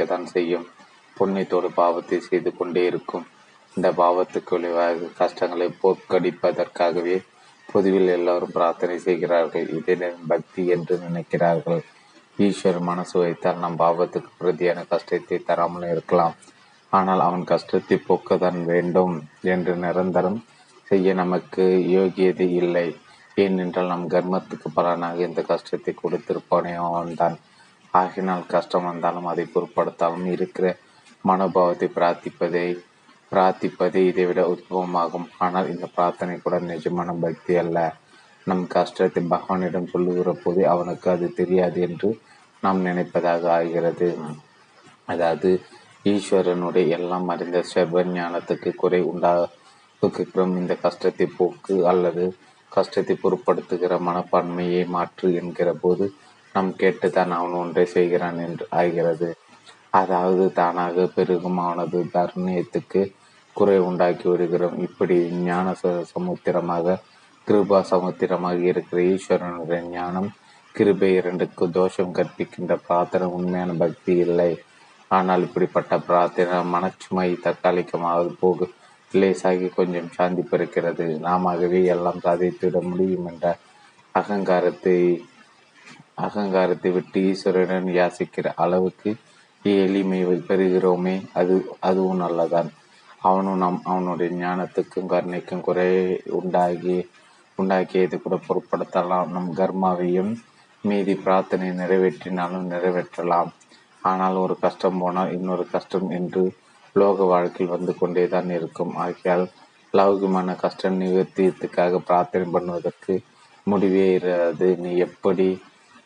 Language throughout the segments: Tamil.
அதிகரிக்கத்தான் செய்யும். புண்ணியத்தோடு பாவத்தை செய்து கொண்டே இருக்கும். இந்த பாவத்துக்கு விளைவாக கஷ்டங்களை போக்கடிப்பதற்காகவே பொதுவில் எல்லோரும் பிரார்த்தனை செய்கிறார்கள். இதே பக்தி என்று நினைக்கிறார்கள்? ஈஸ்வர் மனசு வைத்தால் நம் பாவத்துக்கு பிரதியான கஷ்டத்தை தராமல் இருக்கலாம். ஆனால் அவன் கஷ்டத்தை போக்கத்தான் வேண்டும் என்று நிரந்தரம் செய்ய நமக்கு யோகியது இல்லை. ஏனென்றால் நம் கர்மத்துக்கு பலனாக இந்த கஷ்டத்தை கொடுத்திருப்பானே அவன்தான். ஆகினால் கஷ்டம் வந்தாலும் அதை பொருட்படுத்தாலும் இருக்கிற மனோபாவத்தை பிரார்த்திப்பதை பிரார்த்திப்பதே இதைவிட உத்பவமாகும். ஆனால் இந்த பிரார்த்தனை கூட நிஜமான பக்தி அல்ல. நம் கஷ்டத்தை பகவானிடம் சொல்லுகிற போது அவனுக்கு அது தெரியாது என்று நாம் நினைப்பதாக ஆகிறது. அதாவது ஈஸ்வரனுடைய எல்லாம் அறிந்த சர்வ ஞானத்துக்கு குறை உண்டாக்குகிறோம். இந்த கஷ்டத்தை போக்கு அல்லது கஷ்டத்தை பொருட்படுத்துகிற மனப்பான்மையை மாற்று என்கிற போது நாம் கேட்டுத்தான் அவன் ஒன்றை செய்கிறான் என்று ஆகிறது. அதாவது தானாக பெருகும் அவனது தர்ணியத்துக்கு குறை உண்டாக்கி விடுகிறோம் இப்படி ஞான சமுத்திரமாக கிருபா சமுத்திரமாக இருக்கிற ஈஸ்வரனுடைய ஞானம் கிருபை இரண்டுக்கு தோஷம் கற்பிக்கின்ற பிரார்த்தனை உண்மையான பக்தி இல்லை. ஆனால் இப்படிப்பட்ட பிரார்த்தனை மனச்சுமை தற்காலிகமாக போகு லேசாகி கொஞ்சம் சாந்தி பிறக்கிறது நாமவே எல்லாம் சாதித்துவிட முடியும் என்ற அகங்காரத்தை அகங்காரத்தை விட்டு ஈஸ்வரனுடன் யாசிக்கிற அளவுக்கு எளிமை பெறுகிறோமே அது அதுவும் நல்லதான். அவனும் நம் அவனுடைய ஞானத்துக்கும் கருணைக்கும் குறை உண்டாகி உண்டாக்கியது கூட பொருட்படுத்தலாம். நம் கர்மாவையும் மீதி பிரார்த்தனை நிறைவேற்றினாலும் நிறைவேற்றலாம். ஆனால் ஒரு கஷ்டம் போனால் இன்னொரு கஷ்டம் என்று லோக வாழ்க்கையில் வந்து கொண்டே தான் இருக்கும். ஆகையால் லௌகிமான கஷ்டம் நிவர்த்தியத்துக்காக பிரார்த்தனை பண்ணுவதற்கு முடிவே இராது. நீ எப்படி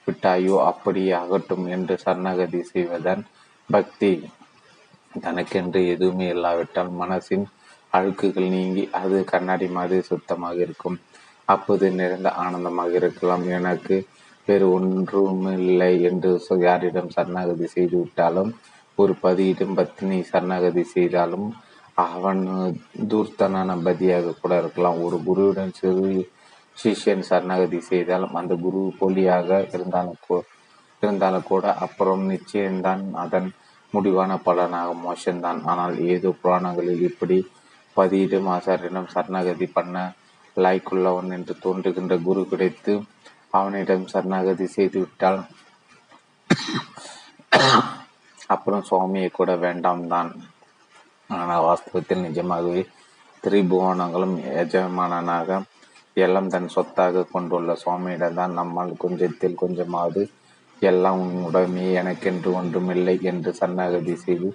விட்டாயோ அப்படியே ஆகட்டும் என்று சரணாகதி செய்வதன் பக்தி. தனக்கென்று எதுவுமே இல்லாவிட்டால் மனசின் அழுக்குகள் நீங்கி அது கண்ணாடி மாதிரி சுத்தமாக இருக்கும். அப்போது நிறைந்த ஆனந்தமாக இருக்கலாம். எனக்கு வேறு ஒன்றுமில்லை என்று யாரிடம் சரணாகதி செய்து விட்டாலும் ஒரு பதியிடம் பத்தினி சரணாகதி செய்தாலும் அவன் தூர்த்தனான பதியாக கூட இருக்கலாம். ஒரு குருவுடன் சிறு சிஷ்யன் சரணாகதி செய்தாலும் அந்த குரு போலியாக இருந்தாலும் இருந்தாலும் கூட அப்புறம் நிச்சயம்தான் அதன் முடிவான பலனாக மோசம்தான். ஆனால் ஏதோ புராணங்களில் இப்படி பதியிடம் ஆசாரியிடம் சரணாகதி பண்ண லாய்க்குள்ளவன் என்று தோன்றுகின்ற குரு கிடைத்து அவனிடம் சரணாகதி செய்துவிட்டால் அப்புறம் சுவாமியை கூட வேண்டாம் தான் ஆனால் வாஸ்தவத்தில் நிஜமாகவே திரிபுவனங்களும் எஜமானனாக எல்லாம் தன் சொத்தாக கொண்டுள்ள சுவாமியிடம் தான் நம்மால் கொஞ்சத்தில் கொஞ்சமாவது எல்லாம் உன் உடனே எனக்கென்று ஒன்றுமில்லை என்று சன்னகதி செய்து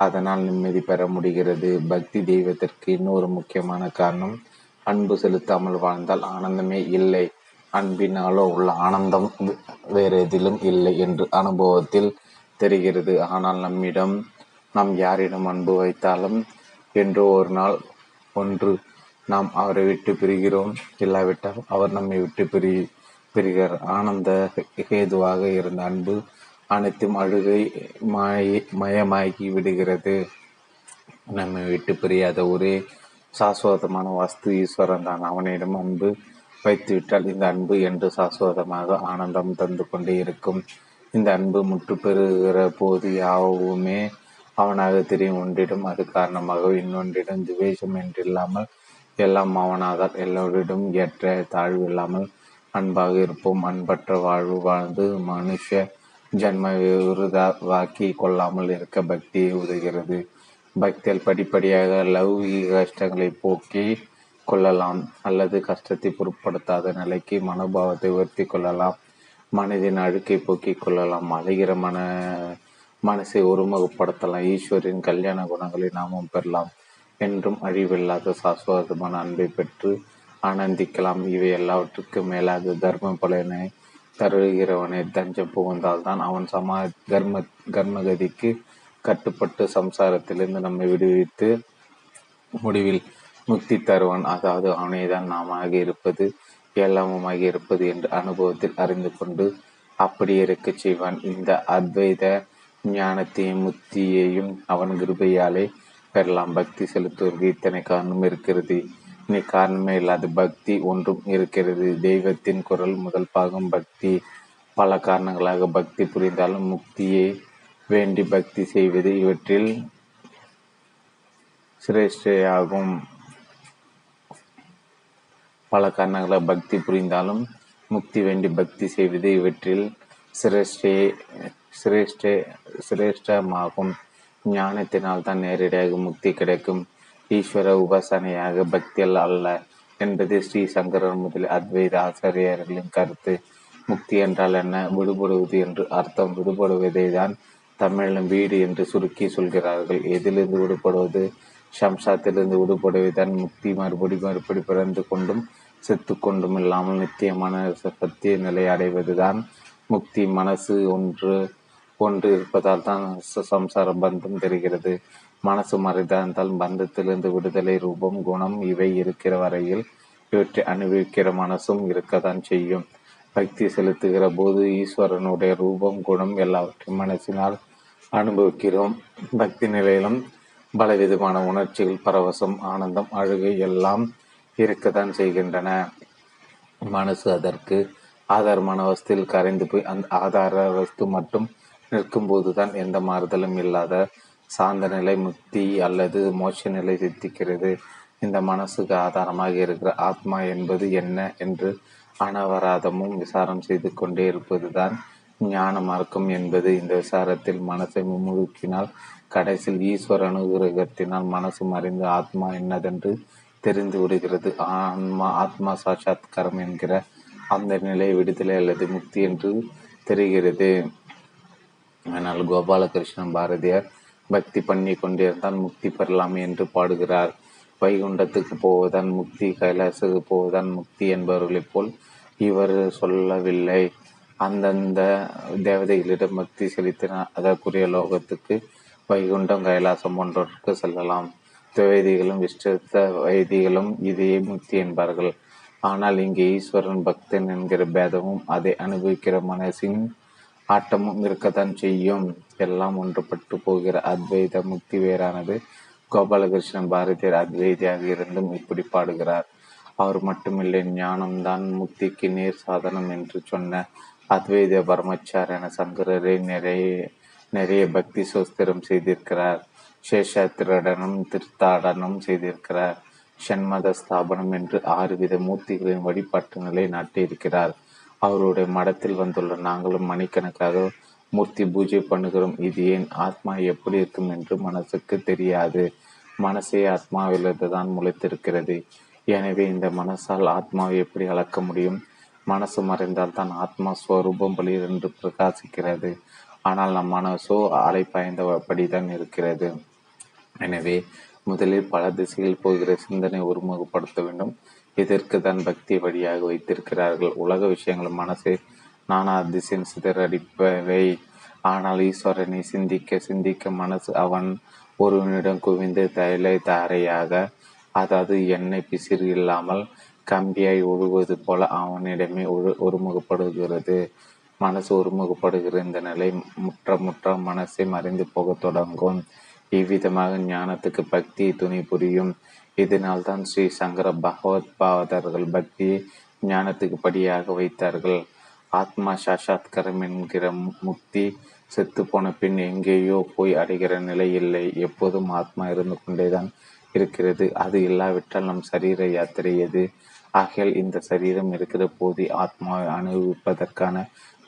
அதனால் நிம்மதி பெற முடிகிறது. பக்தி தெய்வத்திற்கு இன்னொரு முக்கியமான காரணம் அன்பு செலுத்தாமல் வாழ்ந்தால் ஆனந்தமே இல்லை. அன்பினாலோ உள்ள ஆனந்தம் வேறு எதிலும் இல்லை என்று அனுபவத்தில் தெரிகிறது. ஆனால் நம்மிடம் நாம் யாரிடம் அன்பு வைத்தாலும் என்று ஒரு நாள் ஒன்று நாம் அவரை விட்டு பிரிகிறோம். இல்லாவிட்டால் அவர் நம்மை விட்டு பிரி பிரிகிறார். ஆனந்த ஹேதுவாக இருந்த அன்பு அனைத்தும் அழுகை மாய மயமாகி விடுகிறது. நம்மை விட்டு பிரியாத ஒரே சாஸ்வதமான வஸ்து ஈஸ்வரன் தான். அவனிடம் அன்பு வைத்துவிட்டால் இந்த அன்பு என்று சாஸ்வதமாக ஆனந்தம் தந்து கொண்டே இருக்கும். இந்த அன்பு முற்று பெறுகிற போது யாவுமே அவனாக தெரியும். ஒன்றிடம் அது காரணமாக இன்னொன்றிடம் துவேஷம் என்றில்லாமல் எல்லாம் அவனாதால் எல்லோரிடம் ஏற்ற தாழ்வு இல்லாமல் அன்பாக இருப்போம். அன்பற்ற வாழ்வு வாழ்ந்து மனுஷ ஜன்ம விருதாவாக்கி கொள்ளாமல் இருக்க பக்தியை உதவுகிறது. பக்தியில் படிப்படியாக லௌகிக கஷ்டங்களை போக்கி கொள்ளலாம். அல்லது கஷ்டத்தை பொருட்படுத்தாத நிலைக்கு மனோபாவத்தை உயர்த்தி கொள்ளலாம். மனதின் அழுக்கை போக்கிக் கொள்ளலாம். அழகிற மன மனசை ஒருமுகப்படுத்தலாம். ஈஸ்வரின் கல்யாண குணங்களை நாமும் பெறலாம். என்றும் அழிவில்லாத சாஸ்வதமான அன்பை பெற்று ஆனந்திக்கலாம். இவை எல்லாவற்றுக்கும் மேலாக தர்ம பலனை தருகிறவனை. தஞ்சம் புகுந்தால் தான் அவன் சமா கர்ம கர்மகதிக்கு கட்டுப்பட்டு சம்சாரத்திலிருந்து நம்மை விடுவித்து முடிவில் முக்தி தருவான். அதாவது அவனைதான் நாமாக இருப்பது எல்லாமுமாக இருப்பது என்று அனுபவத்தில் அறிந்து கொண்டு அப்படி இருக்கச் செய்வான். இந்த அத்வைத ஞானத்தையும் முக்தியையும் அவன் கிருபையாலே பெறலாம். பக்தி செலுத்துவதற்கு இத்தனை காரணம் இருக்கிறது. இனி காரணமே இல்லாத பக்தி ஒன்றும் இருக்கிறது. தெய்வத்தின் குரல் முதல் பாகம் பக்தி. பல காரணங்களாக பக்தி புரிந்தாலும் முக்தியை வேண்டி பக்தி செய்வது இவற்றில் சிரேஷ்டையாகும். பல காரணங்களால் பக்தி புரிந்தாலும் முக்தி வேண்டி பக்தி செய்வது இவற்றில் சிரேஷ்டே சிரேஷ்டே சிரேஷ்டமாகும். ஞானத்தினால் தான் நேரடியாக முக்தி கிடைக்கும். ஈஸ்வர உபாசனையாக பக்தியல் அல்ல என்பது ஸ்ரீ சங்கரர் முதல் அத்வைத ஆசிரியர்களின் கருத்து. முக்தி என்றால் என்ன? விடுபடுவது என்று அர்த்தம். விடுபடுவதை தான் தமிழிலும் வீடு என்று சுருக்கி சொல்கிறார்கள். எதிலிருந்து விடுபடுவது? சம்சாத்திலிருந்து விடுபடுவதுதான் முக்தி. மறுபடி மறுபடி பிறந்து கொண்டும் செத்து கொண்டும் இல்லாமல் நித்தியமான சத்திய நிலை அடைவதுதான் முக்தி. மனசு ஒன்று ஒன்று இருப்பதால் தான் சம்சார பந்தம் தெரிகிறது. மனசு மறைந்தால் பந்தத்திலிருந்து விடுதலை ரூபம் குணம் இவை இருக்கிற வரையில் இவற்றை அனுபவிக்கிற மனசும் இருக்கத்தான் செய்யும். பக்தி செலுத்துகிற போது ஈஸ்வரனுடைய ரூபம் குணம் எல்லாவற்றையும் மனசினால் அனுபவிக்கிறோம். பக்தி நிலையிலும் பலவிதமான உணர்ச்சிகள் பரவசம் ஆனந்தம் அழுகை எல்லாம் இருக்கத்தான் செய்கின்றன. மனசு அதற்கு ஆதாரமான வஸ்தில் கரைந்து போய் அந்த ஆதார வஸ்து மட்டும் நிற்கும்போதுதான் எந்த மாறுதலும் இல்லாத சாந்த நிலை முக்தி அல்லது மோட்ச நிலை சித்திக்கிறது. இந்த மனசுக்கு ஆதாரமாக இருக்கிற ஆத்மா என்பது என்ன என்று அனவராதமும் விசாரம் செய்து கொண்டே இருப்பதுதான் ஞான மார்க்கம் என்பது. இந்த விசாரத்தில் மனசை முழுக்கினால் கடைசியில் ஈஸ்வர அனுகிரகத்தினால் மனசு மறைந்து ஆத்மா என்னதென்று தெரிந்து விடுகிறது. ஆன்மா ஆத்மா சாட்சாத்காரம் என்கிற அந்த நிலை விடுதலை அல்லது முக்தி என்று தெரிகிறது. ஆனால் கோபாலகிருஷ்ணன் பாரதியார் பக்தி பண்ணி கொண்டிருந்தால் முக்தி பெறலாம் என்று பாடுகிறார். வைகுண்டத்துக்கு போவதான் முக்தி கைலாசுக்கு போவதான் முக்தி என்பவர்களைப் போல் இவர் சொல்லவில்லை. அந்தந்த தேவதைகளிடம் பக்தி செலுத்தின அதற்குரிய லோகத்துக்கு வைகுண்டம் கைலாசம் போன்றவற்றுக்கு செல்லலாம். துவைதிகளும் விஷ்ட வைதிகளும் இதையே முக்தி என்பார்கள். ஆனால் இங்கே ஈஸ்வரன் பக்தன் என்கிற பேதமும் அதை அனுபவிக்கிற மனசின் ஆட்டமும் இருக்கத்தான் செய்யும். எல்லாம் ஒன்றுபட்டு போகிற அத்வைத முக்தி வேறானது. கோபாலகிருஷ்ணன் பாரதியர் அத்வைதியாக இருந்தும் இப்படி பாடுகிறார். அவர் மட்டுமில்லை ஞானம்தான் முக்திக்கு நேர் சாதனம் என்று சொன்ன அத்வைத பரமச்சாரியன சங்கரரை நிறைய நிறைய பக்தி சோஸ்திரம் செய்திருக்கிறார். சேஷாத்திரடனம் திருத்தாடனும் செய்திருக்கிறார். ஷண்மத ஸ்தாபனம் என்று ஆறு வித மூர்த்திகளின் வழிபாட்டு நிலை நாட்டியிருக்கிறார். அவருடைய மடத்தில் வந்துள்ள நாங்களும் மணிக்கணக்காக மூர்த்தி பூஜை பண்ணுகிறோம். இது ஏன்? ஆத்மா எப்படி இருக்கும் என்று மனசுக்கு தெரியாது. மனசே ஆத்மாவிலிருந்து தான் முளைத்திருக்கிறது. எனவே இந்த மனசால் ஆத்மாவை எப்படி அளக்க முடியும்? மனசு மறைந்தால் தான் ஆத்மா ஸ்வரூபம் என்று பிரகாசிக்கிறது. ஆனால் நம் மனசோ அலை பாய்ந்தபடிதான் இருக்கிறது. எனவே முதலில் பல திசையில் போகிற சிந்தனை ஒருமுகப்படுத்த வேண்டும். இதற்கு தான் பக்தி வழியாக வைத்திருக்கிறார்கள்? உலக விஷயங்கள் மனசை நானா திசையின் சிதறடிப்பவை. ஆனால் ஈஸ்வரனை சிந்திக்க சிந்திக்க மனசு அவன் ஒருவனிடம் குவிந்து தலை தாரையாக அதாவது எண்ணெய் பிசிறு இல்லாமல் கம்பியாய் ஒழுகுவது போல அவனிடமே ஒருமுகப்படுகிறது. மனசு ஒருமுகப்படுகிற இந்த நிலை முற்ற முற்ற மனசை மறைந்து போக தொடங்கும். இவ்விதமாக ஞானத்துக்கு பக்தி துணை புரியும். இதனால் தான் ஸ்ரீ சங்கர பகவத் பாவதர்கள் பக்தியை ஞானத்துக்கு படியாக வைத்தார்கள். ஆத்மா சாஷாத்கரம் என்கிற முக்தி செத்து போன பின் எங்கேயோ போய் அடைகிற நிலை இல்லை. எப்போதும் ஆத்மா இருந்து கொண்டேதான் இருக்கிறது. அது இல்லாவிட்டால் நம் சரீர யாத்திரை எது? ஆகையால் இந்த சரீரம் இருக்கிற போது ஆத்மாவை அனுபவிப்பதற்கான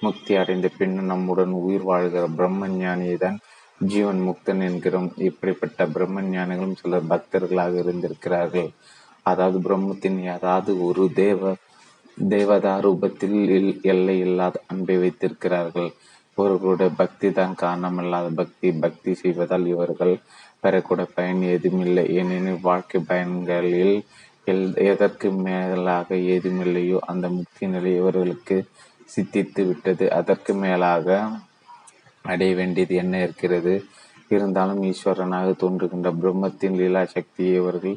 முக்தி அடைந்த பின் நம்முடன் உயிர் வாழ்கிற பிரம்ம ஞானியை தான் ஜீவன் முக்தன் என்கிறோம். இப்படிப்பட்ட பிரம்ம ஞானிகளும் சிலர் பக்தர்களாக இருந்திருக்கிறார்கள். அதாவது பிரம்மத்தின் ஏதாவது ஒரு தேவ தேவதா ரூபத்தில் எல்லை இல்லாத அன்பை வைத்திருக்கிறார்கள். இவர்களுடைய பக்தி தான் காரணமில்லாத பக்தி. பக்தி செய்வதால் இவர்கள் பெறக்கூட பயன் ஏதுமில்லை. ஏனெனில் வாழ்க்கை பயன்களில் எல் எதற்கு மேலாக ஏதுமில்லையோ அந்த முக்தி நிலை இவர்களுக்கு சித்தித்து விட்டது. அதற்கு மேலாக அடைய வேண்டியது என்ன இருக்கிறது? இருந்தாலும் ஈஸ்வரனாக தோன்றுகின்ற பிரம்மத்தின் லீலா சக்தியை இவர்கள்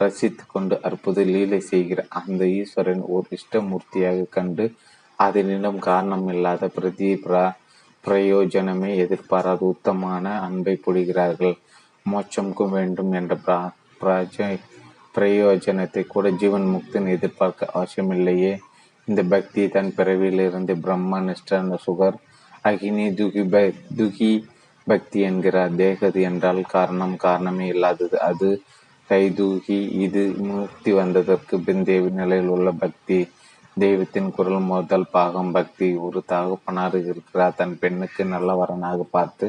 ரசித்து கொண்டு அற்புத லீலை செய்கிற அந்த ஈஸ்வரன் ஓர் இஷ்டமூர்த்தியாக கண்டு அதனிடம் காரணம் இல்லாத பிரதி பிரயோஜனமே எதிர்பாராத உத்தமான அன்பை பொழிகிறார்கள். மோட்சம்க்கும் வேண்டும் என்ற பிரயோஜனத்தை கூட ஜீவன் முக்தன் எதிர்பார்க்க அவசியமில்லையே. இந்த பக்தி தன் பிறவியிலிருந்து பிரம்ம நிஷ்ட சுகர் அகினி துகி துகி பக்தி என்கிறார் தேகது என்றால் காரணம் காரணமே இல்லாதது. அது கைதூகி இது முக்தி வந்ததற்கு பின் நிலையில் உள்ள பக்தி. தெய்வத்தின் குரல் முதல் பாகம் பக்தி. ஒரு தகப்பனார் இருக்கிறார். தன் பெண்ணுக்கு நல்ல வரனாக பார்த்து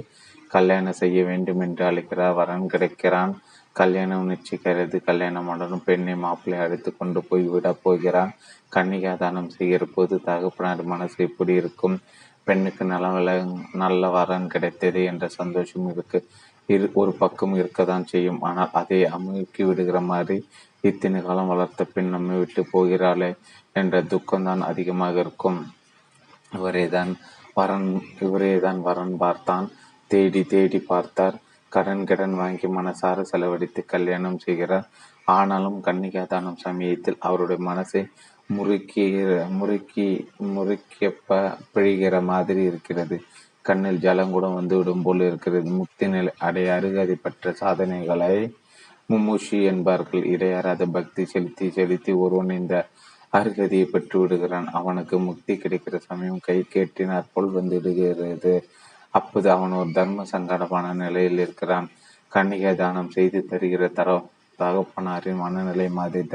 கல்யாணம் செய்ய வேண்டும் என்று அழைக்கிறார். வரன் கிடைக்கிறான். கல்யாணம் நிச்சயிக்கிறது. கல்யாணமுடன் பெண்ணை மாப்பிள்ளை அழைத்து கொண்டு போய் விட போகிறான். கன்னிகா தானம் செய்கிற போது தகப்பனார் மனசு எப்படி இருக்கும்? பெண்ணுக்கு நல்ல நல்ல வரன் கிடைத்தது என்ற சந்தோஷம் இருக்கு. இரு ஒரு பக்கம் இருக்கத்தான் செய்யும். ஆனால் அதை அமுக்கி விடுகிற மாதிரி இத்தனை காலம் வளர்த்த பெண் நம்மை விட்டு போகிறாளே என்ற துக்கம்தான் அதிகமாக இருக்கும். இவரே தான் வரன் இவரே தான் வரன் பார்த்தான். தேடி தேடி பார்த்தார். கடன் கடன் வாங்கி மனசார செலவழித்து கல்யாணம் செய்கிறார். ஆனாலும் கன்னிகா தானம் சமயத்தில் அவருடைய மனசை முறுக்கி முறுக்கி முறுக்கியப்ப பிழிகிற மாதிரி இருக்கிறது. கண்ணில் ஜலம் கூட வந்துவிடும் போல் இருக்கிறது. முக்தி நிலை அடைய அருகதை பெற்ற சாதனைகளை மும்முஷி என்பார்கள். இடையறாத பக்தி செலுத்தி செலுத்தி ஒருவன் இந்த அருகதியை பெற்று விடுகிறான் அவனுக்கு முக்தி கிடைக்கிற சமயம் கை கேட்டினார் போல் வந்துவிடுகிறது. அப்போது அவன் ஒரு தர்ம சங்கடமான நிலையில் இருக்கிறான். கன்னிகை தானம் செய்து தருகிற தர தகப்பனாரின் மனநிலை மாதிரி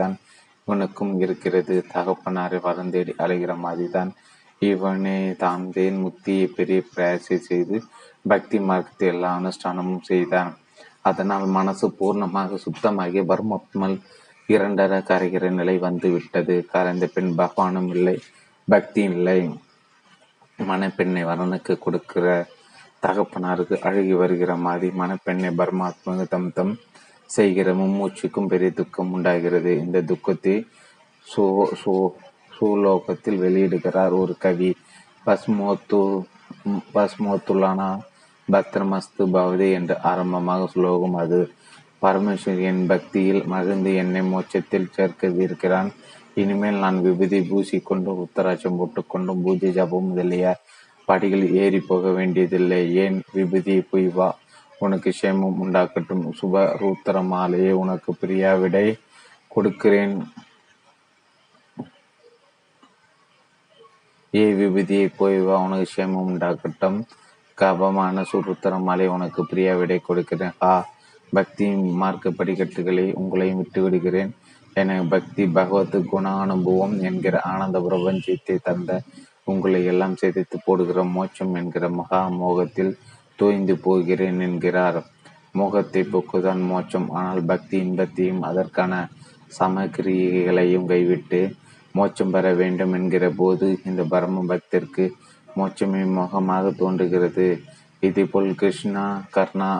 உனக்கும் இவனுக்கும் இருக்கிறது தகப்பனாரை வரந்தேடி அலைகிற மாதிரி தான் இவனே தான் தேன் பெரிய பிரயாசை செய்து பக்தி மார்க்கத்தை எல்லா அனுஷ்டானமும் செய்தான். அதனால் மனசு பூர்ணமாக சுத்தமாகி பர்மப்மல் இரண்டர கரைகிற நிலை வந்து விட்டது கரைந்த பெண் பகவானும் இல்லை பக்தி இல்லை. மணப்பெண்ணை வரனுக்கு கொடுக்கிற தகப்பனாருக்கு அழுகி வருகிற மாதிரி மணப்பெண்ணை பர்மாத்மக தம் தம் செய்கிற மும்மூச்சுக்கும் பெரிய துக்கம் உண்டாகிறது. இந்த துக்கத்தை சோ சோ சூலோகத்தில் வெளியிடுகிறார் ஒரு கவி. பஸ்மோத்து பஸ்மோத்துலானா பத்ரமஸ்து பவதி என்று ஆரம்பமாக ஸ்லோகம் அது. பரமேஸ்வரியின் பக்தியில் மகிழ்ந்து என்னை மோட்சத்தில் சேர்க்கவிருக்கிறான். இனிமேல் நான் விபூதி பூசிக்கொண்டும் உத்தராட்சம் போட்டுக்கொண்டும் பூஜை ஜபம் முதலிய படிகள் ஏறி போக வேண்டியதில்லை. ஏன் விபூதி போய் வா உனக்கு க்ஷேமம் உண்டாக்கட்டும். சுப ரூத்திர மாலையை உனக்கு பிரியா விடை கொடுக்கிறேன். ஏ விபதியை போய் வா உனக்கு க்ஷேமம் உண்டாக்கட்டும். கபமான சுருத்திர மாலை உனக்கு பிரியா விடை கொடுக்கிறேன். ஆ பக்தி மார்க்க படிக்கட்டுகளை உங்களையும் விட்டு விடுகிறேன் என பக்தி பகவத் குண அனுபவம் என்கிற ஆனந்த பிரபஞ்சத்தை தந்த உங்களை எல்லாம் சிதைத்து போடுகிற மோட்சம் என்கிற மகா மோகத்தில் தோய்ந்து போகிறேன் என்கிறார். மோகத்தை போக்குதான் மோட்சம். ஆனால் பக்தி இன்பத்தையும் அதற்கான சமக்கிரியைகளையும் கைவிட்டு மோட்சம் பெற வேண்டும் என்கிற போது இந்த பரம பக்தருக்கு மோட்சமே மோகமாக தோன்றுகிறது. இதேபோல் கிருஷ்ணா கர்ணா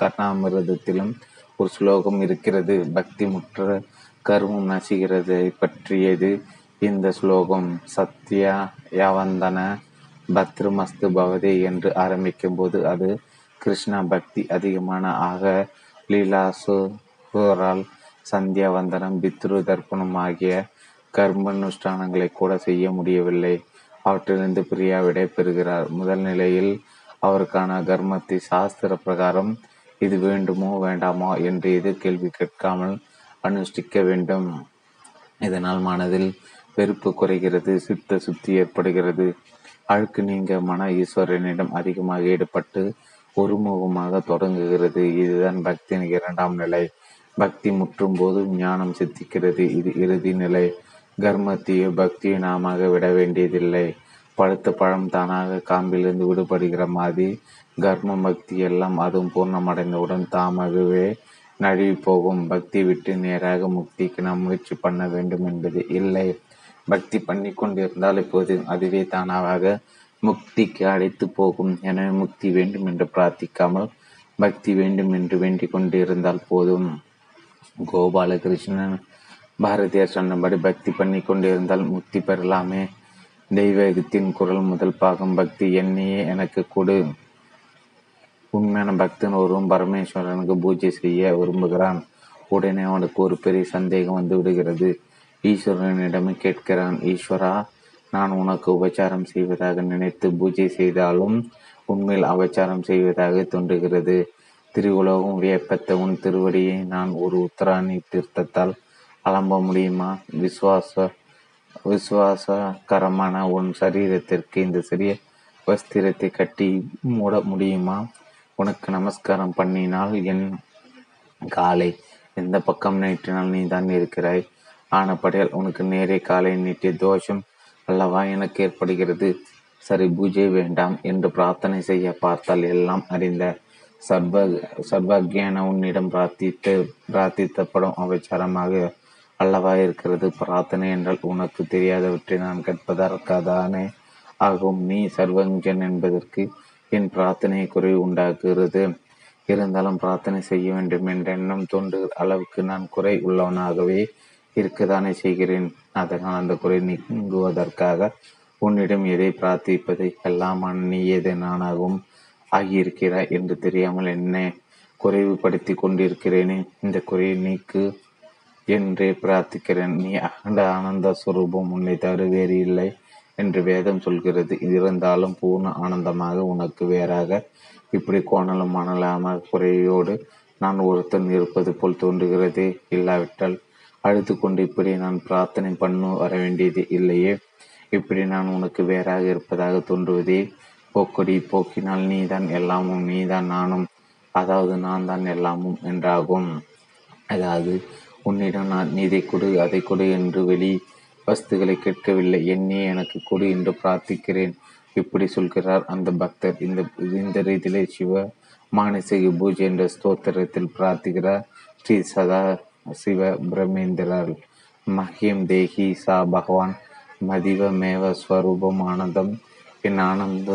கர்ணாமிரதத்திலும் ஒரு ஸ்லோகம் இருக்கிறது. பக்தி முற்ற கர்மம் நசுகிறது பற்றியது இந்த ஸ்லோகம். சத்யா யாவந்தன பத்ருமஸ்து பவதே என்று ஆரம்பிக்கும் போது அது கிருஷ்ணா பக்தி அதிகமான ஆக லீலாசுரால் சந்தியா வந்தனம் பித்ரு தர்ப்பணம் ஆகிய கர்மனுஷ்டானங்களை கூட செய்ய முடியவில்லை. அவற்றிலிருந்து பிரியா விடை பெறுகிறார். முதல் நிலையில் அவருக்கான கர்மத்தை சாஸ்திர பிரகாரம் இது வேண்டுமோ வேண்டாமோ என்று எதிர்கேள்வி கேட்காமல் அனுஷ்டிக்க வேண்டும். இதனால் மனதில் வெறுப்பு குறைகிறது சித்த சுத்தி ஏற்படுகிறது. அழுக்கு நீங்க மன ஈஸ்வரனிடம் அதிகமாக ஈடுபட்டு ஒருமுகமாக தொடங்குகிறது. இதுதான் பக்தியின் இரண்டாம் நிலை. பக்தி முற்றும் போது ஞானம் சித்திக்கிறது. இது இறுதி நிலை. கர்மத்தையோ பக்தியோ நாம விட வேண்டியதில்லை. பழுத்த பழம் தானாக காம்பிலிருந்து விடுபடுகிற மாதிரி கர்மம் பக்தி எல்லாம் அதுவும் பூர்ணமடைந்தவுடன் தாமாகவே நழுவி போகும். பக்தி விட்டு நேராக முக்திக்கு நாம் முயற்சி பண்ண வேண்டும் என்பது இல்லை. பக்தி பண்ணி கொண்டிருந்தால் இப்போது அதுவே தானாக முக்திக்கு அழைத்து போகும். எனவே முக்தி வேண்டும் என்று பிரார்த்திக்காமல் பக்தி வேண்டும் என்று வேண்டிக் கொண்டிருந்தால் போதும். கோபாலகிருஷ்ணன் பாரதியார் சொன்னபடி பக்தி பண்ணி கொண்டிருந்தால் முக்தி பெறலாமே. தெய்வத்தின் குரல் முதல் பாகம் பக்தி என்னையே எனக்கு கொடு. உண்மையான பக்தன் ஒருவன் பரமேஸ்வரனுக்கு பூஜை செய்ய விரும்புகிறான். உடனே அவனுக்கு ஒரு பெரிய சந்தேகம் வந்து விடுகிறது. ஈஸ்வரனிடமே கேட்கிறான் ஈஸ்வரா நான் உனக்கு உபச்சாரம் செய்வதாக நினைத்து பூஜை செய்தாலும் உண்மையில் அபச்சாரம் செய்வதாக தோன்றுகிறது. திருவுலகம் வியப்பத்த உன் திருவடியை நான் ஒரு உத்தராணி தீர்த்தத்தால் அலம்ப முடியுமா? விசுவாச விசுவாசகரமான உன் சரீரத்திற்கு இந்த சிறிய வஸ்திரத்தை கட்டி மூட முடியுமா? உனக்கு நமஸ்காரம் பண்ணினால் என் காலை எந்த பக்கம் நீட்டினால் நீ தான் இருக்கிறாய்? ஆனப்படியால் உனக்கு நேரே காலை நீட்டிய தோஷம் அல்லவா எனக்கு ஏற்படுகிறது? சரி பூஜை வேண்டாம் என்று பிரார்த்தனை செய்ய பார்த்தால் எல்லாம் அறிந்த சர்வ சர்வக்யான உன்னிடம் பிரார்த்தித்து பிரார்த்தித்தப்படும் அபச்சாரமாக அல்லவா இருக்கிறது? பிரார்த்தனை என்றால் உனக்கு தெரியாதவற்றை நான் கேட்பதற்காதானே ஆகும். நீ சர்வஞ்சன் என்பதற்கு என் பிரார்த்தனை குறைவு உண்டாக்குகிறது. இருந்தாலும் பிரார்த்தனை செய்ய வேண்டும் என்ற எண்ணம் தோன்றுகிற அளவுக்கு நான் குறை உள்ளவனாகவே இருக்கதானே செய்கிறேன். அதனால் அந்த குறை நீங்குவதற்காக உன்னிடம் எதை பிரார்த்திப்பதை எல்லாம் நீ நானாகவும் ஆகியிருக்கிறாய் என்று தெரியாமல் என்ன குறைவுபடுத்தி கொண்டிருக்கிறேனே. இந்த குறையை நீக்கு என்றே பிரார்த்திக்கிறேன். நீ அகண்ட ஆனந்த சுரூபம் உன்னை தவிர வேறு இல்லை என்று வேதம் சொல்கிறது. இருந்தாலும் பூர்ண ஆனந்தமாக உனக்கு வேறாக இப்படி கோணலும் மணலாம குறையோடு நான் ஒருத்தன் இருப்பது போல் தோன்றுகிறதே. இல்லாவிட்டால் அழுது கொண்டு இப்படி நான் பிரார்த்தனை பண்ண வர வேண்டியது இல்லையே. இப்படி நான் உனக்கு வேறாக இருப்பதாக தோன்றுவதே. போக்கொடி போக்கினால் நீதான் எல்லாமும் நீதான் நானும். அதாவது நான் தான் எல்லாமும் என்றாகும். அதாவது உன்னிடம் நான் இதை கொடு அதை கொடு என்று வெளி வஸ்துகளை கேட்கவில்லை. என்னே எனக்கு கொடு என்று பிரார்த்திக்கிறேன். இப்படி சொல்கிறார் அந்த பக்தர். இந்த இந்த ரீதியிலே சிவ மானசிக பூஜை என்ற ஸ்தோத்திரத்தில் பிரார்த்திக்கிறார் ஸ்ரீ சதா சிவ பிரமேந்திரர் மஹியம் தேஹி சா பகவான். மதிவ மேவ ஸ்வரூபம் ஆனந்தம். என் ஆனந்த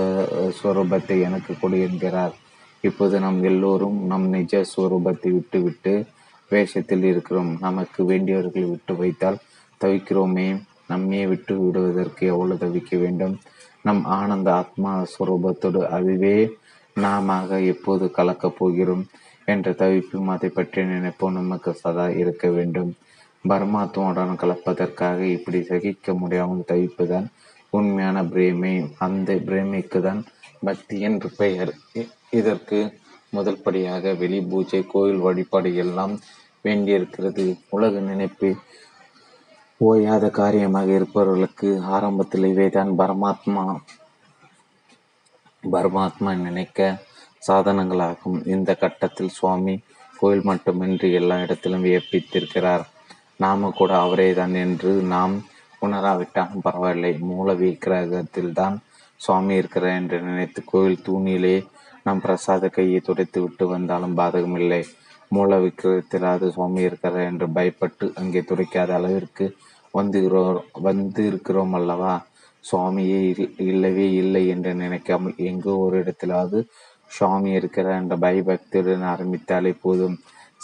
ஸ்வரூபத்தை எனக்கு கொடு என்கிறார். இப்போது நாம் எல்லோரும் நம் நிஜ ஸ்வரூபத்தை விட்டுவிட்டு வேஷத்தில் இருக்கிறோம். நமக்கு வேண்டியவர்களை விட்டு வைத்தால் தவிக்கிறோமே. நம்மையே விட்டு விடுவதற்கு எவ்வளவு தவிக்க வேண்டும்? நம் ஆனந்த ஆத்மா ஸ்வரூபத்தோடு அதுவே நாம எப்போது கலக்கப் போகிறோம்? என்ற தவிப்பும் அதை பற்றி நினைப்போம். நமக்கு சதா இருக்க வேண்டும். பரமாத்மாவுடன் கலப்பதற்காக இப்படி சகிக்க முடியாமல் தவிப்புதான் உண்மையான பிரேமை. அந்த பிரேமைக்கு தான் பக்தி என்று பெயர். இதற்கு முதல் படியாக வெளி பூஜை கோயில் வழிபாடு எல்லாம் வேண்டியிருக்கிறது. உலக நினைப்பு ஓயாத காரியமாக இருப்பவர்களுக்கு ஆரம்பத்தில் இவைதான் பரமாத்மா. பரமாத்மா நினைக்க சாதனங்களாகும். இந்த கட்டத்தில் சுவாமி கோயில் மட்டுமின்றி எல்லா இடத்திலும் வியப்பித்திருக்கிறார். நாம கூட அவரே தான் என்று நாம் உணராவிட்டாலும் பரவாயில்லை. மூல விக்கிரகத்தில் தான் சுவாமி இருக்கிறார் என்று நினைத்து கோயில் தூணிலே நாம் பிரசாத கையை துடைத்து விட்டு வந்தாலும் பாதகமில்லை. மூல விக்கிரகத்தில் அது சுவாமி இருக்கிறார் என்று பயப்பட்டு அங்கே துடைக்காத அளவிற்கு வந்துகிறோம் வந்து இருக்கிறோம் அல்லவா? சுவாமியே இல்லவே இல்லை என்று நினைக்காமல் எங்கோ ஒரு இடத்திலாவது சுவாமி இருக்கிறார் என்ற பயபக்தியுடன் ஆரம்பித்தாலே போதும்.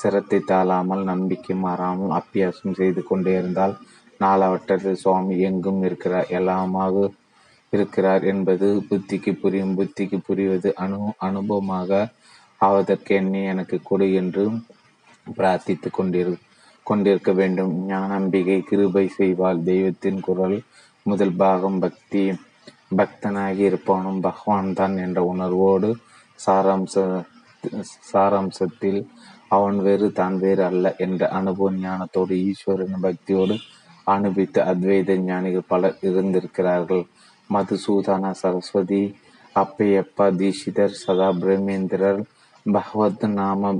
சிரத்தை தாழாமல் நம்பிக்கை மாறாமல் அப்பியாசம் செய்து கொண்டே இருந்தால் நாலாவட்டத்தில் சுவாமி எங்கும் இருக்கிறார். எல்லாமாக இருக்கிறார் என்பது புத்திக்கு புரியும். புத்திக்கு புரிவது அனு அனுபவமாக ஆவதற்கு என்னை எனக்கு கொடு என்று பிரார்த்தித்து கொண்டிரு கொண்டிருக்க வேண்டும். ஞானம்பிகை கிருபை செய்வாள். தெய்வத்தின் குரல் முதல் பாகம் பக்தி பக்தனாகி இருப்பவனும் பகவான் தான் என்ற உணர்வோடு சாராம்ச சாராம்சத்தில் அவன் வேறு தான் வேறு அல்ல என்ற அனுபவ ஞானத்தோடு ஈஸ்வரன் பக்தியோடு அனுபவித்த அத்வைத ஞானிகள் பலர் இருந்திருக்கிறார்கள். மதுசூதனா சரஸ்வதி அப்பையப்பா தீஷிதர் சதா பிரம்மேந்திரர் பகவத் நாம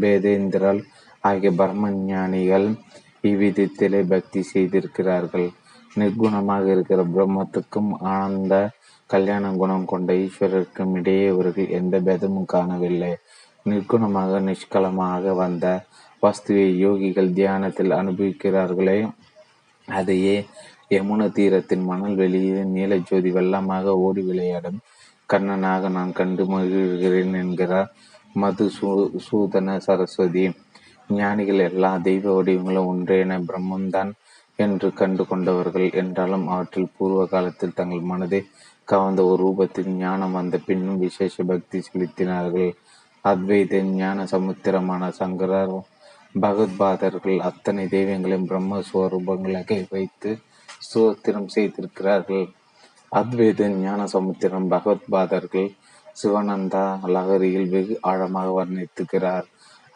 பேதேந்திரல் ஆகிய பிரம்ம ஞானிகள் இவ்விதத்திலே பக்தி செய்திருக்கிறார்கள். நிர்குணமாக இருக்கிற பிரம்மத்துக்கும் ஆனந்த கல்யாண குணம் கொண்ட ஈஸ்வரருக்கும் இடையே இவர்கள் எந்த பேதமும் காணவில்லை. நிற்குணமாக நிஷ்கலமாக வந்த வஸ்துவை யோகிகள் தியானத்தில் அனுபவிக்கிறார்களே அதையே யமுன தீரத்தின் மணல் வெளியே நீலஜோதி வெள்ளமாக ஓடி விளையாடும் கண்ணனாக நான் கண்டு மகிழ்கிறேன் என்கிறார் மது சூ சூதன சரஸ்வதி. ஞானிகள் எல்லா தெய்வ வடிவங்களும் ஒன்றேன பிரம்மந்தான் என்று கண்டு கொண்டவர்கள் என்றாலும் அவற்றில் பூர்வ காலத்தில் தங்கள் மனதை கவர்ந்த ஒரு ரூபத்தில் ஞானம் வந்த பின்னும் விசேஷ பக்தி செலுத்தினார்கள். அத்வைத ஞான சமுத்திரமான சங்கரர் பகவத்பாதர்கள் அத்தனை தெய்வங்களையும் பிரம்மஸ்வரூபங்களாக வைத்து சுத்திரம் செய்திருக்கிறார்கள். அத்வைத ஞான சமுத்திரம் பகவத்பாதர்கள் சிவனந்தா லகரியில் வெகு ஆழமாக வர்ணித்துக்கிறார்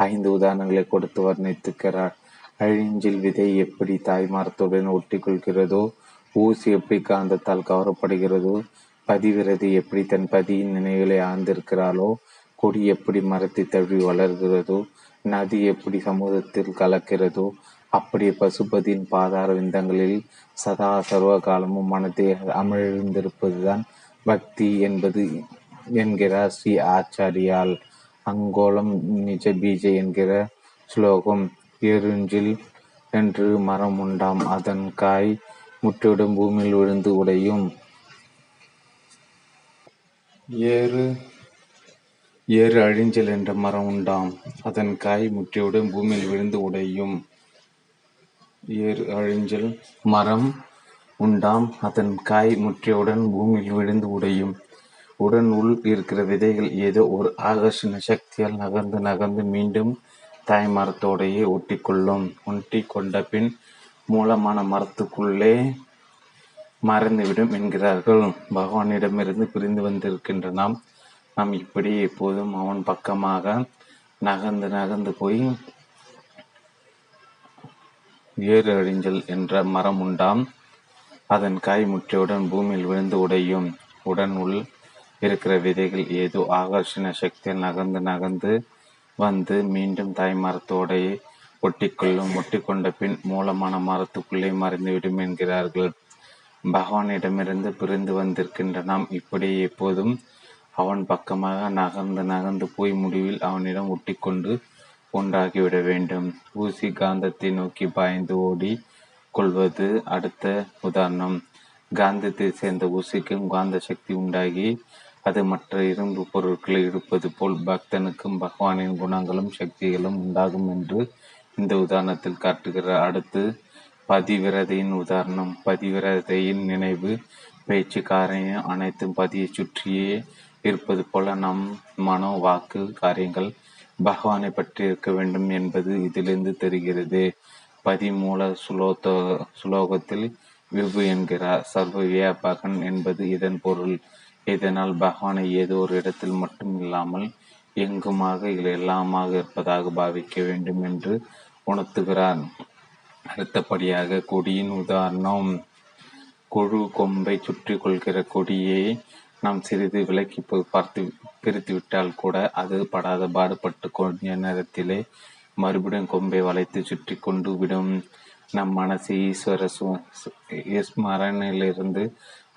ஐந்து உதாரணங்களை கொடுத்து வர்ணித்துக்கிறார் அழிஞ்சில் விதை எப்படி தாய்மாரத்துடன் ஒட்டி கொள்கிறதோ ஊசி எப்படி காந்தத்தால் கவரப்படுகிறதோ? பதிவிரதி எப்படி தன் பதியின் நினைவுகளை ஆழ்ந்திருக்கிறாளோ? கொடி எப்படி மரத்தை தழுவி வளர்கிறதோ? நதி எப்படி சமூகத்தில் கலக்கிறதோ? அப்படியே பசுபதியின் பாதார விந்தங்களில் சதா சர்வ காலமும் மனத்தை அமிழ்ந்திருப்பதுதான் பக்தி என்பது என்கிறார் ஸ்ரீ ஆச்சாரியால். அங்கோலம் நிஜ பீஜ என்கிற ஸ்லோகம். எருஞ்சில் என்று மரம் உண்டாம். அதன் காய் முற்றிடும் பூமியில் விழுந்து உடையும். ஏறு ஏறு அழிஞ்சல் என்ற மரம் உண்டாம். அதன் காய் முற்றியுடன் பூமியில் விழுந்து உடையும். ஏறு அழிஞ்சல் மரம் உண்டாம். அதன் காய் முற்றியவுடன் பூமியில் விழுந்து உடையும். உடன் உள் இருக்கிற விதைகள் ஏதோ ஒரு ஆகர்ஷண சக்தியால் நகர்ந்து நகர்ந்து மீண்டும் தாய் மரத்தோடையே ஒட்டிக்கொள்ளும். ஒட்டி கொண்ட பின் மூலமான மரத்துக்குள்ளே மறைந்துவிடும் என்கிறார்கள். பகவானிடமிருந்து பிரிந்து வந்திருக்கின்ற நாம் நாம் இப்படி எப்போதும் அவன் பக்கமாக நகர்ந்து நகர்ந்து போய் ஏறு அழிஞ்சல் என்ற மரம் உண்டாம். அதன் காய் முற்றியவுடன் பூமியில் விழுந்து உடையும் உடன் உள் இருக்கிற விதைகள் ஏதோ ஆகர்ஷண சக்தியில் நகர்ந்து நகர்ந்து வந்து மீண்டும் தாய் மரத்தோடையே ஒட்டிக்கொள்ளும் ஒட்டிக்கொண்ட பின் மூலமான மரத்துக்குள்ளே மறைந்துவிடும் என்கிறார்கள். பகவானிடமிருந்து பிரிந்து வந்திருக்கின்ற நாம் இப்படி எப்போதும் அவன் பக்கமாக நகர்ந்து நகர்ந்து போய் முடிவில் அவனிடம் ஒட்டிக்கொண்டு ஒன்றாகிவிட வேண்டும். ஊசி காந்தத்தை நோக்கி பாய்ந்து ஓடி கொள்வது அடுத்த உதாரணம். காந்தத்தை சேர்ந்த ஊசிக்கும் காந்த சக்தி உண்டாகி அது மற்ற இரும்பு பொருட்களை இழுப்பது போல் பக்தனுக்கும் பகவானின் குணங்களும் சக்திகளும் உண்டாகும் என்று இந்த உதாரணத்தில் காட்டுகிறார் அடுத்து பதிவிரதையின் உதாரணம். பதிவிரதையின் நினைவு பேச்சு அனைத்தும் பதியை சுற்றியே இருப்பது போல நம் மனோ வாக்கு காரியங்கள் பகவானை பற்றி இருக்க வேண்டும் என்பது இதிலிருந்து தெரிகிறது. பதிமூல சுலோத்தோ சுலோகத்தில் விபு என்கிறார். சர்வ வியாபகன் என்பது இதன் பொருள். இதனால் பகவானை ஏதோ ஒரு இடத்தில் மட்டும் இல்லாமல் எங்குமாக எல்லாமாக இருப்பதாக பாவிக்க வேண்டும் என்று உணர்த்துகிறார் அடுத்தபடியாக கொடியின் உதாரணம் கொழு கொம்பை சுற்றி கொள்கிற கொடியை நாம் சிறிது விலக்கி பார்த்து பிரித்துவிட்டால் கூட அது படாத பாடுபட்டு கொஞ்ச நேரத்திலே மறுபடியும் கொம்பை வளைத்து சுற்றி கொண்டு விடும். நம் மனசு ஈஸ்வர ஸ்மரணிலிருந்து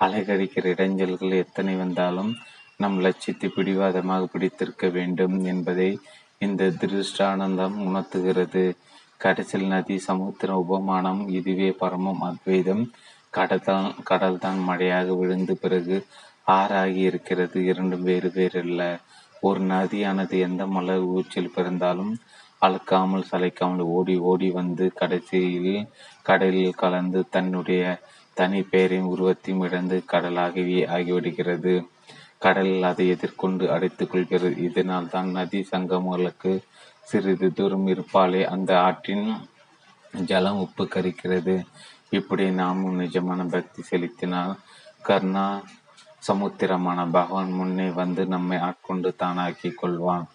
அலைகழிக்கிற இடைஞ்சல்கள் எத்தனை வந்தாலும் நம் லட்சியத்தை பிடிவாதமாக பிடித்திருக்க வேண்டும் என்பதை இந்த திருஷ்டானந்தம் உணர்த்துகிறது. கடைசியில் நதி சமுத்திர உபமானம் இதுவே பரமம் அத்வைதம். கடல் கடல்தான் மழையாக விழுந்து பிறகு ஆறாகி இருக்கிறது. இரண்டும் வேறு வேறல்ல. ஒரு நதியானது எந்த மலர் ஊச்சில் பிறந்தாலும் அழுக்காமல் சளைக்காமல் ஓடி ஓடி வந்து கடைசியில் கடலில் கலந்து தன்னுடைய தனி பெயரின் உருவத்தையும் இழந்து கடலாகவே ஆகிவிடுகிறது. கடலில் அதை எதிர்கொண்டு அடைத்துக் கொள்கிறது. இதனால் தான் நதி சங்கமங்களுக்கு சிறிது தூரம் இருப்பாலே அந்த ஆற்றின் ஜலம் உப்பு கரிக்கிறது. இப்படி நாமும் நிஜமான பக்தி செலுத்தினால் கர்ணா சமுத்திரமான பகவான் முன்னே வந்து நம்மை ஆட்கொண்டு தானாக்கி கொள்வான்.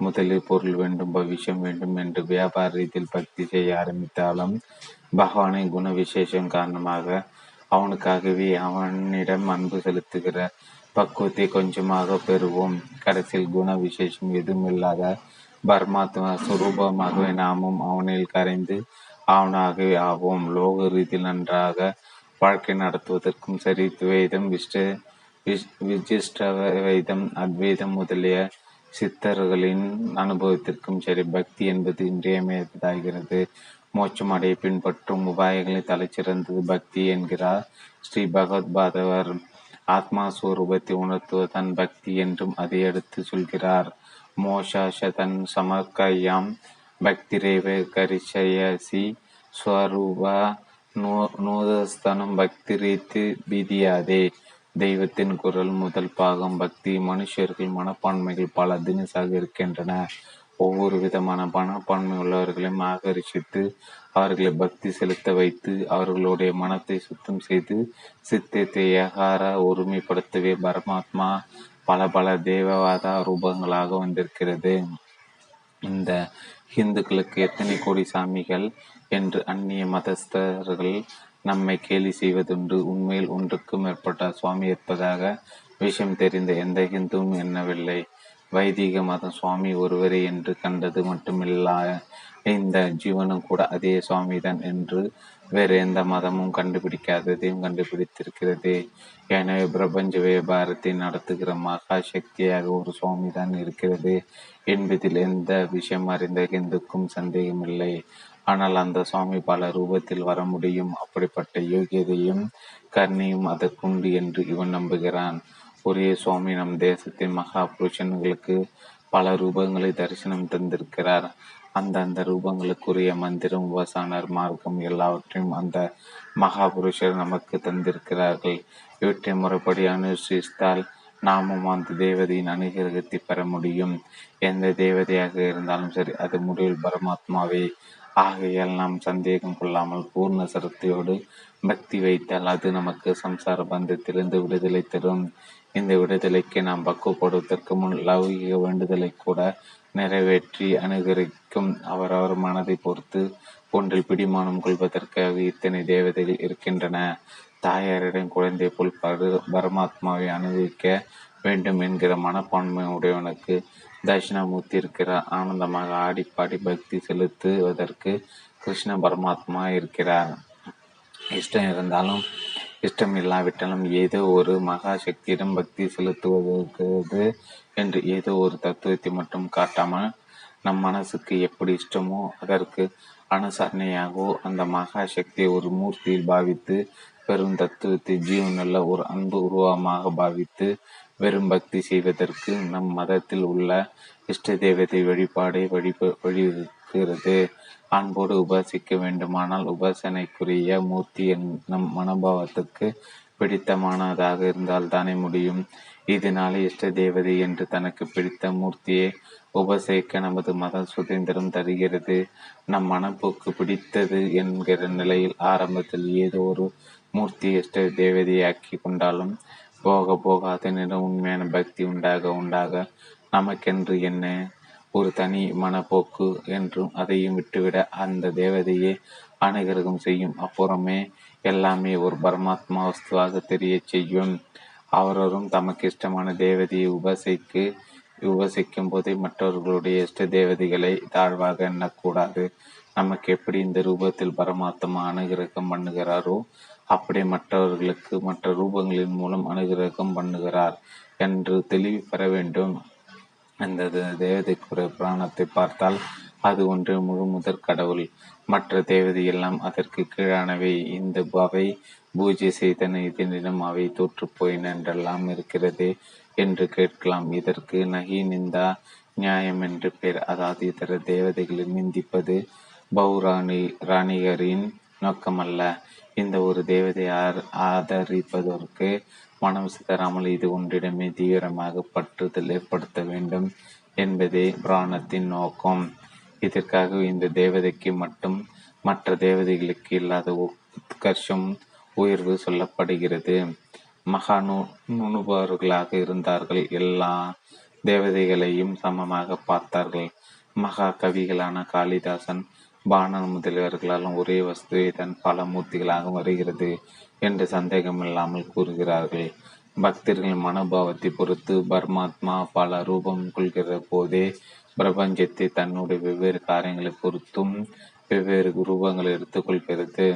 முதலில் பொருள் வேண்டும் பவிஷ்யம் வேண்டும் என்று வியாபார ரீதியில் பக்தி செய்ய ஆரம்பித்தாலும் பகவானின் குண விசேஷம் காரணமாக அவனுக்காகவே அவனிடம் அன்பு செலுத்துகிற பக்குவத்தை கொஞ்சமாக பெறுவோம். கடைசியில் குண விசேஷம் எதுவும் இல்லாத பரமாத்மா சுரூபமாகவே நாமும் அவனில் கரைந்து அவனாகவே ஆவோம். லோக ரீதியில் நன்றாக வாழ்க்கை நடத்துவதற்கும் சரி துவைதம் விஷ்ட விசிஷ்ட வைதம் அத்வைதம் முதலிய சித்தர்களின் அனுபவத்திற்கும் சரி பக்தி என்பது இன்றியமையதாகிறது மோட்சம் அடைய பின்பற்றும் உபாயங்களை தலைச்சிறந்தது பக்தி என்கிறார் ஸ்ரீ பகவத் பாதவர் ஆத்மா ஸ்வரூபத்தை உணர்த்துவதன் பக்தி என்றும் அதை எடுத்து சொல்கிறார். மோஷாஷதன் சமர்க்கயாம். பக்திரேவ கரிஷயசி ஸ்வரூப நூதஸ்தனம் பக்தி ரீத்து பீதியாதே. தெய்வத்தின் குரல் முதல் பாகம் பக்தி மனுஷர்கள் மனப்பான்மைகள் பல தினசாக இருக்கின்றன. ஒவ்வொரு விதமான மனப்பான்மை உள்ளவர்களையும் ஆகர்ஷித்து அவர்களை பக்தி செலுத்த வைத்து அவர்களுடைய மனத்தை சுத்தம் செய்து சித்தத்தை ஏகார ஒருமைப்படுத்தவே பரமாத்மா பல பல தேவவாத ரூபங்களாக வந்திருக்கிறது. இந்த ஹிந்துக்களுக்கு எத்தனை கோடி சாமிகள் என்று அந்நிய மதஸ்தர்கள் நம்மை கேலி செய்வதுண்டு. உண்மையில் ஒன்றுக்கும் மேற்பட்ட சுவாமி இருப்பதாக விஷயம் தெரிந்த எந்த ஹிந்துவும் எண்ணவில்லை. வைதிக மதம் சுவாமி ஒருவரே என்று கண்டது மட்டுமில்லா. இந்த ஜீவனும் கூட அதே சுவாமிதான் என்று வேறு எந்த மதமும் கண்டுபிடிக்காததையும் கண்டுபிடித்திருக்கிறது. எனவே பிரபஞ்ச வியாபாரத்தை நடத்துகிற மகா சக்தியாக ஒரு சுவாமி தான் இருக்கிறது. என்பதில் எந்த விஷயம் அறிந்த இந்துக்கும் சந்தேகமில்லை ஆனால் அந்த சுவாமி பல ரூபத்தில் வர முடியும். அப்படிப்பட்ட யோகியதையும் கர்ணியும் அதற்குண்டு என்று இவன் நம்புகிறான். ஒரே சுவாமி நம் தேசத்தின் மகா புருஷன்களுக்கு பல ரூபங்களை தரிசனம் தந்திருக்கிறார். அந்தந்த ரூபங்களுக்குரிய மந்திரம் உபாசனர் மார்க்கம் எல்லாவற்றையும் அந்த மகாபுருஷர் நமக்கு தந்திருக்கிறார்கள். இவற்றை முறைப்படி அனுசரித்தால் நாமும் அந்த தேவதையின் அனுகிரகத்தை பெற முடியும். எந்த தேவதையாக இருந்தாலும் சரி அது முடிவில் பரமாத்மாவே. ஆகையால் நாம் சந்தேகம் கொள்ளாமல் பூர்ண சரத்தையோடு பக்தி வைத்தால் அது நமக்கு சம்சார பந்தத்திலிருந்து விடுதலை தரும். இந்த விடுதலைக்கு நாம் பக்குவப்படுவதற்கு முன் லௌகிக வேண்டுதலை கூட நிறைவேற்றி அனுகரிக்கும் அவரவர் மனதை பொறுத்து ஒன்றில் பிடிமானம் கொள்வதற்காக இத்தனை தேவதைகள் இருக்கின்றன. தாயாரிடம் குழந்தை போல் பரு பரமாத்மாவை அனுபவிக்க வேண்டும் என்கிற மனப்பான்மை உடையவனுக்கு தட்சிணாமூர்த்தி இருக்கிறார். ஆனந்தமாக ஆடிப்பாடி பக்தி செலுத்துவதற்கு கிருஷ்ண பரமாத்மா இருக்கிறார். இஷ்டம் இருந்தாலும் இஷ்டம் இல்லாவிட்டாலும் ஏதோ ஒரு மகா சக்தியிடம் பக்தி செலுத்துவது என்று ஏதோ ஒரு தத்துவத்தை மட்டும் காட்டாமல் நம் மனசுக்கு எப்படி இஷ்டமோ அதற்கு அனுசரணையாகவோ அந்த மகா சக்தியை ஒரு மூர்த்தியில் பாவித்து பெரும் தத்துவத்தை ஜீவனுள்ள ஒரு அன்பு உருவமாக பாவித்து வெறும் பக்தி செய்வதற்கு நம் மதத்தில் உள்ள இஷ்ட தேவதை வழிபாடை வழிப வழிவகுக்கிறது. அன்போடு உபாசிக்க வேண்டுமானால் உபாசனைக்குரிய மூர்த்தி நம் மனோபாவத்துக்கு பிடித்தமானதாக இருந்தால் தானே முடியும். இதனாலே இஷ்ட தேவதை என்று தனக்கு பிடித்த மூர்த்தியை உபசரிக்க நமது மத சுதந்திரம் தருகிறது. நம் மனப்போக்கு பிடித்தது என்கிற நிலையில் ஆரம்பத்தில் ஏதோ ஒரு மூர்த்தி இஷ்ட தேவதையாக்கி கொண்டாலும் போக போக அதனிடம் உண்மையான பக்தி உண்டாக உண்டாக நமக்கென்று என்ன? ஒரு தனி மனப்போக்கு என்றும் அதையும் விட்டுவிட அந்த தேவதையை அனுகிரகம் செய்யும். அப்புறமே எல்லாமே ஒரு பரமாத்மா வஸ்துவாக தெரிய செய்யும். அவரவரும் தமக்கு இஷ்டமான தேவதையை உபசைக்கு உபசிக்கும் போதே மற்றவர்களுடைய இஷ்ட தேவதைகளை தாழ்வாக எண்ணக்கூடாது. நமக்கு எப்படி இந்த ரூபத்தில் பரமாத்மா அனுகிரகம் பண்ணுகிறாரோ அப்படி மற்றவர்களுக்கு மற்ற ரூபங்களின் மூலம் அனுகிரகம் பண்ணுகிறார் என்று தெளிவு பெற வேண்டும். அந்த தேவதைக்குரிய புராணத்தை பார்த்தால் அது ஒன்று முழு முதற் கடவுள். மற்ற தேவதை எல்லாம் அதற்கு கீழானவை. இந்த அவை பூஜை செய்தன இதனிடம் அவை தோற்றுப்போயின என்றெல்லாம் இருக்கிறது என்று கேட்கலாம். இதற்கு நகி நிந்தா நியாயம் என்று பெயர். அதாவது இதர தேவதைகளை நிந்திப்பது பௌராணி ராணிகரின் நோக்கமல்ல. இந்த ஒரு தேவதை ஆதரிப்பதற்கு மனம் சிதறாமல் இது ஒன்றிடமே தீவிரமாக பற்றுதல் ஏற்படுத்த வேண்டும் என்பதே புராணத்தின் நோக்கம். இதற்காக இந்த தேவதைக்கு மட்டும் மற்ற தேவதைகளுக்கு இல்லாத உத்கர்ஷம் உயர்வு சொல்லப்படுகிறது. மகா நு நுணுபவர்களாக இருந்தார்கள். எல்லா தேவதைகளையும் சமமாக பார்த்தார்கள். மகா கவிகளான காளிதாசன் பாணன் முதலியவர்களாலும் ஒரே வஸ்துவை தன் பல மூர்த்திகளாக வருகிறது என்று சந்தேகமில்லாமல் கூறுகிறார்கள். பக்தர்கள் மனோபாவத்தை பொறுத்து பரமாத்மா பல ரூபம் கொள்கிற போதே பிரபஞ்சத்தை தன்னுடைய வெவ்வேறு காரியங்களை பொறுத்தும் வெவ்வேறு ரூபங்களை எடுத்துக்கொள்கிறது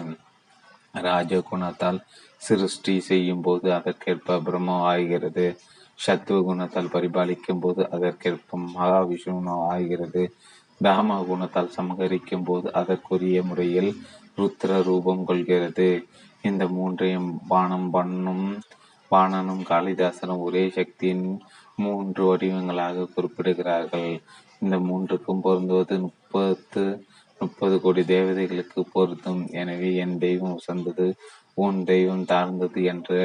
ராஜ குணத்தால் சிருஷ்டி செய்யும் போது அதற்கேற்ப பிரம்மம் ஆகிறது. சத்துவ குணத்தால் பரிபாலிக்கும் போது அதற்கேற்ப மகாவிஷ்ணு ஆகிறது. தாம குணத்தால் சமகரிக்கும் போது அதற்குரிய முறையில் ருத்ர ரூபம் கொள்கிறது. இந்த மூன்றையும் பானம் பண்ணும் பாணனும் காளிதாசனும் ஒரே சக்தியின் மூன்று வடிவங்களாக குறிப்பிடுகிறார்கள். இந்த மூன்றுக்கும் பொருந்துவது முப்பத்து முப்பது கோடி தேவதைகளுக்கு பொருந்தும். எனவே என் தெய்வம் உசந்தது உன் தெய்வம் தாழ்ந்தது என்று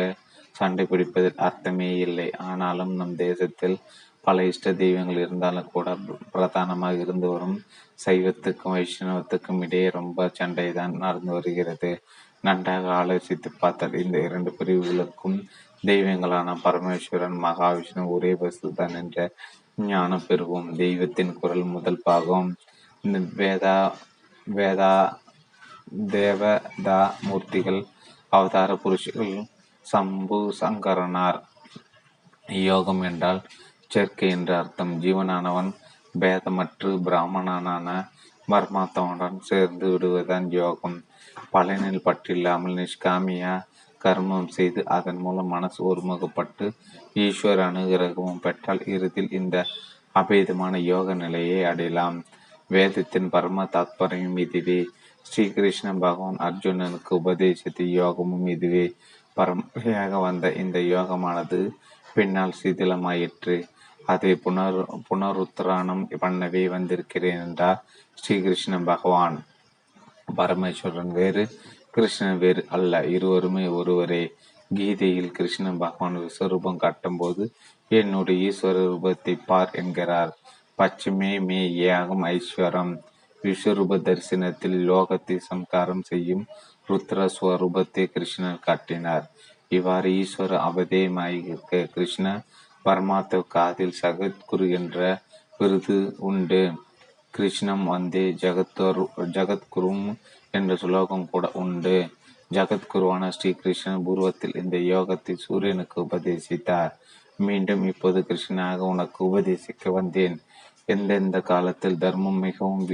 சண்டை பிடிப்பதில் அர்த்தமே இல்லை. ஆனாலும் நம் தேசத்தில் பல இஷ்ட தெய்வங்கள் இருந்தாலும் கூட பிரதானமாக இருந்து வரும் சைவத்துக்கும் வைஷ்ணவத்துக்கும் இடையே ரொம்ப சண்டை தான் நடந்து வருகிறது. நன்றாக ஆலோசித்து பார்த்தால் இந்த இரண்டு பிரிவுகளுக்கும் தெய்வங்களான பரமேஸ்வரன் மகாவிஷ்ணு ஒரே வசுதான் என்ற ஞானம் பெறுவோம். தெய்வத்தின் குரல் முதல் பாகம். இந்த வேதா வேதா தேவதா மூர்த்திகள் அவதார புருஷர்கள் சம்பு சங்கரனார். யோகம் என்றால் சேர்க்கை என்று அர்த்தம். ஜீவனானவன் பேதமற்று பிராமணனான பரமாத்மாவுடன் சேர்ந்து விடுவதுதான் யோகம். பலனில் பற்றில்லாமல் நிஷ்காமியா கர்மம் செய்து அதன் மூலம் மனசு ஒருமுகப்பட்டு ஈஸ்வர அனுகிரகமும் பெற்றால் இறுதியில் இந்த அபேதமான யோக நிலையை அடையலாம். வேதத்தின் பரம தாத்பரியம் இதுவே ஸ்ரீகிருஷ்ண பகவான் அர்ஜுனனுக்கு உபதேசித்த யோகமும் இதுவே பரம்பரையாக வந்த இந்த யோகமானது பின்னால் சிதிலமாயிற்று. அதை புனர் புனருத்தராணம் பண்ணவே வந்திருக்கிறேன் என்றார் ஸ்ரீகிருஷ்ண பகவான். பரமேஸ்வரன் வேறு கிருஷ்ணன் வேறு அல்ல இருவருமே ஒருவரே. கீதையில் கிருஷ்ண பகவான் விஸ்வரூபம் காட்டும்போது என்னுடைய ஈஸ்வர ரூபத்தை பார் என்கிறார். பச்சுமே மேயாகும் ஐஸ்வரம். விஸ்வரூப தரிசனத்தில் லோகத்தை சம்காரம் செய்யும் ருத்ர ஸ்வரூபத்தை கிருஷ்ணர் காட்டினார். இவ்வாறு ஈஸ்வர அவதேமாயிருக்க கிருஷ்ண பரமாத்ம காதில் சகத்குரு என்ற விருது உண்டு. கிருஷ்ணம் வந்தே ஜகத்தோர் ஜகத்குரும் என்ற சுலோகம் கூட உண்டு. ஜகத்குருவான ஸ்ரீ கிருஷ்ணன் பூர்வத்தில் இந்த யோகத்தை சூரியனுக்கு உபதேசித்தார். மீண்டும் இப்போது கிருஷ்ணனாக உனக்கு உபதேசிக்க வந்தேன். எந்தெந்த காலத்தில் தர்மம் மிகவும்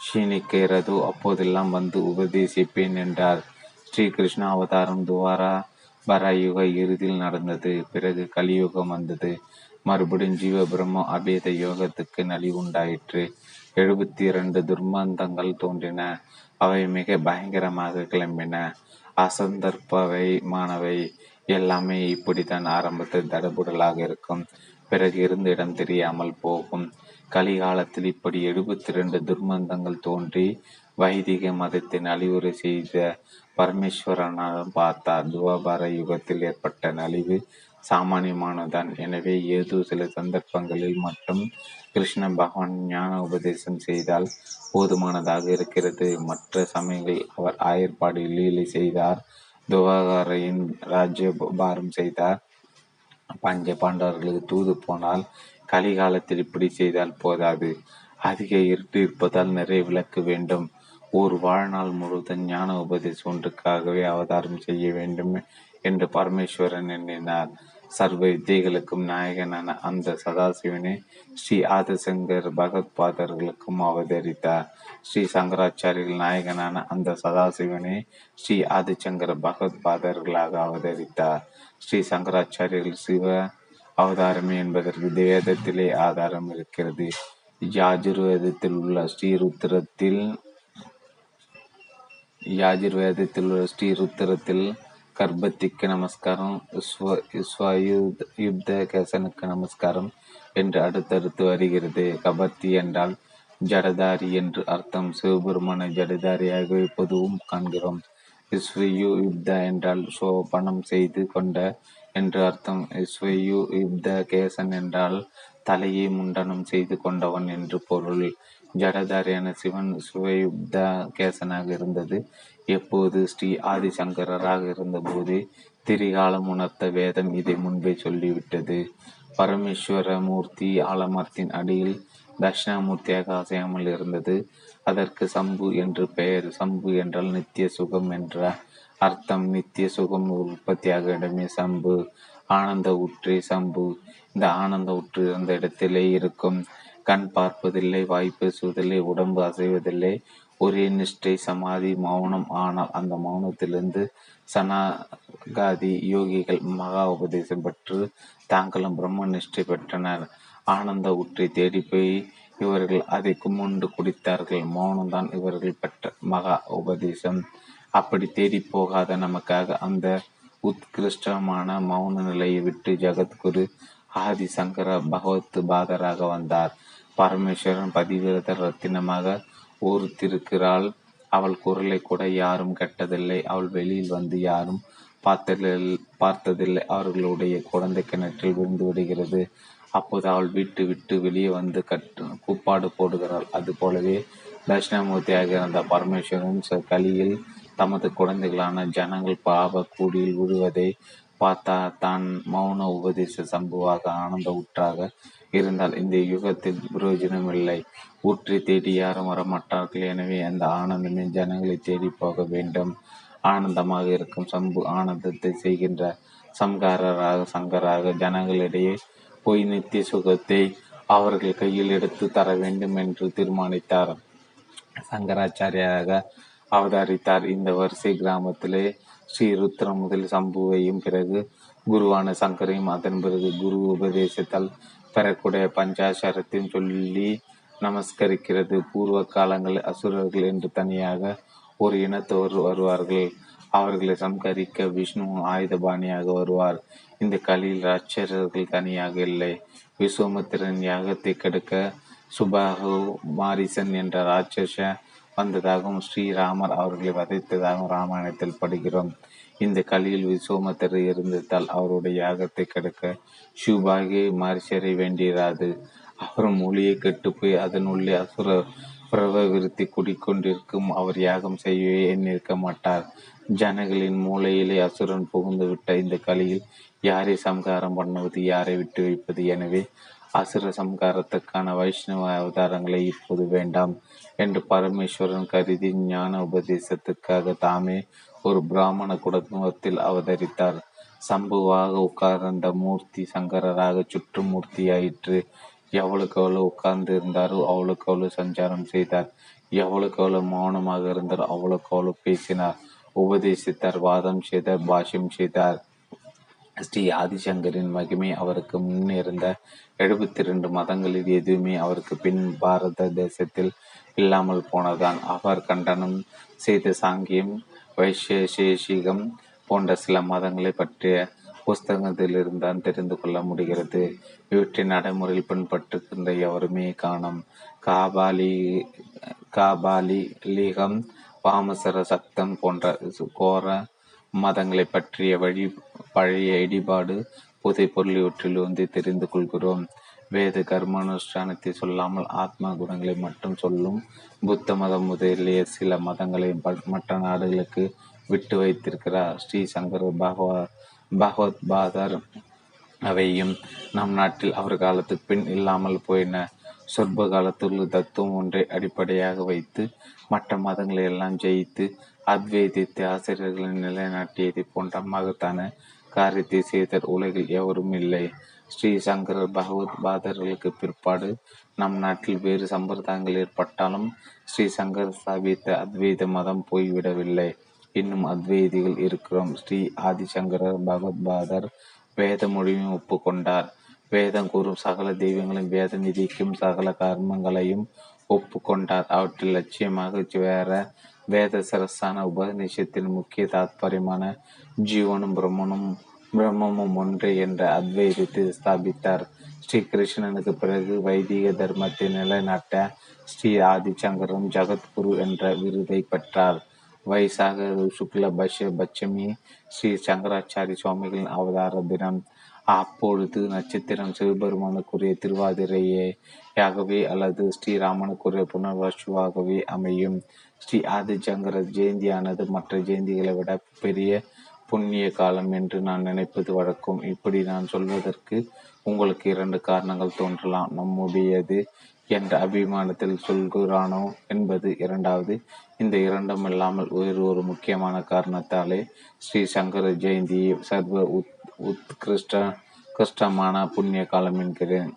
க்ஷீணிக்கிறதோ? அப்போதெல்லாம் வந்து உபதேசிப்பேன் என்றார். ஸ்ரீ கிருஷ்ண அவதாரம் துவாரா பராயுக இறுதியில் நடந்தது. பிறகு கலியுகம் வந்தது. மறுபடியும் ஜீவ பிரம்ம அபேத யோகத்துக்கு நலிவுண்டாயிற்று எழுபத்தி இரண்டு துர்மந்தங்கள் தோன்றின. அவை மிக பயங்கரமாக கிளம்பின. அசந்தர்ப்பவை மாணவை எல்லாமே இப்படித்தான் ஆரம்பத்தில் தடபுடலாக இருக்கும். பிறகு இருந்த இடம் தெரியாமல் போகும். கலிகாலத்தில் இப்படி எழுபத்தி இரண்டு துர்மந்தங்கள் தோன்றி வைதிக மதத்தின் அழிவுரை செய்த பரமேஸ்வரனாலும் பார்த்தார் துவாபார யுகத்தில் ஏற்பட்ட நலிவு சாமானியமானதான் எனவே ஏதோ சில சந்தர்ப்பங்களில் மட்டும் கிருஷ்ண பகவான் ஞான உபதேசம் செய்தால் போதுமானதாக இருக்கிறது. மற்ற சமயங்களில் அவர் ஆயர்பாடு லீலை செய்தார் துவாகாரையின் ராஜ்யபாரம் செய்தார். பஞ்ச பாண்டவர்களுக்கு தூது போனால் கலிகாலத்தில் இப்படி செய்தால் போதாது. அதிக இருட்டு இருப்பதால் நிறைய விளக்க வேண்டும். ஒரு வாழ்நாள் முழுவதும் ஞான உபதேசம் ஒன்றுக்காகவே அவதாரம் செய்ய வேண்டும் என்று பரமேஸ்வரன் எண்ணினார். சர்வ வித்தைகளுக்கும் நாயகனான அந்த சதாசிவனே ஸ்ரீ ஆதிசங்கர் பகத்பாதர்களுக்கும் அவதரித்தார். ஸ்ரீ சங்கராச்சாரியர்கள் நாயகனான அந்த சதாசிவனே ஸ்ரீ ஆதிசங்கர பகவத்பாதர்களாக அவதரித்தார். ஸ்ரீ சங்கராச்சாரியர்கள் சிவ அவதாரமே என்பதற்கு வேதத்திலே ஆதாரம் இருக்கிறது. யாஜுர்வேதத்தில் உள்ள ஸ்ரீருத்திரத்தில் யாஜுர்வேதத்தில் உள்ள ஸ்ரீருத்திரத்தில் கர்ப்பத்திக்கு நமஸ்காரம் யுத்த கேசனுக்கு நமஸ்காரம் என்று அடுத்தடுத்து வருகிறது. கபர்த்தி என்றால் ஜடதாரி என்று அர்த்தம். சிவபெருமான ஜடதாரியாக பொதுவும் காண்கிறோம். ஸ்வயு என்றால் சோபனம் செய்து கொண்ட என்று அர்த்தம். ஸ்வயு யுப்த கேசன் என்றால் தலையை முண்டனம் செய்து கொண்டவன் என்று பொருள். ஜடதாரியான சிவன் சுவயுப்த கேசனாக இருந்தது. எப்போது ஸ்ரீ ஆதிசங்கரராக இருந்தபோது திரிகாலம் உணர்த்த வேதம் இதை முன்பே சொல்லிவிட்டது. பரமேஸ்வர மூர்த்தி ஆலமரத்தின் அடியில் தட்சிணாமூர்த்தியாக அசையாமல் இருந்தது. அதற்கு சம்பு என்று பெயர். சம்பு என்றால் நித்திய சுகம் என்ற அர்த்தம் நித்திய சுகம் உற்பத்தியாக இடமே சம்பு ஆனந்த உற்றி சம்பு. இந்த ஆனந்த உற்று அந்த இடத்திலே இருக்கும். கண் பார்ப்பதில்லை வாய் பேசுவதில்லை உடம்பு அசைவதில்லை. ஒரே நிஷ்டை சமாதி மௌனம். ஆனால் அந்த மௌனத்திலிருந்து சனாகாதி யோகிகள் மகா உபதேசம் பெற்று தாங்களும் பிரம்ம நிஷ்டை பெற்றனர். ஆனந்த ஊற்றை தேடி போய் இவர்கள் அதை கும்முண்டு குடித்தார்கள். மௌனம்தான் இவர்கள் பெற்ற மகா உபதேசம். அப்படி தேடி போகாத நமக்காக அந்த உத்கிருஷ்டமான மௌன நிலையை விட்டு ஜகத்குரு ஆதி சங்கர பகவத் பாதராக வந்தார். பரமேஸ்வரன் பதிவிரத ரத்தினமாக ஊர்த்திருக்கிறாள் அவள் குரலை கூட யாரும் கெட்டதில்லை. அவள் வெளியில் வந்து யாரும் பார்த்ததில் பார்த்ததில்லை. அவர்களுடைய குழந்தை கிணற்றில் விழுந்து விடுகிறது. அப்போது அவள் வீட்டு விட்டு வெளியே வந்து கட்டு கூப்பாடு போடுகிறாள். அது போலவே தட்சிணாமூர்த்தியாக இருந்த பரமேஸ்வரன் கலியில் தமது குழந்தைகளான ஜனங்கள் பாவ கூடியில் விழுவதை பார்த்தா தான் மௌன உபதேச சம்புவாக ஆனந்த உற்றாக இருந்தால் இந்த யுகத்தில் பிரயோஜனமில்லை. ஊற்றி தேடி யாரும் வரமாட்டார்கள். எனவே அந்த ஆனந்தமே ஜனங்களை தேடி போக வேண்டும். ஆனந்தமாக இருக்கும் சம்பு ஆனந்தத்தை செய்கின்ற சம்காரராக சங்கராக ஜனங்களிடையே போய் நித்திய சுகத்தை அவர்கள் கையில் எடுத்து தர வேண்டும் என்று தீர்மானித்தார். சங்கராச்சாரியாக அவதரித்தார் இந்த வரிசை கிராமத்திலே. ஸ்ரீ ருத்ர முதல் சம்புவையும் பிறகு குருவான சங்கரையும் அதன் பிறகு குரு உபதேசத்தால் பெறக்கூடிய பஞ்சாசரத்தையும் சொல்லி நமஸ்கரிக்கிறது. பூர்வ காலங்களில் அசுரர்கள் என்று தனியாக ஒரு இனத்தவர் வருவார்கள். அவர்களை சம்கரிக்க விஷ்ணு ஆயுதபாணியாக வருவார். இந்த கலியில் ராட்சரர்கள் தனியாக இல்லை. விஸ்வமித்திரன் யாகத்தை கெடுக்க சுபாகு மாரிசன் என்ற ராட்சச வந்ததாகவும் ஸ்ரீராமர் அவர்களை வதைத்ததாகவும் ராமாயணத்தில் படுகிறோம். இந்த கலியில் விசோமத்தர் இருந்ததால் அவருடைய யாகத்தை கெடுக்க சுபாகி மாரிசரை வேண்டியராது. அவர் மொழியை கெட்டுப்போய் அதனுள்ளே அசுர பிரவவிருத்தி குடிக்கொண்டிருக்கும் அவர் யாகம் செய்யவே எண்ணிருக்க மாட்டார். ஜனங்களின் மூளையிலே அசுரன் புகுந்து விட்ட இந்த கலியில் யாரை சம்காரம் பண்ணுவது யாரை விட்டு வைப்பது? எனவே அசுர சம்காரத்துக்கான வைஷ்ணவ அவதாரங்களை இப்போது வேண்டாம் என்று பரமேஸ்வரன் கருதி ஞான உபதேசத்துக்காக தாமே ஒரு பிராமண குடும்பத்தில் அவதரித்தார். சம்புவாக உட்கார்ந்த மூர்த்தி சங்கரராக சுற்றுமூர்த்தியாயிற்று. எவ்வளவுக்கு எவ்வளவு உட்கார்ந்து இருந்தாரோ அவ்வளவுக்கு அவ்வளவு சஞ்சாரம் செய்தார். எவ்வளவுக்கு எவ்வளவு மௌனமாக இருந்தாரோ அவ்வளவுக்கு அவ்வளவு பேசினார். உபதேசித்தார் வாதம் செய்தார் பாஷ்யம் செய்தார். ஸ்ரீ ஆதிசங்கரின் மகிமை அவருக்கு முன்னிருந்த எழுபத்தி இரண்டு மதங்களில் எதுவுமே அவருக்கு பின் பாரத தேசத்தில் இல்லாமல் போனதான் அவர் கண்டனம் செய்த சாங்கியம் வைசேஷிகம் போன்ற சில மதங்களை பற்றிய புஸ்தகத்திலிருந்தான் தெரிந்து கொள்ள முடிகிறது. இவற்றை நடைமுறையில் பின்பற்றுகின்ற எவருமே காணும். காபாலி காபாலி லீகம் பாமசர சக்தம் போன்ற கோர மதங்களை பற்றிய வழி பழைய இடிபாடு புதை பொருளிவற்றிலிருந்து தெரிந்து கொள்கிறோம். வேத கர்மானுஷ்டானத்தை சொல்லாமல் ஆத்மா குணங்களை மட்டும் சொல்லும் புத்த மதம் முதலிய சில மதங்களை மற்ற நாடுகளுக்கு விட்டு வைத்திருக்கிறார். ஸ்ரீ சங்கர் பகவா பகவத் பாதர் அவையும் நம் நாட்டில் அவர் காலத்துக்கு பின் இல்லாமல் போயின. சொற்ப காலத்துள்ள தத்துவம் ஒன்றை அடிப்படையாக வைத்து மற்ற மதங்களை எல்லாம் ஜெயித்து அத்வைதித்து ஆசிரியர்களின் நிலைநாட்டியதை போன்ற மகத்தான காரியத்தை செய்தர். உலகில் எவரும் இல்லை. ஸ்ரீ சங்கரர் பகவத் பாதர்களுக்கு பிற்பாடு நம் நாட்டில் வேறு சம்பிரதாயங்கள் ஏற்பட்டாலும் ஸ்ரீ சங்கர் ஸ்தாபித்த அத்வைத மதம் போய்விடவில்லை. இன்னும் அத்வைதிகள் இருக்கிறோம். ஸ்ரீ ஆதிசங்கரர் பகவத் பாதர் வேத மொழியும் ஒப்புக்கொண்டார். வேதம் கூறும் சகல தெய்வங்களையும் வேத நிதிக்கும் சகல கர்மங்களையும் ஒப்புக்கொண்டார். அவற்றில் லட்சியமாக வேற வேத சரசான உபநிஷத்தின் முக்கிய தாத்பரியமான ஜீவனும் பிரம்மனும் பிரம்மமும் ஒன்றே என்ற அத்வைதத்தை ஸ்தாபித்தார். ஸ்ரீ கிருஷ்ணனுக்கு பிறகு வைதிக தர்மத்தை நிலைநாட்ட ஸ்ரீ ஆதிசங்கரும் ஜகத்குரு என்ற விருதை பெற்றார். வயசாக சுக்ல பஷ பட்சமி ஸ்ரீ சங்கராச்சாரி சுவாமிகளின் அவதார தினம். அப்பொழுது நட்சத்திரம் சிவபெருமானுக்குரிய திருவாதிரையாகவே அல்லது ஸ்ரீராமனுக்குரிய புனர்வசுவாகவே அமையும். ஸ்ரீ ஆதிச்சங்கர ஜெயந்தியானது மற்ற ஜெயந்திகளை விட பெரிய புண்ணிய காலம் என்று நான் நினைப்பது வழக்கம். இப்படி நான் சொல்வதற்கு உங்களுக்கு இரண்டு காரணங்கள் தோன்றலாம். நம்முடையது என்ற அபிமானத்தில் சொல்கிறானோ என்பது இரண்டாவது. இந்த இரண்டும் இல்லாமல் வேறு ஒரு முக்கியமான காரணத்தாலே ஸ்ரீ சங்கர ஜெயந்தி சர்வ உத் உத்கிருஷ்ட கிருஷ்டமான புண்ணிய காலம் என்கிறேன்.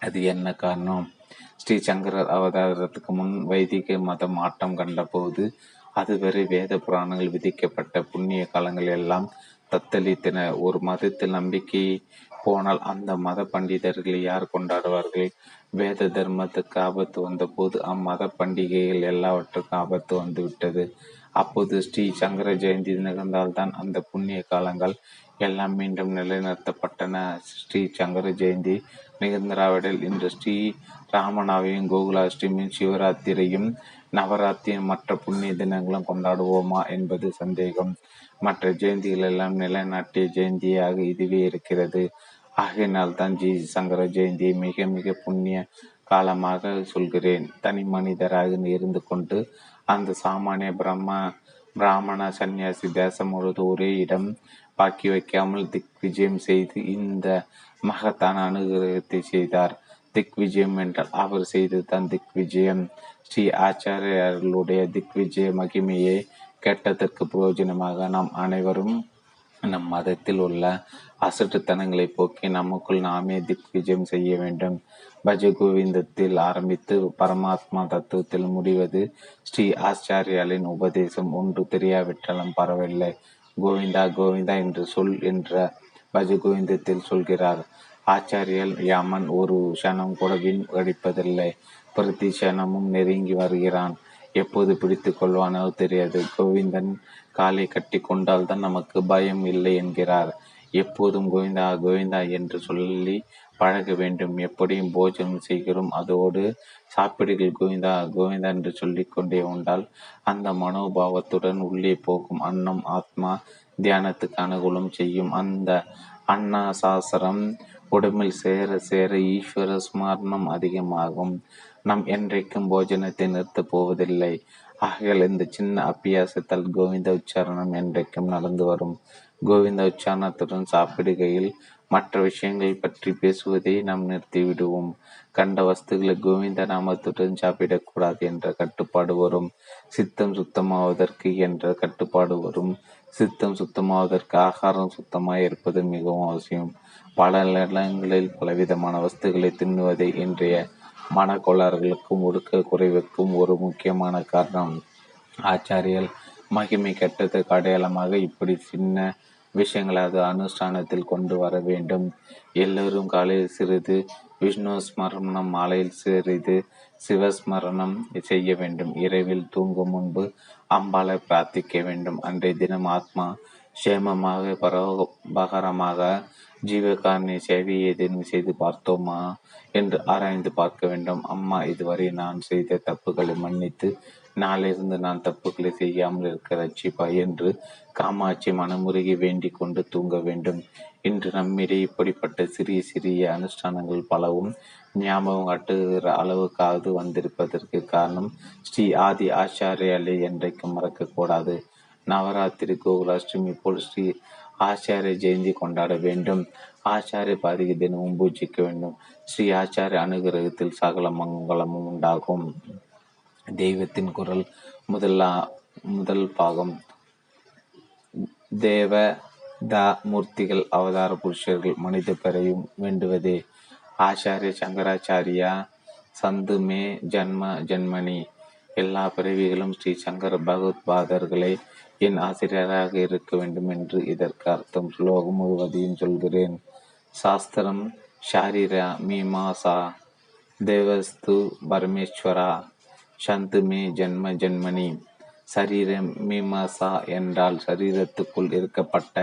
அது என்ன காரணம்? ஸ்ரீ சங்கரர் அவதாரத்துக்கு முன் வைதிக மதம் ஆட்டம் கண்டபோது அதுவரை வேத புராணங்கள் விதிக்கப்பட்ட புண்ணிய காலங்கள் எல்லாம் தத்தளித்தன. ஒரு மதத்தில் நம்பிக்கை போனால் அந்த மத பண்டிதர்களை யார் கொண்டாடுவார்கள்? வேத தர்மத்துக்கு ஆபத்து வந்தபோது அம்மத பண்டிகைகள் எல்லாவற்றுக்கும் ஆபத்து வந்துவிட்டது. அப்போது ஸ்ரீ சங்கர ஜெயந்தி நிகழ்ந்தால்தான் அந்த புண்ணிய காலங்கள் எல்லாம் மீண்டும் நிலைநிறுத்தப்பட்டன. ஸ்ரீ சங்கர ஜெயந்தி நிகழ்ந்திராவிடல் இன்று ஸ்ரீ ராமநாவையும் கோகுலாஷ்டமியும் சிவராத்திரியும் நவராத்திரியும் மற்ற புண்ணிய தினங்களும் கொண்டாடுவோமா என்பது சந்தேகம். மற்ற ஜெயந்திகள் எல்லாம் நிலைநாட்டிய ஜெயந்தியாக இதுவே இருக்கிறது. ஆகையினால் தான் ஜி சங்கர ஜெயந்தியை மிக மிக புண்ணிய காலமாக சொல்கிறேன். தனி மனிதராக இருந்து கொண்டு அந்த சாமானிய பிரம்ம பிராமண சன்னியாசி தேசம் முழுவது ஒரே இடம். பாக்கி வைக்காமல் திக் விஜயம் செய்து இந்த மகத்தான அனுகிரகத்தை செய்தார். திக் விஜயம் என்றால் அவர் செய்ததுதான் திக் விஜயம் ஸ்ரீ ஆச்சாரியர்களுடைய திக் விஜய மகிமையை கேட்டதற்கு பிரயோஜனமாக நாம் அனைவரும் நம் மதத்தில் உள்ள அசட்டுத்தனங்களை போக்கி நமக்குள் நாமே திக் விஜயம் செய்ய வேண்டும். பஜ கோவிந்தத்தில் ஆரம்பித்து பரமாத்மா தத்துவத்தில் முடிவது ஸ்ரீ ஆச்சாரியாலின் உபதேசம். ஒன்று தெரியாவிட்டாலும் பரவாயில்லை. கோவிந்தா கோவிந்தா என்று சொல் என்ற பஜ கோவிந்தத்தில் சொல்கிறார். ஆச்சாரியல் யாமன் ஒரு க்ஷணம் கூட வீண் கடிப்பதில்லை பிரதி க்ஷணமும் நெருங்கி வருகிறான். எப்போது பிடித்து கொள்வானோ தெரியாது. கோவிந்தன் காலை கட்டி கொண்டால்தான் நமக்கு பயம் இல்லை என்கிறார். எப்போதும் கோவிந்தா கோவிந்தா என்று சொல்லி பழக வேண்டும். எப்படியும் போஜனம் செய்கிறோம். அதோடு சாப்பிடுகள் கோவிந்தா கோவிந்தா என்று சொல்லி கொண்டே உண்டால் அந்த மனோபாவத்துடன் உள்ளே போகும். அன்னம் ஆத்மா தியானத்துக்கு அனுகூலம் செய்யும். அந்த அன்னா சாஸ்திரம் உடம்பில் சேர சேர ஈஸ்வர ஸ்மரணம் அதிகமாகும். நாம் என்றைக்கும் போஜனத்தை நிறுத்தப் போவதில்லை. ஆகையால் இந்த சின்ன அப்பியாசத்தால் கோவிந்த உச்சாரணம் என்றைக்கும் நடந்து வரும். கோவிந்த உச்சாரணத்துடன் சாப்பிடுகையில் மற்ற விஷயங்கள் பற்றி பேசுவதை நாம் நிறுத்திவிடுவோம் கண்ட வஸ்துகளை கோவிந்த நாமத்துடன் சாப்பிடக்கூடாது என்ற கட்டுப்பாடு வரும். சித்தம் சுத்தமாவதற்கு என்ற கட்டுப்பாடு வரும். சித்தம் சுத்தமாவதற்கு ஆகாரம் சுத்தமாக இருப்பது மிகவும் அவசியம். பல நிலங்களில் பலவிதமான வஸ்துகளை தின்னுவதை இன்றைய மனக்கோளாறுகளுக்கும் ஒடுக்க குறைவுக்கும் ஒரு முக்கியமான காரணம். ஆச்சாரியல் மகிமை கெட்டதுக்கு அடையாளமாக இப்படி சின்ன விஷயங்களாவது அனுஷ்டானத்தில் கொண்டு வர வேண்டும். எல்லோரும் காலையில் சிறிது விஷ்ணு ஸ்மரணம் மாலையில் சிறிது சிவஸ்மரணம் செய்ய வேண்டும். இரவில் தூங்கும் முன்பு அம்பாலை பிரார்த்திக்க வேண்டும். அன்றைய தினம் ஆத்மா சேமமாக பரோபகரமாக ஜீவகாரணி சேவை ஏதேனும் செய்து பார்த்தோமா? என்று ஆராய்ந்து பார்க்க வேண்டும். அம்மா இதுவரை நான் செய்த தப்புகளை மன்னித்து நாளிலிருந்து நான் தப்புகளை செய்யாமல் இருக்க ரட்சிப்பா என்று காமாட்சி மனமுருகி வேண்டிக் கொண்டு தூங்க வேண்டும். இன்று நம்மிடையே இப்படிப்பட்ட சிறிய சிறிய அனுஷ்டானங்கள் பலவும் ஞாபகம் காட்டுகிற அளவுக்காவது வந்திருப்பதற்கு காரணம் ஸ்ரீ ஆதி ஆச்சாரியாலே என்றைக்கும் மறக்கக்கூடாது. நவராத்திரி கோகுலாஷ்டமி போல் ஸ்ரீ ஆச்சாரிய ஜெயந்தி கொண்டாட வேண்டும். ஆச்சாரிய பாதிக்கு தினமும் பூஜிக்க வேண்டும். ஸ்ரீ ஆச்சாரிய அனுகிரகத்தில் சகல மங்களமும் உண்டாகும். தெய்வத்தின் குரல் முதலா முதல் பாகம். தேவ தா மூர்த்திகள் அவதார புருஷர்கள் மனித பெறையும் வேண்டுவதே. ஆச்சாரிய சங்கராச்சாரியா சந்து மே ஜன்ம ஜன்மணி. எல்லா பிறவிகளும் ஸ்ரீ சங்கர பகவத்பாதர்களை என் ஆசிரியராக இருக்க வேண்டும் என்று இதற்கு அர்த்தம். ஸ்லோகம் முழுவதையும் சொல்கிறேன். சாஸ்திரம் ஷாரீரா மீமாசா தேவஸ்து பரமேஸ்வரா சந்து மே ஜன்ம ஜன்மணி சரீர மீமாசா என்றால் சரீரத்துக்குள் இருக்கப்பட்ட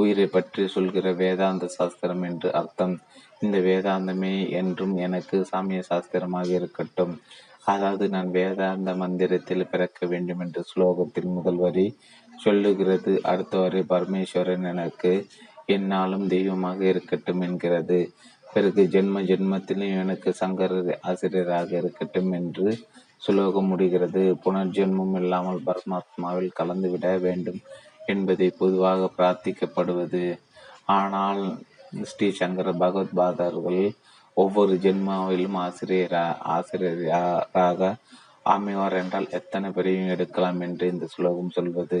உயிரை பற்றி சொல்கிற வேதாந்த சாஸ்திரம் என்று அர்த்தம். இந்த வேதாந்தமே என்றும் எனக்கு சாமிய சாஸ்திரமாக இருக்கட்டும். அதாவது நான் வேதாந்த மந்திரத்தில் பிறக்க வேண்டும் என்று ஸ்லோகத்தில் முதல் வரி சொல்லுகிறது. அடுத்த வரை பரமேஸ்வரன் எனக்கு என்னாலும் தெய்வமாக இருக்கட்டும் என்கிறது. பிறகு ஜென்ம ஜென்மத்திலும் எனக்கு சங்கர ஆசிரியராக இருக்கட்டும் என்று சுலோகம் முடிகிறது. புனர்ஜென்மம் இல்லாமல் பரமாத்மாவில் கலந்துவிட வேண்டும் என்பதை பொதுவாக பிரார்த்திக்கப்படுவது. ஆனால் ஸ்ரீ சங்கர பகவத்பாதர்கள் ஒவ்வொரு ஜென்மாவிலும் ஆசிரியரா ஆசிரியராக அமைவார் என்றால் எத்தனை பேரையும் எடுக்கலாம் என்று இந்த சுலோகம் சொல்வது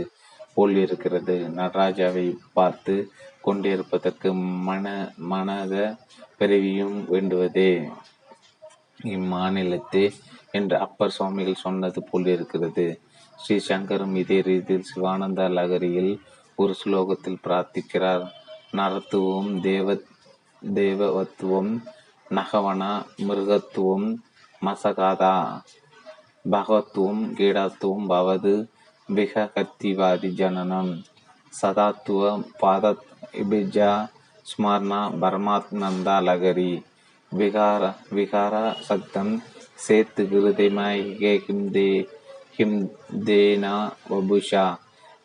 போல் இருக்கிறது. நடராஜாவை பார்த்து கொண்டிருப்பதற்கு மன மனத பிறவியும் வேண்டுவதே. இம்மாநிலத்தே என்று அப்பர் சுவாமிகள் சொன்னது போல் இருக்கிறது. ஸ்ரீ சங்கரும் இதே ரீதியில் சிவானந்த லகரியில் ஒரு ஸ்லோகத்தில் பிரார்த்திக்கிறார். நரத்துவம் தேவ தேவவத்துவம் நகவன மிருகத்துவம் மசகாதா பகவத்துவம் கீடாத்துவம் பவது விககத்திவாதி ஜனனம் சதாத்துவ பாத இபிஜா ஸ்மர்ணா பரமாத்மந்தா லகரி விகார விகார சக்தம் சேத்து ஹிருதயமாய் ஹிம் தே ஹிம் தேனா வபுஷா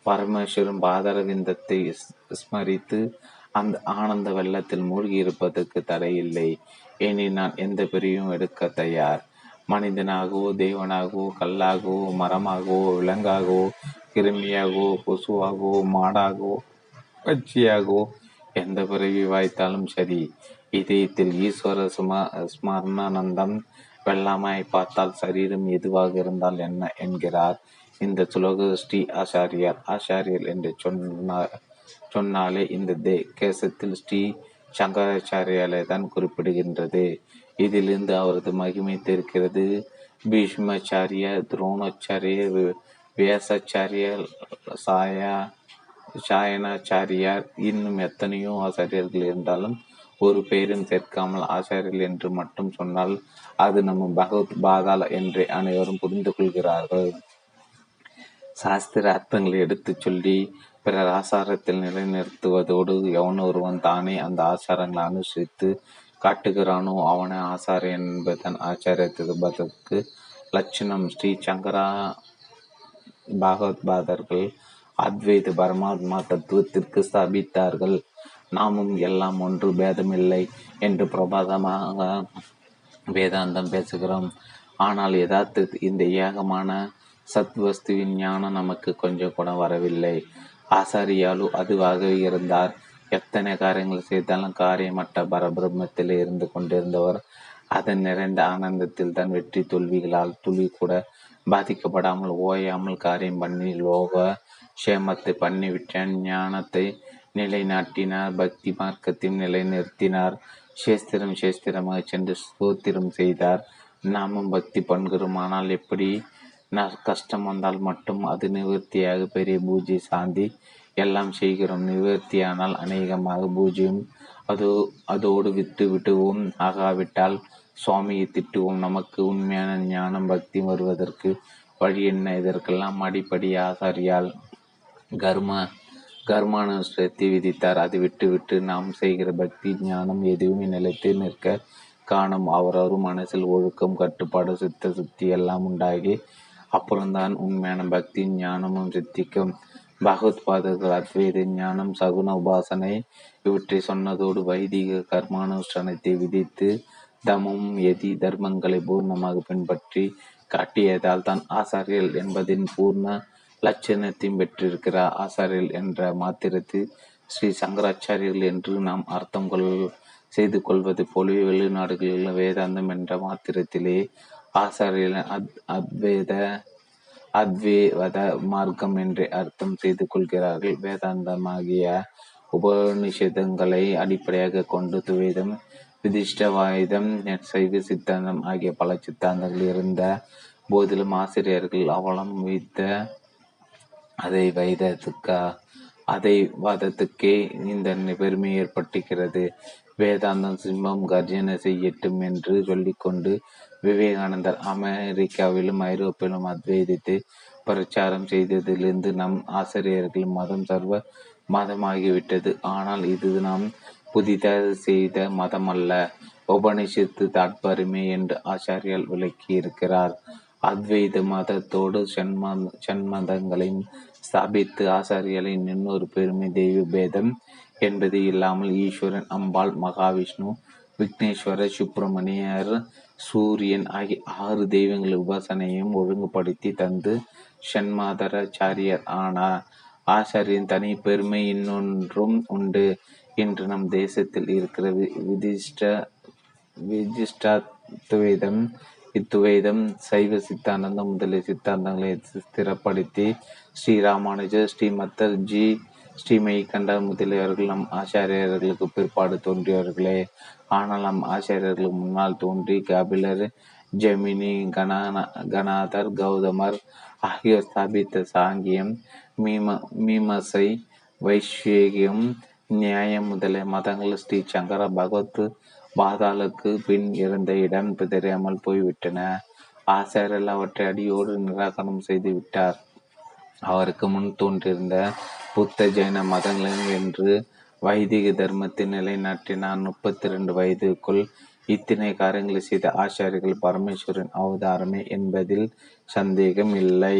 பரமேஸ்வரன் பாதரவிந்தத்தை ஸ்மரித்து அந்த ஆனந்த வெள்ளத்தில் மூழ்கி இருப்பதற்கு தடையில்லை. இனி நான் எந்த பிரிவும் எடுக்க தயார்? மனிதனாகவோ தெய்வனாகவோ கல்லாகவோ மரமாகவோ விலங்காகவோ கிருமியாகவோ கொசுவாகவோ மாடாகவோ பட்சியாகவோ எந்த பிறவி வாய்த்தாலும் சரி இதயத்தில் ஈஸ்வர சும ஸ்மரணானந்தம் வெள்ளாமாய் பார்த்தால் சரீரம் எதுவாக இருந்தால் என்ன என்கிறார்? இந்த சுலோக ஸ்ரீ ஆச்சாரியார். ஆச்சாரியர் என்று சொன்னார் சொன்னாலே இந்த தே கேசத்தில் ஸ்ரீ சங்கராச்சாரியாலே தான் குறிப்பிடுகின்றது. இதிலிருந்து அவரது மகிமை தெரிகிறது. பீஷ்மாச்சாரிய துரோணாச்சாரிய வியாசாச்சாரியர் சாயா சாயனாச்சாரியார் இன்னும் எத்தனையோ ஆசாரியர்கள் இருந்தாலும் ஒரு பெயரும் சேர்க்காமல் ஆச்சாரியர்கள் என்று மட்டும் சொன்னால் அது நம்ம பகவத் பாதாள என்று அனைவரும் புரிந்து கொள்கிறார்கள். சாஸ்திர அர்த்தங்களை எடுத்துச் சொல்லி பிறர் ஆசாரத்தில் நிலைநிறுத்துவதோடு எவன் ஒருவன் தானே அந்த ஆசாரங்களை அனுசரித்து காட்டுகிறானோ அவனை ஆசாரியன் என்பதன் ஆச்சாரியத்திற்கு லட்சணம். ஸ்ரீ சங்கரா பாகவத்பாதர்கள் அத்வைத பரமாத்மா தத்துவத்திற்கு ஸ்தாபித்தார்கள். நாமும் எல்லாம் ஒன்று பேதமில்லை என்று பிரபாதமாக வேதாந்தம் பேசுகிறோம். ஆனால் யதார்த்த இந்த ஏகமான சத்வஸ்துவின் ஞானம் நமக்கு கொஞ்சம் கூட வரவில்லை. ஆசாரியாலு அதுவாக இருந்தார். எத்தனை காரியங்கள் செய்தாலும் காரியமற்ற பரபிரம்மத்தில் இருந்து கொண்டிருந்தவர். அதன் நிறைந்த ஆனந்தத்தில் தான் வெற்றி தோல்விகளால் துளி கூட பாதிக்கப்படாமல் ஓயாமல் காரியம் பண்ணி லோக சேமத்தை பண்ணிவிட்டான் ஞானத்தை நிலைநாட்டினார். பக்தி மார்க்கத்தையும் நிலைநிறுத்தினார். சேஸ்திரம் சேஸ்திரமாக சென்று ஸ்தோத்திரம் செய்தார். நாமும் பக்தி பண்கிறோம். ஆனால் எப்படி கஷ்டம் வந்தால் மட்டும் அது நிவர்த்தியாக பெரிய பூஜை சாந்தி எல்லாம் செய்கிறோம். நிவர்த்தியானால் அநேகமாக பூஜையும் அது அதோடு விட்டு விட்டுவோம் ஆகாவிட்டால் சுவாமியை திட்டுவோம். நமக்கு உண்மையான ஞானம் பக்தி வருவதற்கு வழி என்ன? இதற்கெல்லாம் அடிப்படி ஆசாரியால் கர்ம கர்மானுஷ்டத்தை விதித்தார். அதை விட்டுவிட்டு நாம் செய்கிற பக்தி ஞானம் எதுவுமே நிலைத்து நிற்க காணும். அவரவரும் மனசில் ஒழுக்கம் கட்டுப்பாடு சித்த சுத்தி எல்லாம் உண்டாகி அப்புறம்தான் உண்மையான பக்தி ஞானமும் சித்திக்கும். பகவத் பாதர்கள் அத்வைத ஞானம் சகுன உபாசனை இவற்றை சொன்னதோடு வைதிக கர்மானுஷ்டானத்தை விதித்து தமும் எதி தர்மங்களை பூர்ணமாக பின்பற்றி காட்டியதால் தான் ஆசாரியல் என்பதின் பூர்ண லட்சணத்தையும் பெற்றிருக்கிறார் ஆசாரியல் என்ற மாத்திரத்தில் ஸ்ரீ சங்கராச்சாரியர்கள் என்று நாம் அர்த்தம் கொள் செய்து கொள்வது போலவே வெளிநாடுகளில் வேதாந்தம் என்ற மாத்திரத்திலே ஆசாரியல் அத் அத்வேத அத்வேத மார்க்கம் என்று அர்த்தம் செய்து கொள்கிறார்கள். வேதாந்தமாகிய உபநிஷதங்களை அடிப்படையாக கொண்டு துவேதம் விதிஷ்டவாயுதம் சைவ சித்தாந்தம் ஆகிய பல சித்தாந்தங்கள் இருந்த போதிலும் ஆசிரியர்கள் அவலம் வைத்த அதை வைதத்துக்கா அதை வாதத்துக்கே இந்த பெருமை ஏற்பட்டிருக்கிறது. வேதாந்தம் சிம்மம் கர்ஜனை செய்யட்டும் என்று சொல்லிக்கொண்டு விவேகானந்தர் அமெரிக்காவிலும் ஐரோப்பிலும் அத்வைதத்தை பிரச்சாரம் செய்ததிலிருந்து நம் ஆசிரியர்கள் மதம் சர்வ மதமாகிவிட்டது. ஆனால் இது நாம் புதிதாக செய்த மதமல்ல. உபனிஷத்து தாட்பரிமை என்று ஆச்சாரியால் விளக்கியிருக்கிறார். அத்வைத மதத்தோடு சண்மதங்களையும் ஸ்தாபித்து ஆசாரியர்களின் இன்னொரு பெருமை தெய்வ பேதம் என்பது இல்லாமல் ஈஸ்வரன் அம்பாள் மகாவிஷ்ணு விக்னேஸ்வர சுப்பிரமணியர் சூரியன் ஆகிய ஆறு தெய்வங்கள் உபாசனையும் ஒழுங்குபடுத்தி தந்து ஷண்மாதராச்சாரியர் ஆனார். ஆச்சாரியின் தனி பெருமை இன்னொன்றும் உண்டு இன்று நம் தேசத்தில் இருக்கிற விதிஷ்ட விதிஷ்டத்துவேதம் இத்துவேதம் சைவ சித்தாந்தம் முதலிய சித்தாந்தங்களை ஸ்திரப்படுத்தி ஸ்ரீராமானுஜர் ஸ்ரீமத்தர் ஜி. ஸ்ரீமையை கண்டார் முதலியவர்கள் நம் ஆச்சாரியர்களுக்கு பிற்பாடு தோன்றியவர்களே. ஆனால் நம் ஆச்சாரியர்களுக்கு முன்னால் தோன்றி கபிலர் ஜெமினி கணான கணாதர் கௌதமர் ஆகியோர் ஸ்தாபித்த சாங்கியம் மீம மீமசை வைஸ்வேகியம் நியாயம் முதலிய மதங்கள் ஸ்ரீ சங்கர பகவத் பாதாளுக்கு பின் இருந்த இடம் தெரியாமல் போய்விட்டன. ஆசாரியர் அவற்றை அடியோடு நிராகரணம் செய்து விட்டார். அவருக்கு முன் தோன்றியிருந்த புத்த ஜெயின மதங்களையும் என்று வைதிக தர்மத்தை நிலைநாட்டினார். முப்பத்தி ரெண்டு வயதுக்குள் இத்தனை காரியங்களை செய்த ஆச்சாரிகள் பரமேஸ்வரன் அவதாரமே என்பதில் சந்தேகம் இல்லை.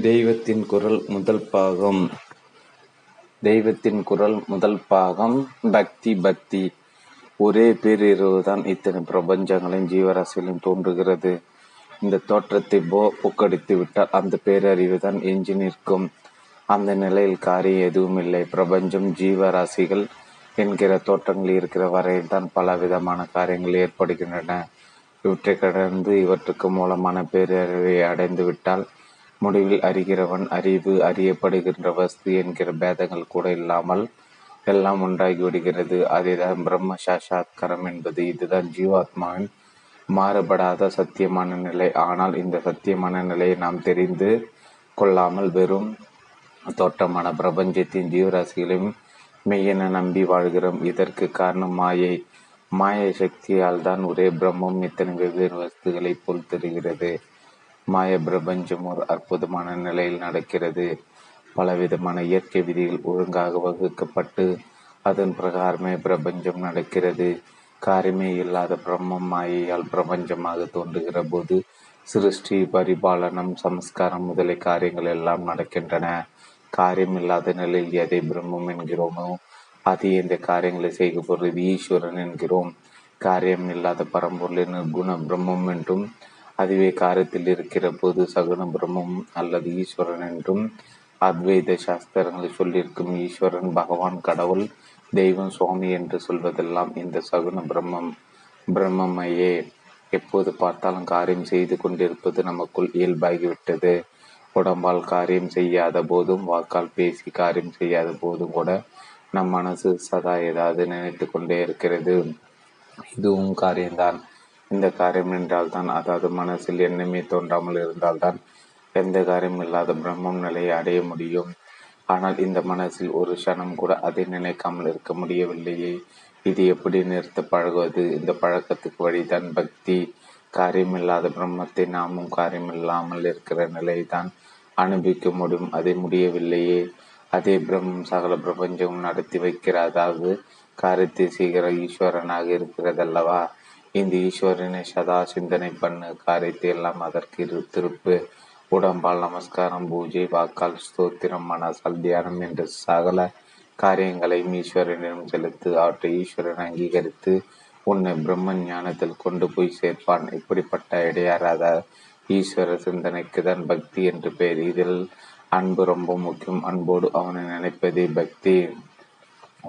தெய்வத்தின் குரல் முதல் பாகம். தெய்வத்தின் குரல் முதல் பாகம். பக்தி பக்தி. ஒரே பேரிரவுதான் இத்தனை பிரபஞ்சங்களையும் ஜீவராசிகளையும் தோன்றுகிறது. இந்த தோற்றத்தை போ புக்கடித்து விட்டால் அந்த பேரறிவு தான் எஞ்சி நிற்கும். அந்த நிலையில் காரியம் எதுவும் இல்லை பிரபஞ்சம் ஜீவராசிகள் என்கிற தோற்றங்கள் இருக்கிற வரையில் தான் பல விதமான காரியங்கள் ஏற்படுகின்றன. இவற்றை கடந்து இவற்றுக்கு மூலமான பேரறிவை அடைந்து விட்டால் முடிவில் அறிகிறவன் அறிவு அறியப்படுகின்ற வஸ்து என்கிற பேதங்கள் கூட இல்லாமல் எல்லாம் ஒன்றாகி விடுகிறது. அதேதான் பிரம்ம சாஷாத்கரம் என்பது. இதுதான் ஜீவாத்மாவின் மாறுபடாத சத்தியமான நிலை. ஆனால் இந்த சத்தியமான நிலையை நாம் தெரிந்து கொள்ளாமல் வெறும் தோற்றமான பிரபஞ்சத்தின் ஜீவராசிகளையும் மெய்யென நம்பி வாழ்கிறோம். இதற்கு காரணம் மாயை. மாய சக்தியால் தான் ஒரே பிரம்மம் இத்தனை வெவ்வேறு வஸ்துகளை போல் தெரிகிறது. மாய பிரபஞ்சம் ஒரு அற்புதமான நிலையில் நடக்கிறது. பலவிதமான இயற்கை விதிகள் ஒழுங்காக வகுக்கப்பட்டு அதன் பிரகாரமே பிரபஞ்சம் நடக்கிறது. காரியமே இல்லாத பிரம்மம் மாயையால் பிரபஞ்சமாக தோன்றுகிற போது சிருஷ்டி பரிபாலனம் சம்ஸ்காரம் முதலிய காரியங்கள் எல்லாம் நடக்கின்றன. காரியம் இல்லாத நிலையில் எதை பிரம்மம் என்கிறோமோ அது இந்த காரியங்களை செய்க பொருள் ஈஸ்வரன் என்கிறோம். காரியம் இல்லாத பரம்பொருளின் குண பிரம்மம் என்றும் அதுவே காரியத்தில் இருக்கிற போது சகுன பிரம்மம் அல்லது ஈஸ்வரன் என்றும் அத்வைத சாஸ்திரங்களை சொல்லியிருக்கும் ஈஸ்வரன் பகவான் கடவுள் தெய்வம் சுவாமி என்று சொல்வதெல்லாம் இந்த சகுன பிரம்மம் பிரம்மமையே. எப்போது பார்த்தாலும் காரியம் செய்து கொண்டிருப்பது நமக்குள் இயல்பாகிவிட்டது. உடம்பால் காரியம் செய்யாத போதும் வாக்கால் பேசி காரியம் செய்யாத போதும் கூட நம் மனசு சதா ஏதாவது நினைத்து கொண்டே இருக்கிறது. இதுவும் காரியம்தான். இந்த காரியம் என்றால்தான் அதாவது மனசில் எண்ணமே தோன்றாமல் இருந்தால்தான் எந்த காரியம் இல்லாத பிரம்மம் நிலையை அடைய முடியும். ஆனால் இந்த மனசில் ஒரு க்ஷணம் கூட அதை நினைக்காமல் இருக்க முடியவில்லையே. இது எப்படி நிறுத்த பழகுவது? இந்த பழக்கத்துக்கு வழிதான் பக்தி. காரியமில்லாத பிரம்மத்தை நாமும் காரியமில்லாமல் இருக்கிற நிலையை தான் அனுபவிக்க முடியும். அதை முடியவில்லையே. அதே பிரம்மம் சகல பிரபஞ்சமும் நடத்தி வைக்கிற அதாவது காரியத்தை செய்கிற ஈஸ்வரனாக இருக்கிறதல்லவா? இந்த ஈஸ்வரனை சதா சிந்தனை பண்ணு. காரியத்தை எல்லாம் அதற்கு இரு திருப்பு உடம்பால் நமஸ்காரம் பூஜை வாக்கால் ஸ்தோத்திரம் மனசால் தியானம் என்ற சகல காரியங்களையும் ஈஸ்வரனிடம் செலுத்து அவற்றை ஈஸ்வரன் அங்கீகரித்து உன்னை பிரம்ம ஞானத்தில் கொண்டு போய் சேர்ப்பான். இப்படிப்பட்ட இடையாராத ஈஸ்வர சிந்தனைக்கு தான் பக்தி என்று பெயர். இதில் அன்பு ரொம்ப முக்கியம். அன்போடு அவனை நினைப்பதே பக்தி.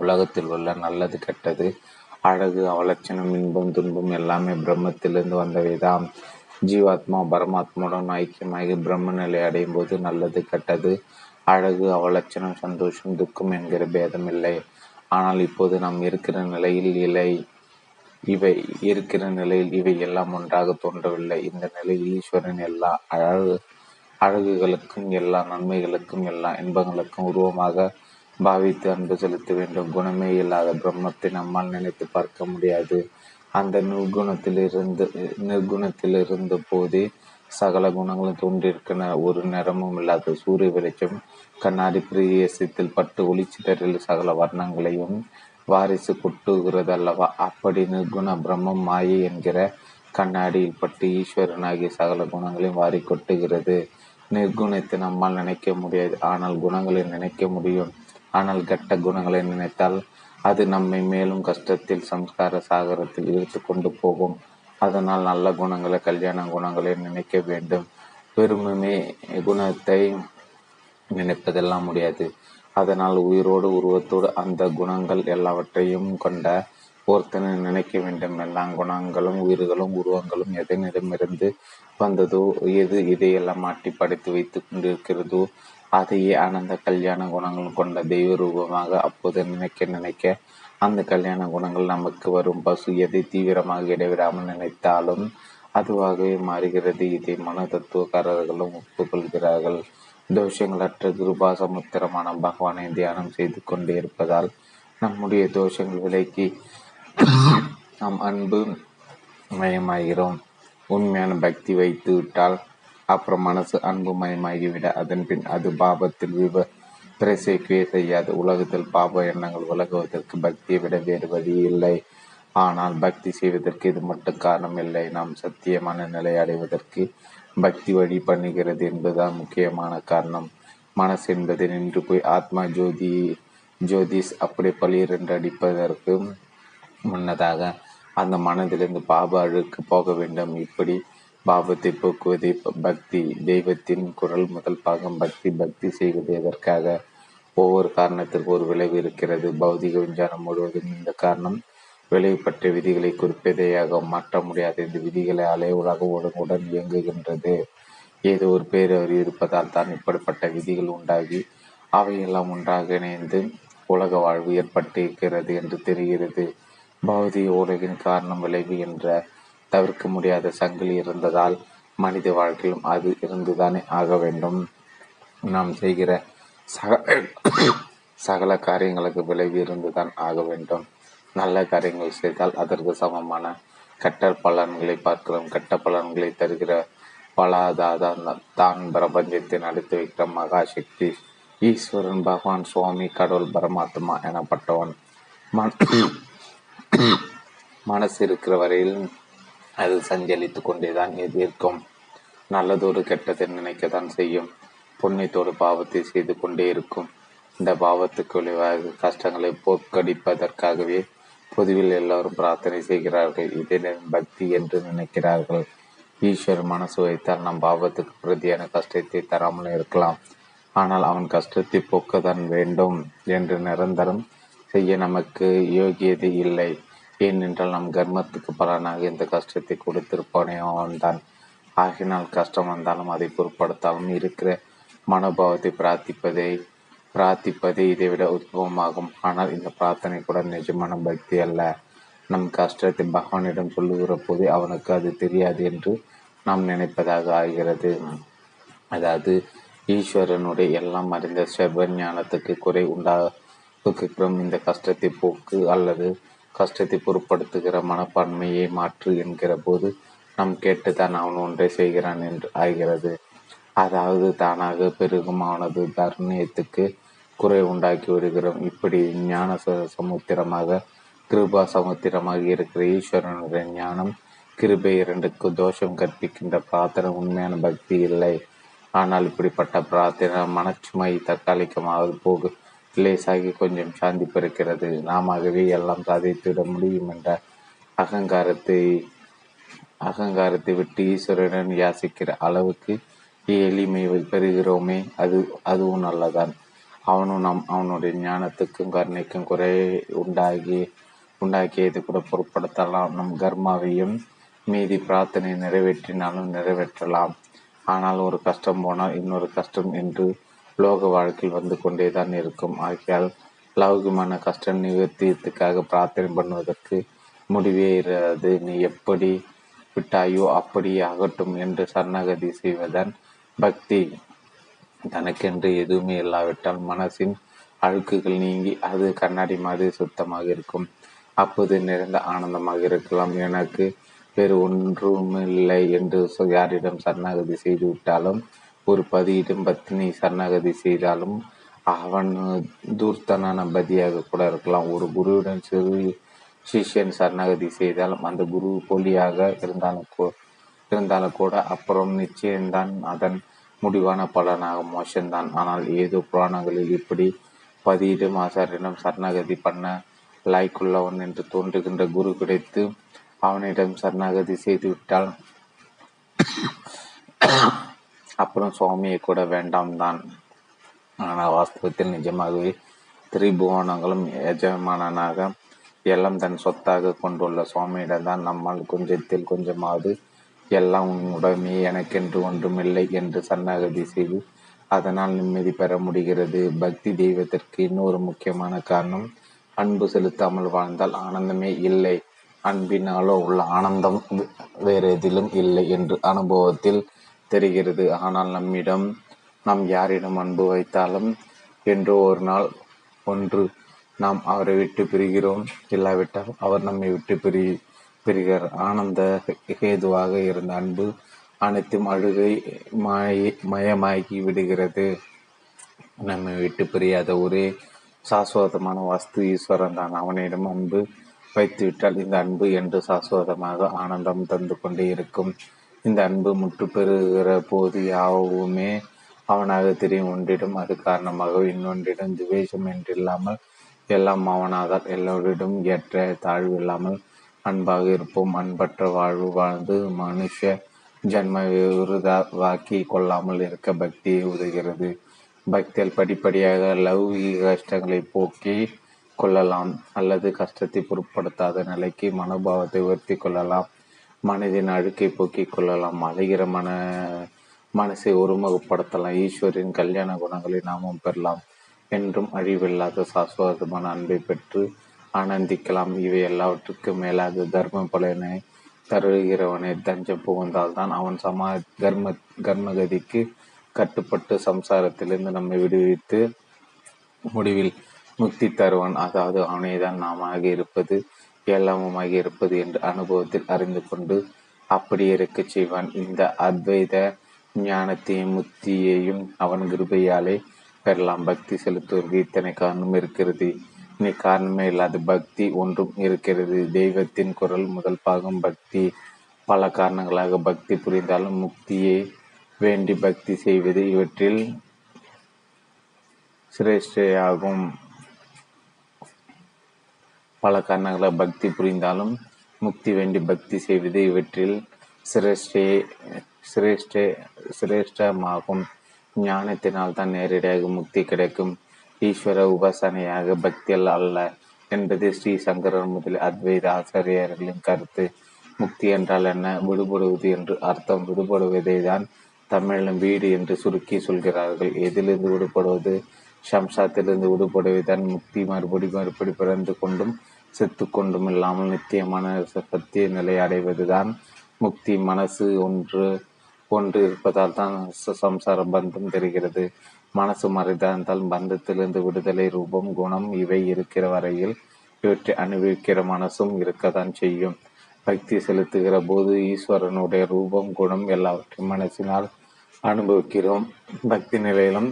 உலகத்தில் உள்ள நல்லது கெட்டது அழகு அவலட்சணம் இன்பம் துன்பம் எல்லாமே பிரம்மத்திலிருந்து வந்தவைதான் ஜீவாத்மா பரமாத்மாவுடன் ஐக்கியமாகி பிரம்ம நிலை அடையும் போது நல்லது கெட்டது அழகு அவலட்சணம் சந்தோஷம் துக்கம் என்கிற பேதம் இல்லை. ஆனால் இப்போது நாம் இருக்கிற நிலையில் இல்லை இவை இருக்கிற நிலையில் இவை எல்லாம் ஒன்றாக தோன்றவில்லை. இந்த நிலையில் ஈஸ்வரன் எல்லா அழகு அழகுகளுக்கும் எல்லா நன்மைகளுக்கும் எல்லா இன்பங்களுக்கும் உருவமாக பாவித்து அன்பு செலுத்த வேண்டும். குணமே இல்லாத பிரம்மத்தை நம்மால் நினைத்து பார்க்க முடியாது. அந்த நிர்குணத்திலிருந்து நிர்குணத்தில் இருந்த போதே சகல குணங்களும் தோன்றியிருக்கின ஒரு நிறமும் இல்லாத சூரிய வெளிச்சம் கண்ணாடி பிரதேசத்தில் பட்டு ஒளிச்சிதறில் சகல வர்ணங்களையும் வாரிசு கொட்டுகிறது அல்லவா அப்படி நிர்குண பிரம்மம் மாயை என்கிற கண்ணாடியில் பட்டு ஈஸ்வரனாகிய சகல குணங்களையும் வாரி கொட்டுகிறது. நிர்குணத்தை நம்மால் நினைக்க முடியாது. ஆனால் குணங்களை நினைக்க முடியும். ஆனால் கெட்ட குணங்களை நினைத்தால் அது நம்மை மேலும் கஷ்டத்தில் சம்ஸ்கார சாகரத்தில் இழுத்து கொண்டு போகும். அதனால் நல்ல குணங்களை கல்யாண குணங்களை நினைக்க வேண்டும். பெருமைமே குணத்தை நினைப்பதெல்லாம் முடியாது. அதனால் உயிரோடு உருவத்தோடு அந்த குணங்கள் எல்லாவற்றையும் கொண்ட ஒருத்தனை நினைக்க வேண்டும். எல்லா குணங்களும் உயிர்களும் உருவங்களும் எதனிடமிருந்து வந்ததோ எது இதையெல்லாம் மாட்டி படைத்து வைத்துக் கொண்டிருக்கிறதோ அதையே ஆனந்த கல்யாண குணங்கள் கொண்ட தெய்வ ரூபமாக அப்போது நினைக்க நினைக்க அந்த கல்யாண குணங்கள் நமக்கு வரும். பசு எதை தீவிரமாக இடைவிடாமல் நினைத்தாலும் அதுவாகவே மாறுகிறது. இதை மன தத்துவக்காரர்களும் ஒப்புக்கொள்கிறார்கள். தோஷங்களற்ற கிருபாசமுத்திரமான பகவானை தியானம் செய்து கொண்டே இருப்பதால் நம்முடைய தோஷங்கள் விலைக்கு நம் அன்பு மயமாகிறோம் உண்மையான பக்தி வைத்து விட்டால் அப்புறம் மனசு அன்பு மயமாகிவிட அதன் பின் அது பாபத்தில் விப பிரசைக்கே செய்யாது உலகத்தில் பாப எண்ணங்கள் உலகுவதற்கு பக்தியை விட வேறு வழி இல்லை. ஆனால் பக்தி செய்வதற்கு இது மட்டும் காரணம் இல்லை. நாம் சத்தியமான நிலை அடைவதற்கு பக்தி வழி பண்ணுகிறது என்பதுதான் முக்கியமான காரணம். மனசு என்பது நின்று போய் ஆத்மா ஜோதி ஜோதிஷ் அப்படி பளிர் அடிப்பதற்கு முன்னதாக அந்த மனதிலிருந்து பாப அழுக்கு போக வேண்டும். இப்படி பாவத்தை போக்குவதே பக்தி தெய்வத்தின் குரல் முதல் பாகம் பக்தி பக்தி செய்வது எதற்காக? ஒவ்வொரு காரணத்திற்கு ஒரு விளைவு இருக்கிறது. பௌதிக விஞ்ஞானம் முழுவதும் இந்த காரணம் விளைவு பற்றிய விதிகளை குறிப்பதேயாக மாற்ற முடியாத இந்த விதிகளை அலை உலக ஒழுங்குடன் இயங்குகின்றது. ஏதோ ஒரு பேரறிவு இருப்பதால் தான் இப்படிப்பட்ட விதிகள் உண்டாகி அவையெல்லாம் ஒன்றாக இணைந்து உலக வாழ்வு ஏற்பட்டிருக்கிறது என்று தெரிகிறது. பௌதிக உலகின் காரணம் விளைவு என்ற தவிர்க்க முடியாத சங்கிலி இருந்ததால் மனித வாழ்க்கையிலும் அது இருந்துதானே ஆக வேண்டும். நாம் செய்கிற சக சகல காரியங்களுக்கு விளைவு இருந்துதான் ஆக வேண்டும். நல்ல காரியங்கள் செய்தால் அதற்கு சமமான கெட்ட பலன்களை பார்க்கிறோம். கெட்ட பலன்களை தருகிற பலாதாதான் தான் பிரபஞ்சத்தை நடத்தி வைக்கிற மகாசக்தி. ஈஸ்வரன் பகவான் சுவாமி கடவுள் பரமாத்மா எனப்பட்டவன். மனசு இருக்கிற வரையில் அது சஞ்சலித்து கொண்டேதான் இருக்கும்? நல்லதோடு கெட்டதை நினைக்கத்தான் செய்யும். புண்ணியத்தோடு பாவத்தை செய்து கொண்டே இருக்கும். இந்த பாவத்துக்கு விளைவாக கஷ்டங்களை போக்கடிப்பதற்காகவே பொதுவில் எல்லோரும் பிரார்த்தனை செய்கிறார்கள். இதே பக்தி என்று நினைக்கிறார்கள். ஈஸ்வர் மனசு வைத்தால் நம் பாவத்துக்கு பிரதியான கஷ்டத்தை தராமல் இருக்கலாம். ஆனால் அவன் கஷ்டத்தை போக்கத்தான் வேண்டும் என்று நிரந்தரம் செய்ய நமக்கு யோகியது இல்லை. ஏனென்றால் நம் கர்மத்துக்கு பலனாக இந்த கஷ்டத்தை கொடுத்திருப்பானே அவன்தான் ஆகினால் கஷ்டம் வந்தாலும் அதை பொருட்படுத்தாலும் இருக்கிற மனோபாவத்தை பிரார்த்திப்பதை பிரார்த்திப்பதே இதைவிட உத்தமமாகும் ஆனால் இந்த பிரார்த்தனை கூட நிஜமான பக்தி அல்ல. நம் கஷ்டத்தை பகவானிடம் சொல்லுகிற போது அவனுக்கு அது தெரியாது என்று நாம் நினைப்பதாக ஆகிறது. அதாவது ஈஸ்வரனுடைய எல்லாம் அறிந்த சர்வ ஞானத்துக்கு குறை உண்டாக்குகிறோம் இந்த கஷ்டத்தை போக்கு அல்லது கஷ்டத்தை பொருட்படுத்துகிற மனப்பான்மையை மாற்று என்கிற போது நாம் கேட்டுதான் அவன் ஒன்றை செய்கிறான் என்று ஆகிறது. அதாவது தானாக பெருகும் அவனது தர்ணியத்துக்கு குறை உண்டாக்கி விடுகிறோம். இப்படி ஞான சமுத்திரமாக கிருபா சமுத்திரமாக இருக்கிற ஈஸ்வரனுடைய ஞானம் கிருபை இரண்டுக்கு தோஷம் கற்பிக்கின்ற பிரார்த்தனை உண்மையான பக்தி இல்லை. ஆனால் இப்படிப்பட்ட பிரார்த்தனை மனச்சுமை தற்காலிகமாக போகு லேசாகி கொஞ்சம் சாந்தி பெறுகிறது நாமவே எல்லாம் சாதித்துவிட முடியும் என்ற அகங்காரத்தை அகங்காரத்தை விட்டு ஈஸ்வரனுடன் யாசிக்கிற அளவுக்கு எளிமை பெறுகிறோமே அது அதுவும் நல்லதான். அவனும் நம் அவனுடைய ஞானத்துக்கும் கருணைக்கும் குறை உண்டாகி உண்டாக்கியது கூட பொருட்படுத்தலாம். நம் கர்மாவையும் மீதி பிரார்த்தனை நிறைவேற்றினாலும் நிறைவேற்றலாம். ஆனால் ஒரு கஷ்டம் போனால் இன்னொரு கஷ்டம் என்று லோக வாழ்க்கையில் வந்து கொண்டேதான் இருக்கும். ஆகையால் லௌகிமான கஷ்டம் நிவர்த்தியத்துக்காக பிரார்த்தனை பண்ணுவதற்கு முடிவே இராது. நீ எப்படி விட்டாயோ அப்படியே ஆகட்டும் என்று சரணகதி செய்வதன் பக்தி. தனக்கென்று எதுவுமே இல்லாவிட்டால் மனசின் அழுக்குகள் நீங்கி அது கண்ணாடி மாதிரி சுத்தமாக இருக்கும். அப்போது நிறைந்த ஆனந்தமாக இருக்கலாம். எனக்கு வேறு ஒன்றுமில்லை என்று யாரிடம் சரணாகதி செய்து விட்டாலும் ஒரு பதியிடும் பத்தினி சரணாகதி செய்தாலும் அவன் தூர்த்தனான பதியாக கூட இருக்கலாம். ஒரு குருவுடன் சிறு சிஷ்யன் சரணாகதி செய்தாலும் அந்த குரு போலியாக இருந்தாலும் இருந்தாலும் கூட அப்புறம் நிச்சயம்தான் அதன் முடிவான பலனாக மோசம்தான். ஆனால் ஏதோ புராணங்களில் இப்படி பதியிடும் ஆசாரியிடம் சரணாகதி பண்ண லாய்க்குள்ளவன் என்று தோன்றுகின்ற குரு கிடைத்து அவனிடம் சரணாகதி செய்துவிட்டால் அப்புறம் சுவாமியை கூட வேண்டாம் தான் ஆனால் வாஸ்தவத்தில் நிஜமாகவே திரிபுவனங்களும் எஜமானனாக எல்லாம் தன் சொத்தாக கொண்டுள்ள சுவாமியிடம் தான் நம்மால் கொஞ்சத்தில் கொஞ்சமாவது எல்லாம் உன்னுடமே எனக்கென்று ஒன்றுமில்லை என்று சன்னகதி செய்து அதனால் நிம்மதி பெற முடிகிறது. பக்தி தெய்வத்திற்கு இன்னொரு முக்கியமான காரணம் அன்பு செலுத்தாமல் வாழ்ந்தால் ஆனந்தமே இல்லை. அன்பினாலோ உள்ள ஆனந்தம் வேறு எதிலும் இல்லை என்று அனுபவத்தில் தெரிகிறது. ஆனால் நம்மிடம் நாம் யாரிடம் அன்பு வைத்தாலும் என்று ஒரு நாள் ஒன்று நாம் அவரை விட்டு பிரிகிறோம். இல்லாவிட்டால் அவர் நம்மை விட்டு பிரி பிரிகிறார். ஆனந்த ஹேதுவாக இருந்த அன்பு அனைத்தும் அழுகை மாய மயமாகி விடுகிறது. நம்மை விட்டு பிரியாத ஒரே சாஸ்வதமான வஸ்து ஈஸ்வரன் தான். அவனிடம் அன்பு வைத்துவிட்டால் இந்த அன்பு என்று சாஸ்வதமாக ஆனந்தம் தந்து கொண்டே இருக்கும். இந்த அன்பு முற்று பெறுகிற போது யாவுமே அவனாக தெரியும். ஒன்றிடம் அது காரணமாக இன்னொன்றிடம் துவேஷம் என்றில்லாமல் எல்லாம் அவனாதால் எல்லோரிடம் ஏற்ற தாழ்வு இல்லாமல் அன்பாக இருப்போம். அன்பற்ற வாழ்வு வாழ்ந்து மனுஷ ஜன்ம விருதாவாக்கி கொள்ளாமல் இருக்க பக்தியை உதவுகிறது. பக்தியால் படிப்படியாக லௌகிக கஷ்டங்களை போக்கி கொள்ளலாம். அல்லது கஷ்டத்தை பொருட்படுத்தாத நிலைக்கு மனோபாவத்தை உயர்த்தி கொள்ளலாம். மனதின் அழுக்கை போக்கிக் கொள்ளலாம். அழகிற மன மனசை ஒருமுகப்படுத்தலாம். ஈஸ்வரின் கல்யாண குணங்களை நாமும் பெறலாம். என்றும் அழிவில்லாத சாஸ்வதமான அன்பை பெற்று ஆனந்திக்கலாம். இவை எல்லாவற்றுக்கும் மேலாக தர்ம பலனை தருகிறவனை தஞ்சம் புகுந்தால்தான் அவன் சமா கர்ம கர்மகதிக்கு கட்டுப்பட்டு சம்சாரத்திலிருந்து நம்மை விடுவித்து முடிவில் முக்தி தருவான். அதாவது அவனை தான் நாமாக இருப்பது. எல்லாமுமாக இருப்பது என்று அனுபவத்தில் அறிந்து கொண்டு அப்படி இருக்கச் செய்வான். இந்த அத்வைத ஞானத்தையும் முத்தியையும் அவன் கிருபையாலே பெறலாம். பக்தி செலுத்துவதற்கு இத்தனை காரணம் இருக்கிறது. இனி காரணமே இல்லாத பக்தி ஒன்றும் இருக்கிறது. தெய்வத்தின் குரல் முதல் பாகம் பக்தி. பல காரணங்களாக பக்தி புரிந்தாலும் முக்தியை வேண்டி பக்தி செய்வது இவற்றில் சிரேஷ்டையாகும். பல காரணங்களால் பக்தி புரிந்தாலும் முக்தி வேண்டி பக்தி செய்வது இவற்றில் சிரேஷ்டே சிரேஷ்டே சிரேஷ்டமாகும். ஞானத்தினால் தான் நேரடியாக முக்தி கிடைக்கும். ஈஸ்வர உபாசனையாக பக்தியல் அல்ல என்பது ஸ்ரீ சங்கரர் முதல் அத்வைத ஆசிரியர்களின் கருத்து. முக்தி என்றால் என்ன? விடுபடுவது என்று அர்த்தம். விடுபடுவதை தான் தமிழிலும் வீடு என்று சுருக்கி சொல்கிறார்கள். எதிலிருந்து விடுபடுவது? சம்சாத்திலிருந்து விடுபடுவதுதான் முக்தி. மறுபடி மறுபடி பிறந்து கொண்டும் செத்து கொண்டும் இல்லாமல் நித்தியமான சத்திய நிலை அடைவதுதான் முக்தி. மனசு ஒன்று ஒன்று இருப்பதால் தான் சம்சார பந்தம் தெரிகிறது. மனசு மறைந்தால் பந்தத்திலிருந்து விடுதலை ரூபம் குணம் இவை இருக்கிற வரையில் இவற்றை அனுபவிக்கிற மனசும் இருக்கத்தான் செய்யும். பக்தி செலுத்துகிற போது ஈஸ்வரனுடைய ரூபம் குணம் எல்லாவற்றையும் மனசினால் அனுபவிக்கிறோம். பக்தி நிலையிலும்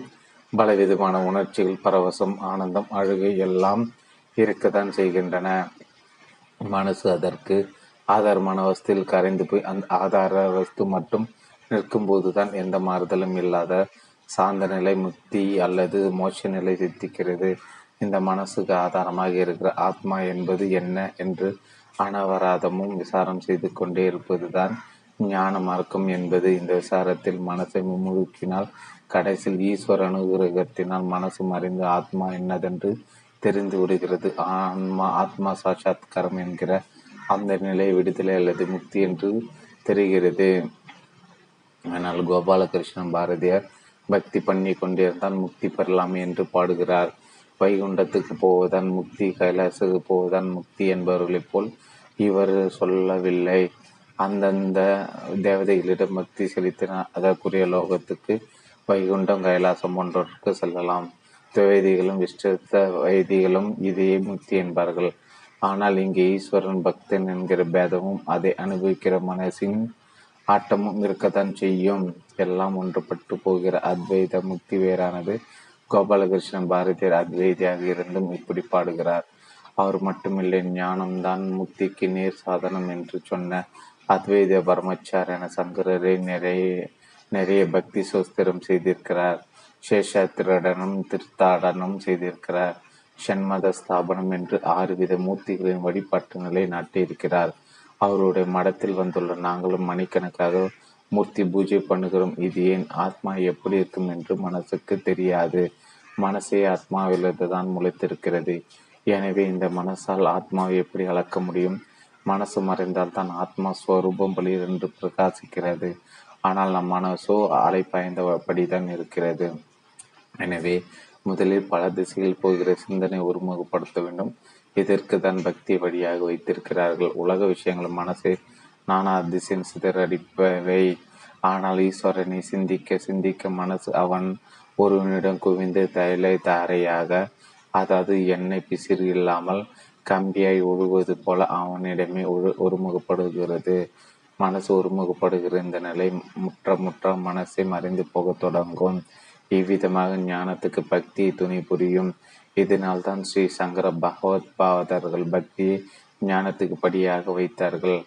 பலவிதமான உணர்ச்சிகள் பரவசம் ஆனந்தம் அழுகை எல்லாம் இருக்கத்தான் செய்கின்றன. மனசு அதற்கு ஆதாரமான வஸ்தில் கரைந்து போய் அந்த ஆதார வஸ்து மட்டும் நிற்கும் போதுதான் எந்த மாறுதலும் இல்லாத சாந்த நிலை முக்தி அல்லது மோட்ச நிலை சித்திக்கிறது. இந்த மனசுக்கு ஆதாரமாக இருக்கிற ஆத்மா என்பது என்ன என்று அனவராதமும் விசாரம் செய்து கொண்டே இருப்பதுதான் ஞான மார்க்கம் என்பது இந்த விசாரத்தில் மனசை முழுக்கினால் கடைசியில் ஈஸ்வர அனுகிரகத்தினால் மனசு மறைந்து ஆத்மா என்னதென்று தெரிந்து விடுகிறது. ஆன்மா ஆத்மா சாட்சாத்காரம் என்கிற அந்த நிலை விடுதலை அல்லது முக்தி என்று தெரிகிறது. ஆனால் கோபாலகிருஷ்ணன் பாரதியார் பக்தி பண்ணி கொண்டிருந்தால் முக்தி பெறலாம் என்று பாடுகிறார். வைகுண்டத்துக்கு போவதான் முக்தி கைலாசுக்கு போவதான் முக்தி என்பவர்களைப் போல் இவர் சொல்லவில்லை. அந்தந்த தேவதைகளிடம் பக்தி செலுத்தினார் அதற்குரிய லோகத்துக்கு வைகுண்டம் கைலாசம் போன்றவற்றுக்கு செல்லலாம். துவைதிகளும் விஷ்ட வைதிகளும் இதையே முக்தி என்பார்கள். ஆனால் இங்கே ஈஸ்வரன் பக்தன் என்கிற பேதமும் அதை அனுபவிக்கிற மனசின் ஆட்டமும் இருக்கத்தான் செய்யும். எல்லாம் ஒன்றுபட்டு போகிற அத்வைத முக்தி வேறானது. கோபாலகிருஷ்ணன் பாரதியர் அத்வைதியாக இருந்தும் இப்படி பாடுகிறார். அவர் மட்டுமில்லை ஞானம்தான் முக்திக்கு நேர் சாதனம் என்று சொன்ன அத்வைத பரமச்சாரியான சங்கரரை நிறைய நிறைய பக்தி சோஸ்திரம் செய்திருக்கிறார். சேஷாத்திரடனும் திருத்தாடனும் செய்திருக்கிறார். ஷண்மத ஸ்தாபனம் என்று ஆறு வித மூர்த்திகளின் வழிபாட்டு நிலை நாட்டியிருக்கிறார். அவருடைய மடத்தில் வந்துள்ள நாங்களும் மணிக்கணக்காக மூர்த்தி பூஜை பண்ணுகிறோம். இது ஏன் ஆத்மா எப்படி இருக்கும் என்று மனசுக்கு தெரியாது. மனசே ஆத்மாவிலிருந்து தான் முளைத்திருக்கிறது. எனவே இந்த மனசால் ஆத்மாவை எப்படி அளக்க முடியும்? மனசு மறைந்தால் தான் ஆத்மா ஸ்வரூபம் என்று பிரகாசிக்கிறது. ஆனால் நம் மனசோ அலை பாய்ந்தபடிதான் இருக்கிறது. எனவே முதலில் பல திசையில் போகிற சிந்தனை ஒருமுகப்படுத்த வேண்டும். இதற்கு தான் பக்தி வழியாக வைத்திருக்கிறார்கள். உலக விஷயங்கள் மனசை நானா திசையின் சிதறடிப்பவை. ஆனால் ஈஸ்வரனை சிந்திக்க சிந்திக்க மனசு அவன் ஒருவனிடம் குவிந்து தயலை தாரையாக அதாவது எண்ணெய் பிசிறு இல்லாமல் கம்பியாய் ஒழுகுவது போல அவனிடமே ஒழு ஒருமுகப்படுகிறது மனசு ஒருமுகப்படுகிற இந்த நிலை முற்ற முற்ற மனசை மறைந்து போக தொடங்கும். இவ்விதமாக ஞானத்துக்கு பக்தி துணை புரியும். இதனால் தான் ஸ்ரீ சங்கர பகவத் பாவதர்கள் பக்தியை ஞானத்துக்கு படியாக வைத்தார்கள்.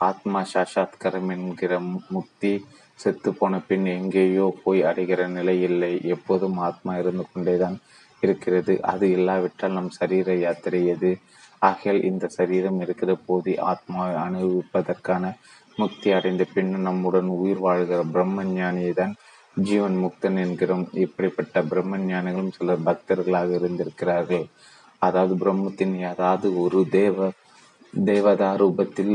ஆத்மா சாஷாத்கரம் என்கிற முக்தி செத்து போன பின் எங்கேயோ போய் அடைகிற நிலை இல்லை. எப்போதும் ஆத்மா இருந்து கொண்டேதான் இருக்கிறது. அது இல்லாவிட்டால் நம் சரீர யாத்திரை எது? ஆகையால் இந்த சரீரம் இருக்கிற போது ஆத்மாவை அனுபவிப்பதற்கான முக்தி அடைந்த பின் நம்முடன் உயிர் வாழ்கிற பிரம்ம ஞானியை தான் ஜீவன் முக்தன் என்கிறோம். இப்படிப்பட்ட பிரம்ம ஞானிகளும் சிலர் பக்தர்களாக இருந்திருக்கிறார்கள். அதாவது பிரம்மத்தின் ஏதாவது ஒரு தேவ தேவதா ரூபத்தில்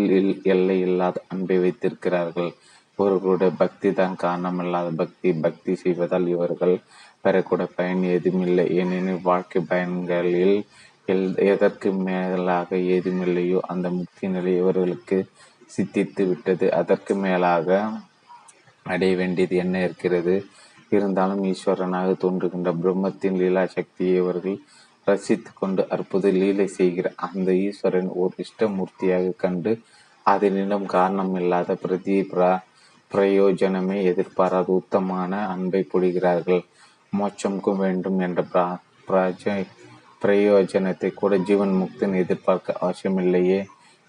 எல்லை இல்லாத அன்பை வைத்திருக்கிறார்கள். இவர்களுடைய பக்தி தான் காரணமில்லாத பக்தி. பக்தி செய்வதால் இவர்கள் பெறக்கூட பயன் ஏதுமில்லை ஏனெனில் வாழ்க்கை பயன்களில் எதற்கு மேலாக ஏதுமில்லையோ அந்த முக்தி நிலை இவர்களுக்கு சித்தித்து விட்டது. அதற்கு மேலாக அடைய வேண்டியது என்ன இருக்கிறது? இருந்தாலும் ஈஸ்வரனாக தோன்றுகின்ற பிரம்மத்தின் லீலா சக்தியை இவர்கள் ரசித்து கொண்டு அற்புத லீலை செய்கிற அந்த ஈஸ்வரன் ஓர் இஷ்டமூர்த்தியாக கண்டு அதனிடம் காரணம் இல்லாத பிரதி பிரயோஜனமே எதிர்பாராத உத்தமான அன்பை பொழிகிறார்கள். மோட்சம்க்கும் வேண்டும் என்ற பிரயோஜனத்தை கூட ஜீவன் முக்தன் எதிர்பார்க்க அவசியமில்லையே.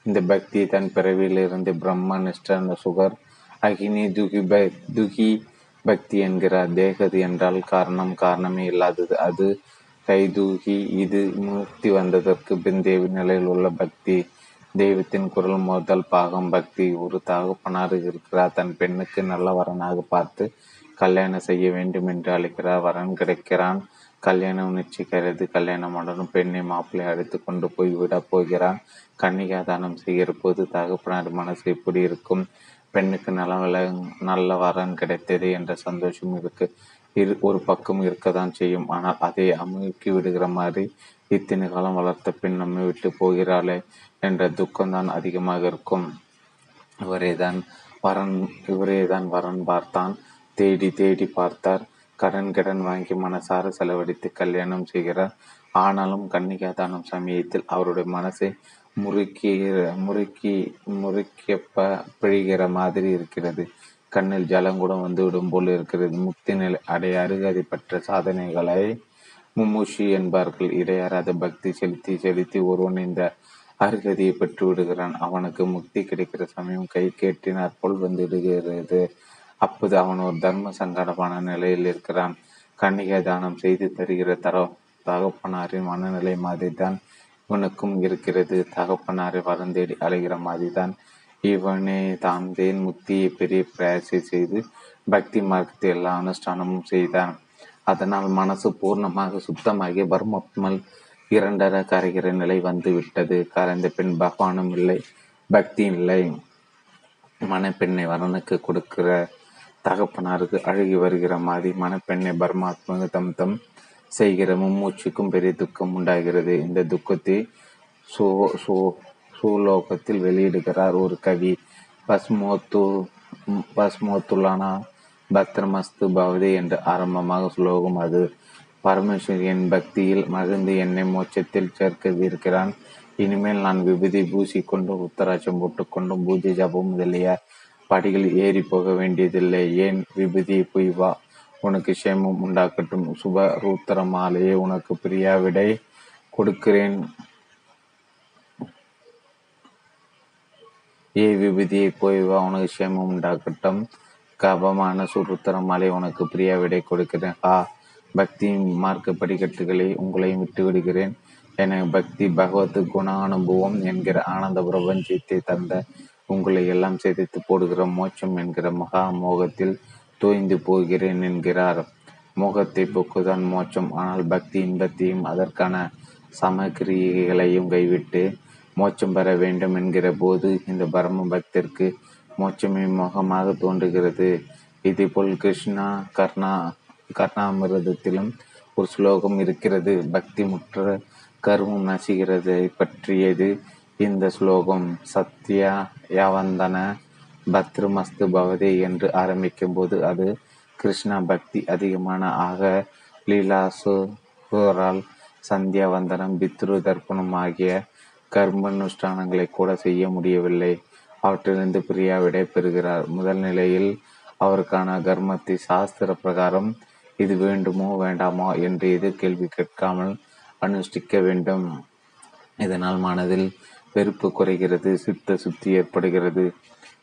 இந்த பக்தி தன் பிறவியிலிருந்து பிரம்ம நிஷ்ட சுகர் அகினி துகி ப துகி பக்தி என்கிறார் தேகது என்றால் காரணம் காரணமே இல்லாதது. அது கைதூகி இது முக்தி வந்ததற்கு பிந்தேவி நிலையில் உள்ள பக்தி. தெய்வத்தின் குரல் மோதல் பாகம் பக்தி. ஒரு தகப்பனார் இருக்கிறார். தன் பெண்ணுக்கு நல்ல வரனாக பார்த்து கல்யாணம் செய்ய வேண்டும் என்று அழைக்கிறார். வரன் கிடைக்கிறான். கல்யாணம் நிச்சயிக்கிறது கல்யாணம் பெண்ணை மாப்பிள்ளை அழைத்து கொண்டு போய் விட போகிறான். கன்னிகா தானம் செய்கிற போது தகப்பனார் மனசு இப்படி இருக்கும்? பெண்ணுக்கு நல்ல நல்ல வரன் கிடைத்தது என்ற சந்தோஷம் இருக்கு. இரு ஒரு பக்கம் இருக்கத்தான் செய்யும். ஆனால் அதை அமுக்கி விடுகிற மாதிரி இத்தனை காலம் வளர்த்த பெண் நம்மை விட்டு போகிறாளே என்ற துக்கம்தான் அதிகமாக இருக்கும். இவரே தான் வரன் இவரே தான் வரன் பார்த்தான். தேடி தேடி பார்த்தார். கடன் கடன் வாங்கி மனசார செலவழித்து கல்யாணம் செய்கிறார். ஆனாலும் கன்னிகா தானம் சமயத்தில் அவருடைய மனசை முறுக்கி முறுக்கி முறுக்கியப்ப பிழிகிற மாதிரி இருக்கிறது. கண்ணில் ஜலம் கூட வந்துவிடும் போல் இருக்கிறது. முக்தி நிலை அடைய அருகதை பெற்ற சாதனைகளை மும்முஷி என்பார்கள். இடையறாத பக்தி செலுத்தி செலுத்தி ஒருவன் இந்த அருகதியை பெற்று விடுகிறான். அவனுக்கு முக்தி கிடைக்கிற சமயம் கை கேட்டினார் போல் வந்து விடுகிறது. அப்போது அவன் ஒரு தர்ம சங்கடமான நிலையில் இருக்கிறான். கன்னிகை தானம் செய்து தருகிற தர தகப்பனாரின் மனநிலை மாதிரி தான் இவனுக்கும் இருக்கிறது. தகப்பனாரை வரந்தேடி அலைகிற மாதிரி தான் இவனே தான் தேன் முக்தியை பெரிய பிரயாசை செய்து பக்தி மார்க்கத்தை எல்லா அனுஷ்டானமும் செய்தான். அதனால் மனசு பூர்ணமாக சுத்தமாகி பர்மத்மல் இரண்டர கரைகிற நிலை வந்து விட்டது கரைந்த பெண் பகவானும் இல்லை பக்தி இல்லை. மணப்பெண்ணை வரனுக்கு கொடுக்கிற தகப்பனாருக்கு அழுகி வருகிற மாதிரி மணப்பெண்ணை பரமாத்மாக தம் தம் செய்கிற மும்மூச்சுக்கும் பெரிய துக்கம் உண்டாகிறது. இந்த துக்கத்தை சோ சோ சூலோகத்தில் வெளியிடுகிறார் ஒரு கவி. பஸ்மோத்து பஸ்மோத்துலானா பத்ரமஸ்து பவதி என்று ஆரம்பமாக ஸ்லோகம் அது. பரமேஸ்வரியின் பக்தியில் மகிழ்ந்து என்னை மோட்சத்தில் சேர்க்க இனிமேல் நான் விபூதி பூசிக்கொண்டு உத்தராட்சம் போட்டுக்கொண்டும் பூஜை ஜபம் முதலிய படிகள் ஏறி போக வேண்டியதில்லை. ஏன் விபூதியை போய் வா? உனக்கு சேமம் உண்டாக்கட்டும். சுப ரூத்தர மாலையே உனக்கு பிரியா விடை கொடுக்கிறேன். ஏ விபூதியை போய் வா? உனக்கு சேமம் உண்டாக்கட்டும். கபமான சுருத்திர மாலை உனக்கு பிரியா விடை கொடுக்கிறேன். ஆ பக்தி மார்க்க படிக்கட்டுகளை உங்களையும் விட்டு விடுகிறேன். என பக்தி பகவத் குண அனுபவம் என்கிற ஆனந்த பிரபஞ்சத்தை தந்த உங்களை எல்லாம் சிதைத்து போடுகிற மோட்சம் என்கிற மகா மோகத்தில் தோய்ந்து போகிறேன் என்கிறார். மோகத்தை போக்குதான் மோட்சம். ஆனால் பக்தி இன்பத்தையும் அதற்கான சமக்கிரியைகளையும் கைவிட்டு மோட்சம் பெற வேண்டும் என்கிற போது இந்த பரம பக்தருக்கு மோட்சமே மோகமாக தோன்றுகிறது. இதேபோல் கிருஷ்ணா கர்ணா கர்ணாமிரதத்திலும் ஒரு ஸ்லோகம் இருக்கிறது. பக்தி முற்ற கர்மம் நசுகிறது. பற்றியது இந்த ஸ்லோகம். சத்யா யாவந்தன பத்ருமஸ்து பவதே என்று ஆரம்பிக்கும் போது அது கிருஷ்ணா பக்தி அதிகமான ஆக லீலாசுரால் சந்தியா வந்தனம் பித்ரு தர்ப்பணம் ஆகிய கர்மனுஷ்டானங்களை கூட செய்ய முடியவில்லை. அவற்றிலிருந்து பிரியா விடை பெறுகிறார். முதல் நிலையில் அவருக்கான கர்மத்தை சாஸ்திர பிரகாரம் இது வேண்டுமோ வேண்டாமோ என்று எது கேள்வி கேட்காமல் அனுஷ்டிக்க வேண்டும். இதனால் மனதில் வெறுப்பு குறைகிறது சித்த சுத்தி ஏற்படுகிறது.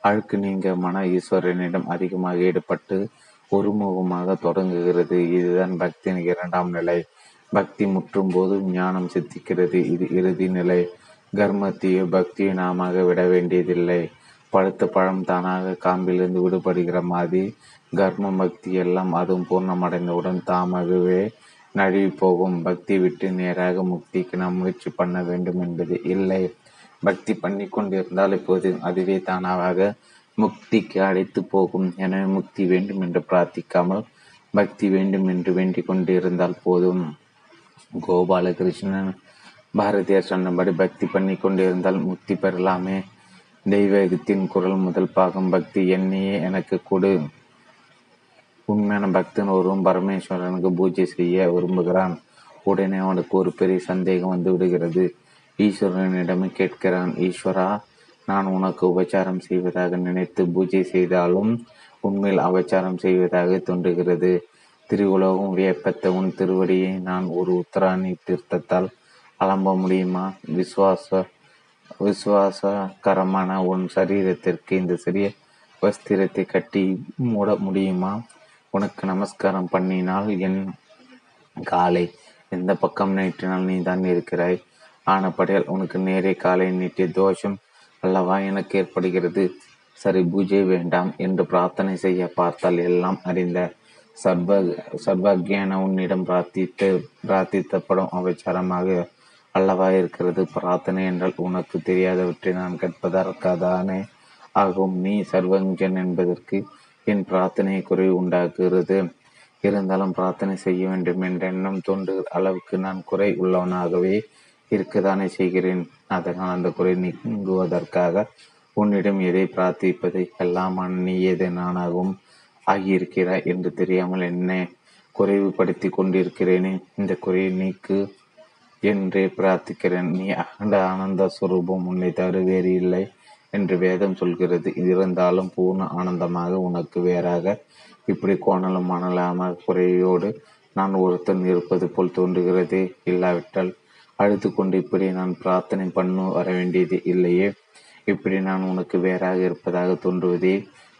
அழுக்கு நீங்க மன ஈஸ்வரனிடம் அதிகமாக ஈடுபட்டு ஒருமுகமாக தொடங்குகிறது. இதுதான் பக்தியின் இரண்டாம் நிலை. பக்தி முற்றும் போது ஞானம் சித்திக்கிறது. இது இறுதி நிலை. கர்மத்தையோ பக்தியை நாம விட வேண்டியதில்லை. பழுத்த பழம் தானாக காம்பிலிருந்து விடுபடுகிற மாதிரி கர்ம பக்தி எல்லாம் அதுவும் பூர்ணமடைந்தவுடன் தாமாகவே நழுவி போகும் பக்தி விட்டு நேராக முக்திக்கு நாம் முயற்சி பண்ண வேண்டும் என்பது இல்லை. பக்தி பண்ணி கொண்டிருந்தால் இப்போது அதுவே தானாக முக்திக்கு அழைத்து போகும். எனவே முக்தி வேண்டும் என்று பிரார்த்திக்காமல் பக்தி வேண்டும் என்று வேண்டிக் கொண்டிருந்தால் போதும். கோபாலகிருஷ்ணன் பாரதியார் சொன்னபடி பக்தி பண்ணி கொண்டிருந்தால் முக்தி பெறலாமே. தெய்வகத்தின் குரல் முதல் பாகம் பக்தி என்னையே எனக்கு கொடு. உண்மையான பக்தன் ஒருவன் பரமேஸ்வரனுக்கு பூஜை செய்ய விரும்புகிறான். உடனே அவனுக்கு ஒரு பெரிய சந்தேகம் வந்து விடுகிறது. ஈஸ்வரனிடம் கேட்கிறான் ஈஸ்வரா நான் உனக்கு உபச்சாரம் செய்வதாக நினைத்து பூஜை செய்தாலும் உண்மையில் அபச்சாரம் செய்வதாக தோன்றுகிறது. திருவுலகம் வியப்பத்த உன் திருவடியை நான் ஒரு உத்தராணி தீர்த்தத்தால் அலம்ப முடியுமா? விசுவாச விசுவாசகரமான உன் சரீரத்திற்கு இந்த சிறிய வஸ்திரத்தை கட்டி மூட முடியுமா? உனக்கு நமஸ்காரம் பண்ணினால் என் காலை எந்த பக்கம் நீட்டினால் நீ தான் இருக்கிறாய்? ஆனபடியால் உனக்கு நேரே காலை நீட்டிய தோஷம் அல்லவா எனக்கு ஏற்படுகிறது? சரி பூஜை வேண்டாம் என்று பிரார்த்தனை செய்ய பார்த்தால் எல்லாம் அறிந்த சர்வ சர்வக்யான உன்னிடம் பிரார்த்தித்து பிரார்த்தித்தப்படும் அவச்சாரமாக அல்லவா இருக்கிறது? பிரார்த்தனை என்றால் உனக்கு தெரியாதவற்றை நான் கேட்பதற்காதானே ஆகும். நீ சர்வஞ்சன் என்பதற்கு என் பிரார்த்தனை குறைவு உண்டாக்குகிறது. இருந்தாலும் பிரார்த்தனை செய்ய வேண்டும் என்ற எண்ணம் தோன்று அளவுக்கு நான் குறை உள்ளவனாகவே இருக்கதானே செய்கிறேன். அதனால் அந்த குறை நீங்குவதற்காக உன்னிடம் எதை பிரார்த்திப்பதை எல்லாம் நீ நானாகவும் ஆகியிருக்கிறாய் என்று தெரியாமல் என்ன குறைவுபடுத்தி கொண்டிருக்கிறேனே. இந்த குறையை நீக்கு என்றே பிரார்த்திக்கிறேன். நீ அகண்ட ஆனந்த சுரூபம் உன்னை தவிர வேறு இல்லை என்று வேதம் சொல்கிறது. இருந்தாலும் பூர்ண ஆனந்தமாக உனக்கு வேறாக இப்படி கோணலும் மணலாம குறையோடு நான் ஒருத்தன் இருப்பது போல் தோன்றுகிறதே. இல்லாவிட்டால் அழுத்து கொண்டு இப்படி நான் பிரார்த்தனை பண்ணு வர வேண்டியது இல்லையே. இப்படி நான் உனக்கு வேறாக இருப்பதாக தோன்றுவதே.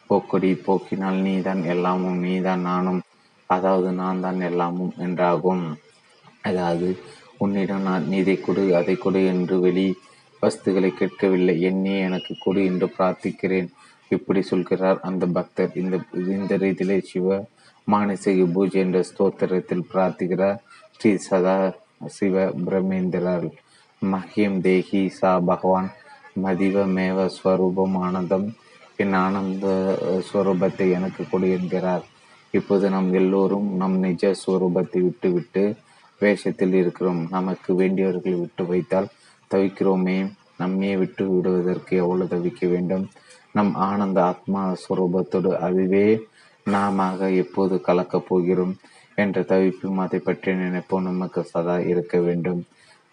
போக்கொடி போக்கினால் நீதான் எல்லாமும் நீதான் நானும். அதாவது நான் தான் எல்லாமும் என்றாகும். அதாவது உன்னிடம் நான் இதை கொடு அதை கொடு என்று வெளி வஸ்துகளை கேட்கவில்லை. என்னே எனக்கு கொடு என்று பிரார்த்திக்கிறேன். இப்படி சொல்கிறார் அந்த பக்தர். இந்த இந்த ரீதியிலே சிவ மானசிக பூஜை என்ற ஸ்தோத்திரத்தில் பிரார்த்திக்கிறார். ஸ்ரீ சதா சிவ பிரமேந்திரர் மஹியம் தேஹி சா பகவான். மதிவ மேவ ஸ்வரூபம் ஆனந்தம் என் ஆனந்த ஸ்வரூபத்தை எனக்கு கொடு என்கிறார். இப்போது நாம் எல்லோரும் நம் நிஜ ஸ்வரூபத்தை விட்டுவிட்டு வேஷத்தில் இருக்கிறோம். நமக்கு வேண்டியவர்களை விட்டு வைத்தால் தவிக்கிறோமே. நம்மையே விட்டு விடுவதற்கு எவ்வளவு தவிக்க வேண்டும்? நம் ஆனந்த ஆத்மா ஸ்வரூபத்தோடு அதுவே நாம எப்போது கலக்கப் போகிறோம்? என்ற தவிப்பும் அதை பற்றி நினைப்போம் நமக்கு சதா இருக்க வேண்டும்.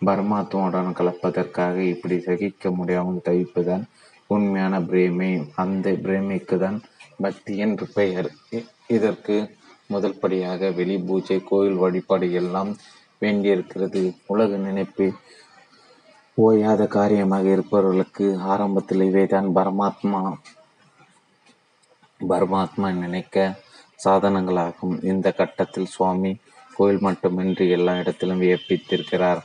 பரமாத்மாவுடன் கலப்பதற்காக இப்படி சகிக்க முடியாமல் தவிப்புதான் உண்மையான பிரேமை. அந்த பிரேமைக்கு தான் பக்தி என்று பெயர் இதற்கு முதல் படியாக வெளி பூஜை கோயில் வழிபாடு எல்லாம் வேண்டியிருக்கிறது. உலக நினைப்பு ஓயாத காரியமாக இருப்பவர்களுக்கு ஆரம்பத்தில் இவைதான் பரமாத்மா பரமாத்மா நினைக்க சாதனங்களாகும். இந்த கட்டத்தில் சுவாமி கோயில் மட்டுமின்றி எல்லா இடத்திலும் வியப்பித்திருக்கிறார்.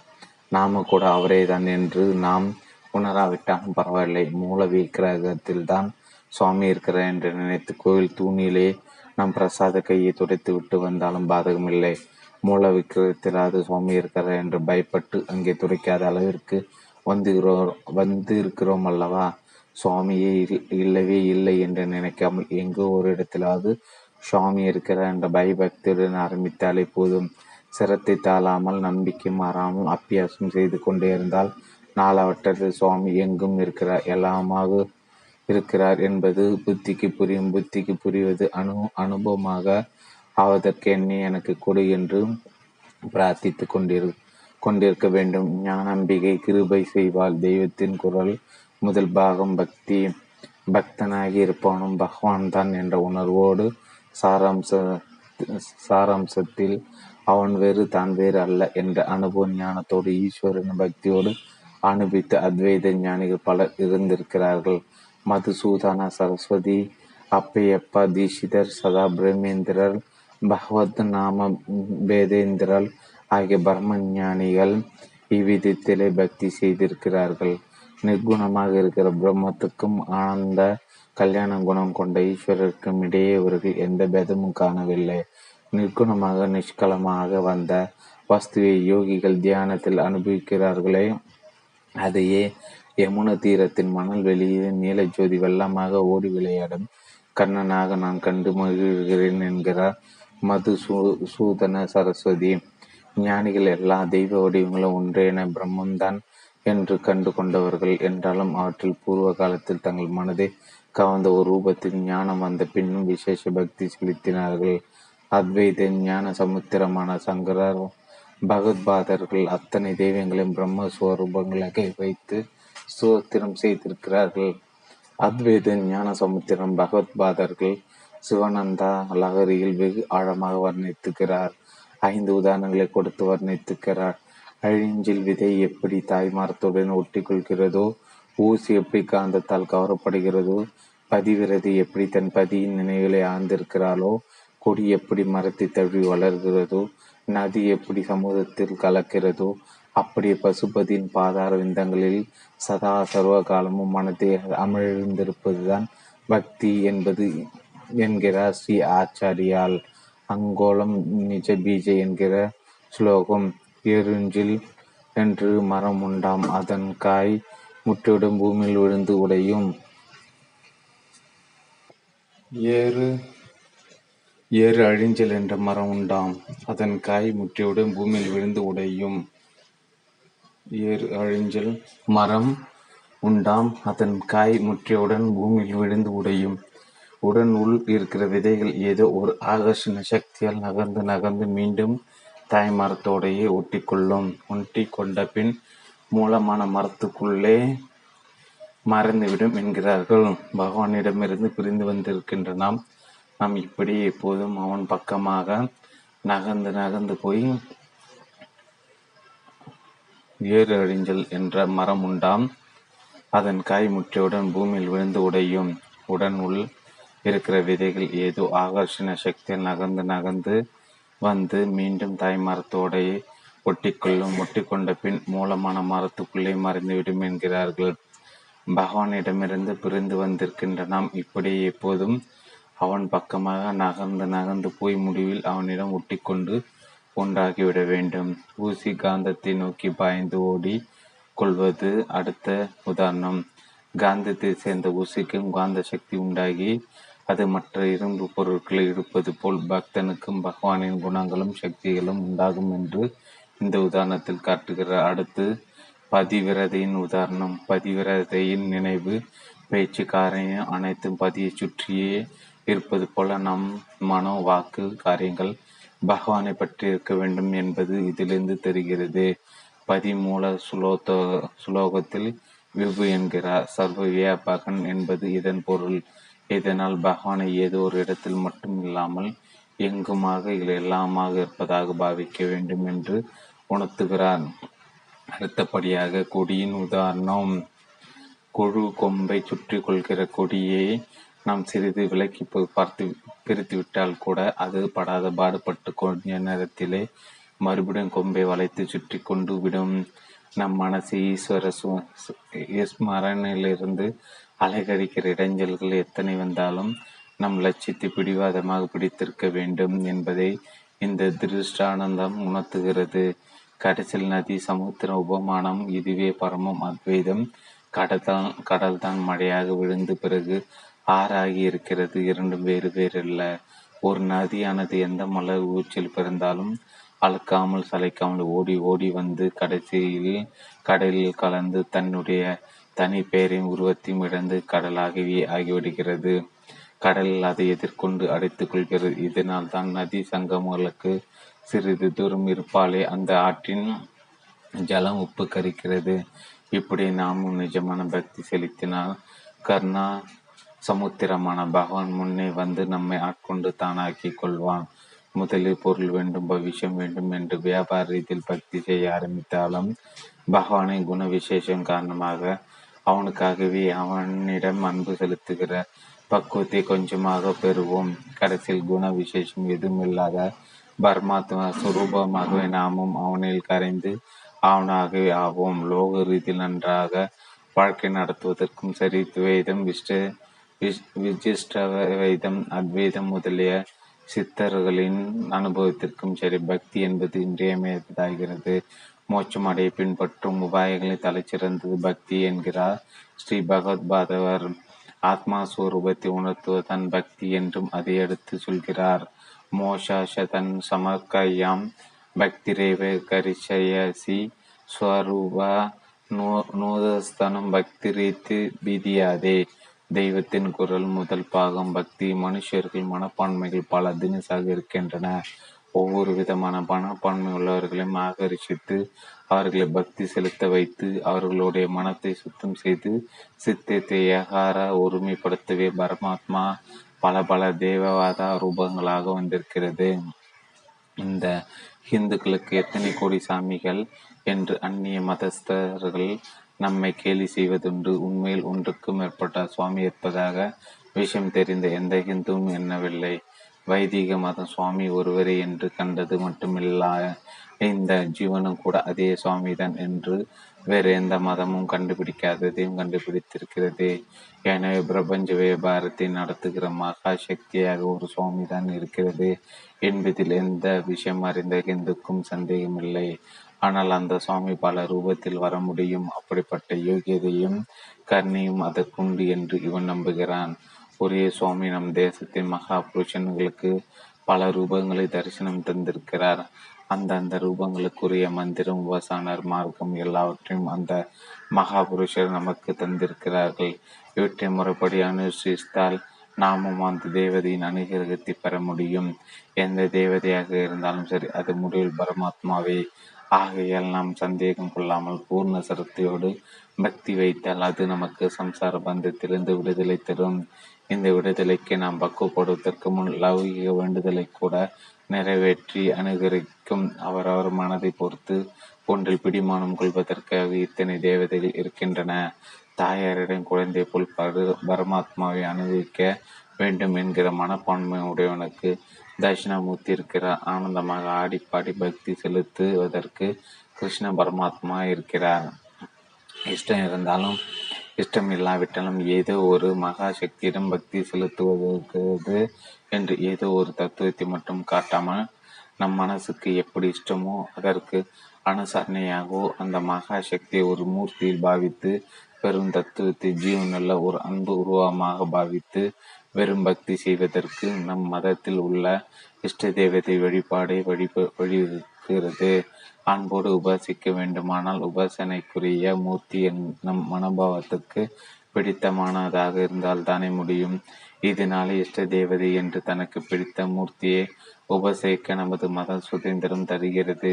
நாம கூட அவரே தான் என்று நாம் உணராவிட்டாலும் பரவாயில்லை. மூல விக்கிரகத்தில் தான் சுவாமி இருக்கிறார் என்று நினைத்து கோயில் தூணிலே நம் பிரசாத கையை துடைத்து விட்டு வந்தாலும் பாதகமில்லை. மூல விக்கிரகத்திலாவது சுவாமி இருக்கிறார் என்று பயப்பட்டு அங்கே துடைக்காத அளவிற்கு வந்துகிறோம் வந்து இருக்கிறோம் அல்லவா? சுவாமியே இல்லவே இல்லை என்று நினைக்காமல் எங்கோ ஒரு இடத்திலாவது சுவாமி இருக்கிறார் என்ற பயபக்தியுடன் ஆரம்பித்தாலே போதும். சிரத்தை தாழாமல் நம்பிக்கை மாறாமல் அப்பியாசம் செய்து கொண்டே இருந்தால் நாலாவட்டத்தில் சுவாமி எங்கும் இருக்கிறார் எல்லாமாக இருக்கிறார் என்பது புத்திக்கு புரியும் புத்திக்கு புரிவது அனு அனுபவமாக ஆவதற்கு என்னை எனக்கு கொடு என்று பிரார்த்தித்து கொண்டிரு கொண்டிருக்க வேண்டும். ஞானம்பிகை கிருபை செய்வாள். தெய்வத்தின் குரல் முதல் பாகம் பக்தி பக்தனாகி இருப்பவனும் பகவான் தான் என்ற உணர்வோடு சாராம்சத்தில் அவன் வேறு தான் வேறு அல்ல என்ற அனுபவ ஞானத்தோடு ஈஸ்வரன் பக்தியோடு அனுபவித்த அத்வைத ஞானிகள் பலர் இருந்திருக்கிறார்கள். மதுசூதனா சரஸ்வதி அப்பையப்பா தீஷிதர் சதா பிரம்மேந்திரர் பகவத் நாம பேதேந்திரல் ஆகிய பிரம்ம ஞானிகள் இவ்விதத்திலே பக்தி செய்திருக்கிறார்கள். நிர்குணமாக இருக்கிற பிரம்மத்துக்கும் ஆனந்த கல்யாண குணம் கொண்ட ஈஸ்வரருக்கும் இடையே இவர்கள் எந்த பேதமும் காணவில்லை. நிர்குணமாக நிஷ்கலமாக வந்த வஸ்துவை யோகிகள் தியானத்தில் அனுபவிக்கிறார்களே. அதையே யமுன தீரத்தின் மணல் வெளியே நீல ஜோதி வெள்ளமாக ஓடி விளையாடும் கண்ணனாக நான் கண்டு மகிழ்கிறேன் என்கிறார் மது சூதன சரஸ்வதி. ஞானிகள் எல்லா தெய்வ வடிவங்களும் ஒன்றேன பிரம்மம்தான் என்று கண்டு கொண்டவர்கள் என்றாலும் அவற்றில் பூர்வ காலத்தில் தங்கள் மனதை கவர்ந்த ஒரு ரூபத்தில் ஞானம் வந்த பின்னும் விசேஷ பக்தி செலுத்தினார்கள். அத்வைத ஞான சமுத்திரமான சங்கரர் பகவத்பாதர்கள் அத்தனை தெய்வங்களையும் பிரம்ம ஸ்வரூபங்களாக வைத்து சுதத்திரம் செய்திருக்கிறார்கள். அத்வைத ஞான சமுத்திரம் பகவத்பாதர்கள் சிவானந்தா லகரியில் வெகு ஆழமாக வர்ணித்துக்கிறார் ஐந்து உதாரணங்களை கொடுத்து வர்ணித்துக்கிறார் அழிஞ்சில் விதை எப்படி தாய்மாரத்துடன் ஒட்டிக்கொள்கிறதோ ஊசி எப்படி காந்தத்தால் கவரப்படுகிறதோ பதிவிரதி எப்படி தன் பதியின் நினைவுகளை ஆழ்ந்திருக்கிறாளோ கொடி எப்படி மரத்தை தழுவி வளர்கிறதோ நதி எப்படி சமூகத்தில் கலக்கிறதோ அப்படியே பசுபதியின் பாதார விந்தங்களில் சதா சர்வ காலமும் மனத்தை அமிழ்ந்திருப்பதுதான் பக்தி என்பது என்கிறார் ஸ்ரீ ஆச்சாரியால். அங்கோலம் நிஜ பீஜ என்கிற ஸ்லோகம். எருஞ்சில் என்று மரம் உண்டாம் அதன் காய் முற்றிடும் பூமியில் விழுந்து உடையும். ஏறு ஏறு அழிஞ்சல் என்ற மரம் உண்டாம். அதன் காய் முற்றியுடன் பூமியில் விழுந்து உடையும். ஏறு அழிஞ்சல் மரம் உண்டாம். அதன் காய் முற்றியுடன் பூமியில் விழுந்து உடையும். உடன் உள் இருக்கிற விதைகள் ஏதோ ஒரு ஆகர்ஷண சக்தியால் நகர்ந்து நகர்ந்து மீண்டும் தாய் மரத்தோடையே ஒட்டிக்கொள்ளும். ஒட்டி கொண்ட பின் மூலமான மரத்துக்குள்ளே மறைந்துவிடும் என்கிறார்கள். பகவானிடமிருந்து பிரிந்து வந்திருக்கின்ற நாம் நாம் இப்படி எப்போதும் அவன் பக்கமாக நகர்ந்து நகர்ந்து போய் ஏறு அழிஞ்சல் என்ற மரம் உண்டாம். அதன் காய் முற்றியுடன் பூமியில் விழுந்து உடையும் உடன் உள் இருக்கிற விதைகள் ஏதோ ஆகர்ஷண சக்தியில் நகர்ந்து நகர்ந்து வந்து மீண்டும் தாய் மரத்தோடையே ஒட்டிக்கொள்ளும் ஒட்டிக்கொண்ட பின் மூலமான மரத்துக்குள்ளே மறைந்துவிடும் என்கிறார்கள். பகவானிடமிருந்து பிரிந்து வந்திருக்கின்ற நாம் இப்படி எப்போதும் அவன் பக்கமாக நகர்ந்து நகர்ந்து போய் முடிவில் அவனிடம் ஒட்டிக்கொண்டு ஒன்றாகிவிட வேண்டும். ஊசி காந்தத்தை நோக்கி பாய்ந்து ஓடி கொள்வது அடுத்த உதாரணம். காந்தத்தை சேர்ந்த ஊசிக்கும் காந்த சக்தி உண்டாகி அது மற்ற இரும்பு பொருட்களை இருப்பது போல் பக்தனுக்கும் பகவானின் குணங்களும் சக்திகளும் உண்டாகும் என்று இந்த உதாரணத்தில் காட்டுகிறார் அடுத்து பதிவிரதையின் உதாரணம். பதிவிரதையின் நினைவு பேச்சு காரியம் அனைத்தும் பதியை சுற்றியே இருப்பது போல நம் மனோ வாக்கு காரியங்கள் பகவானை பற்றி இருக்க வேண்டும் என்பது இதிலிருந்து தெரிகிறது. பதிமூல சுலோத்த சுலோகத்தில் விபு என்கிறார். சர்வ வியாபகன் என்பது இதன் பொருள். இதனால் பகவானை ஏதோ ஒரு இடத்தில் மட்டும் இல்லாமல் எங்குமாக எல்லாமாக இருப்பதாக பாவிக்க வேண்டும் என்று உணர்த்துகிறார் அடுத்தபடியாக கொடியின் உதாரணம் கொழு கொம்பை சுற்றி கொள்கிற கொடியை நாம் சிறிது விலக்கி பார்த்து பிரித்துவிட்டால் கூட அது படாத பாடுபட்டு கொஞ்ச நேரத்திலே மறுபடியும் கொம்பை வளைத்து சுற்றி கொண்டு விடும். நம் மனசு ஈஸ்வர ஸ்மரணிலிருந்து அலைகரிக்கிற இடைஞ்சல்கள் எத்தனை வந்தாலும் நம் லட்சியத்தை பிடிவாதமாக பிடித்திருக்க வேண்டும் என்பதை இந்த திருஷ்டானந்தம் உணர்த்துகிறது. கடைசியில் நதி சமுத்திர உபமானம் இதுவே பரமம் அத்வைதம். கடல்தான் கடல்தான் மழையாக விழுந்து பிறகு ஆறாகி இருக்கிறது. இரண்டும் வேறு வேறல்ல ஒரு நதியானது எந்த மலர் ஊச்சில் பிறந்தாலும் அழுக்காமல் சளைக்காமல் ஓடி ஓடி வந்து கடைசியில் கடலில் கலந்து தன்னுடைய தனி பெயரையும் உருவத்தையும் இழந்து கடலாகவே ஆகிவிடுகிறது. கடல் அதை எதிர்கொண்டு அடைத்துக் கொள்கிறது. இதனால் தான் நதி சங்கமங்களுக்கு சிறிது தூரம் இருப்பாலே அந்த ஆற்றின் ஜலம் உப்பு கரிக்கிறது. இப்படி நாமும் நிஜமான பக்தி செலுத்தினால் கர்ணா சமுத்திரமான பகவான் முன்னே வந்து நம்மை ஆட்கொண்டு தானாக்கி கொள்வான். முதலில் பொருள் வேண்டும் பவிஷ்யம் வேண்டும் என்று வியாபார ரீதியில் பக்தி செய்ய ஆரம்பித்தாலும் பகவானின் குண விசேஷம் காரணமாக அவனுக்காகவே அவனிடம் அன்பு செலுத்துகிற பக்குவத்தை கொஞ்சமாக பெறுவோம். கடைசியில் குண விசேஷம் எதுவும் இல்லாத பரமாத்மா சுரூபமாகவே நாமும் அவனில் கரைந்து அவனாகவே ஆவோம். லோக ரீதியில் நன்றாக வாழ்க்கை நடத்துவதற்கும் சரி துவைதம் விஷ்ட விஜிஷ்ட வைதம் அத்வைதம் முதலிய சித்தர்களின் அனுபவத்திற்கும் சரி பக்தி என்பது இன்றியமையதாகிறது மோட்சம் அடைய பின்பற்றும் உபாயங்களை தலைச்சிறந்தது பக்தி என்கிறார் ஸ்ரீ பகவத்பாதவர் ஆத்மா ஸ்வரூபத்தை உணர்த்துவதன் பக்தி என்றும் அதை எடுத்து சொல்கிறார். மோஷதன் சமர்க்கயாம். பக்திரேவ ஸ்வரூபா ஸ்வரூப நூதஸ்தனம் பக்திரீத்து பீதியாதே தெய்வத்தின் குரல் முதல் பாகம் பக்தி மனுஷர்கள் மனப்பான்மைகள் பல தினசாக இருக்கின்றன. ஒவ்வொரு விதமான மனப்பான்மை உள்ளவர்களையும் ஆகர்ஷித்து அவர்களை பக்தி செலுத்த வைத்து அவர்களுடைய மனத்தை சுத்தம் செய்து சித்தத்தை ஏகார ஒருமைப்படுத்தவே பரமாத்மா பல பல தேவவாத ரூபங்களாக வந்திருக்கிறது. இந்த இந்துக்களுக்கு எத்தனை கோடி சாமிகள் என்று அந்நிய மதஸ்தர்கள் நம்மை கேலி செய்வதுண்டு. உண்மையில் ஒன்றுக்கும் மேற்பட்ட சுவாமி இருப்பதாக விஷயம் தெரிந்த எந்த ஹிந்துவும் எண்ணவில்லை. வைதிக மதம் சுவாமி ஒருவரே என்று கண்டது மட்டுமில்ல. இந்த ஜீவனும் கூட அதே சுவாமிதான் என்று வேறு எந்த மதமும் கண்டுபிடிக்காததையும் கண்டுபிடித்திருக்கிறது. எனவே பிரபஞ்ச வியாபாரத்தை நடத்துகிற மகா சக்தியாக ஒரு சுவாமி தான் இருக்கிறது என்பதில் எந்த விஷயம் அறிந்த ஹிந்துக்கும் சந்தேகமில்லை. ஆனால் அந்த சுவாமி பல ரூபத்தில் வர முடியும். அப்படிப்பட்ட யோகியதையும் கர்ணியும் அதற்குண்டு என்று இவன் நம்புகிறான். ஒரே சுவாமி நம் தேசத்தின் மகா புருஷன்களுக்கு பல ரூபங்களை தரிசனம் தந்திருக்கிறார். அந்தந்த ரூபங்களுக்குரிய மந்திரம் உபாசனர் மார்க்கம் எல்லாவற்றையும் அந்த மகாபுருஷர் நமக்கு தந்திருக்கிறார்கள். இவற்றை முறைப்படி அனுசரித்தால் நாமும் அந்த தேவதையின் அனுகிரகத்தை பெற முடியும். எந்த தேவதையாக இருந்தாலும் சரி அது முடிவில் பரமாத்மாவே. ஆகையால் நாம் சந்தேகம் கொள்ளாமல் பூர்ண சரத்தையோடு பக்தி வைத்தால் அது நமக்கு சம்சார பந்தத்திலிருந்து விடுதலை தரும். இந்த விடுதலைக்கு நாம் பக்குவப்படுவதற்கு முன் லௌகிக வேண்டுதலை கூட நிறைவேற்றி அனுகரிக்கும். அவரவர் மனதை பொறுத்து ஒன்றில் பிடிமானம் கொள்வதற்காக இத்தனை தேவதைகள் இருக்கின்றன. தாயாரிடம் குழந்தை போல் பரமாத்மாவை அனுபவிக்க வேண்டும் என்கிற மனப்பான்மை உடையவனுக்கு தட்சிணாமூர்த்தி இருக்கிறார். ஆனந்தமாக ஆடிப்பாடி பக்தி செலுத்துவதற்கு கிருஷ்ண பரமாத்மா இருக்கிறார். இஷ்டம் இருந்தாலும் இஷ்டம் இல்லாவிட்டாலும் ஏதோ ஒரு மகா சக்தியிடம் பக்தி செலுத்துவதற்கு என்று ஏதோ ஒரு தத்துவத்தை மட்டும் காட்டாமல் நம் மனசுக்கு எப்படி இஷ்டமோ அதற்கு அனுசரணையாகவோ அந்த மகா சக்தியை ஒரு மூர்த்தியில் பாவித்து பெரும் தத்துவத்தை ஜீவனுள்ள ஒரு அன்பு உருவமாக பாவித்து வெறும் பக்தி செய்வதற்கு நம் மதத்தில் உள்ள இஷ்ட தேவதை வழிபாடை வழிப வழிவகுக்கிறது அன்போடு உபாசிக்க வேண்டுமானால் உபாசனைக்குரிய மூர்த்தி நம் மனோபாவத்துக்கு பிடித்தமானதாக இருந்தால் தானே முடியும். இதனாலே இஷ்ட தேவதை என்று தனக்கு பிடித்த மூர்த்தியை உபசரிக்க நமது மத சுதந்திரம் தருகிறது.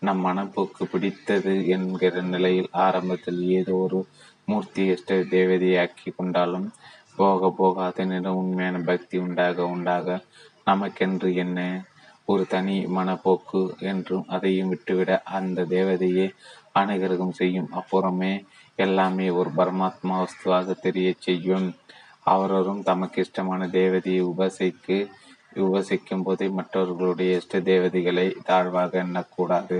நம் மனப்போக்கு பிடித்தது என்கிற நிலையில் ஆரம்பத்தில் ஏதோ ஒரு மூர்த்தி இஷ்ட தேவதையாக்கி கொண்டாலும் போக போக அதனிடம் உண்மையான பக்தி உண்டாக உண்டாக நமக்கென்று என்ன? ஒரு தனி மனப்போக்கு என்றும் அதையும் விட்டுவிட அந்த தேவதையை அனுகிரகம் செய்யும். அப்புறமே எல்லாமே ஒரு பரமாத்மா வஸ்துவாக தெரிய செய்யும். அவரவரும் தமக்கு இஷ்டமான தேவதையை உபசைக்கு உபசிக்கும் போதே மற்றவர்களுடைய இஷ்ட தேவதைகளை தாழ்வாக எண்ணக்கூடாது.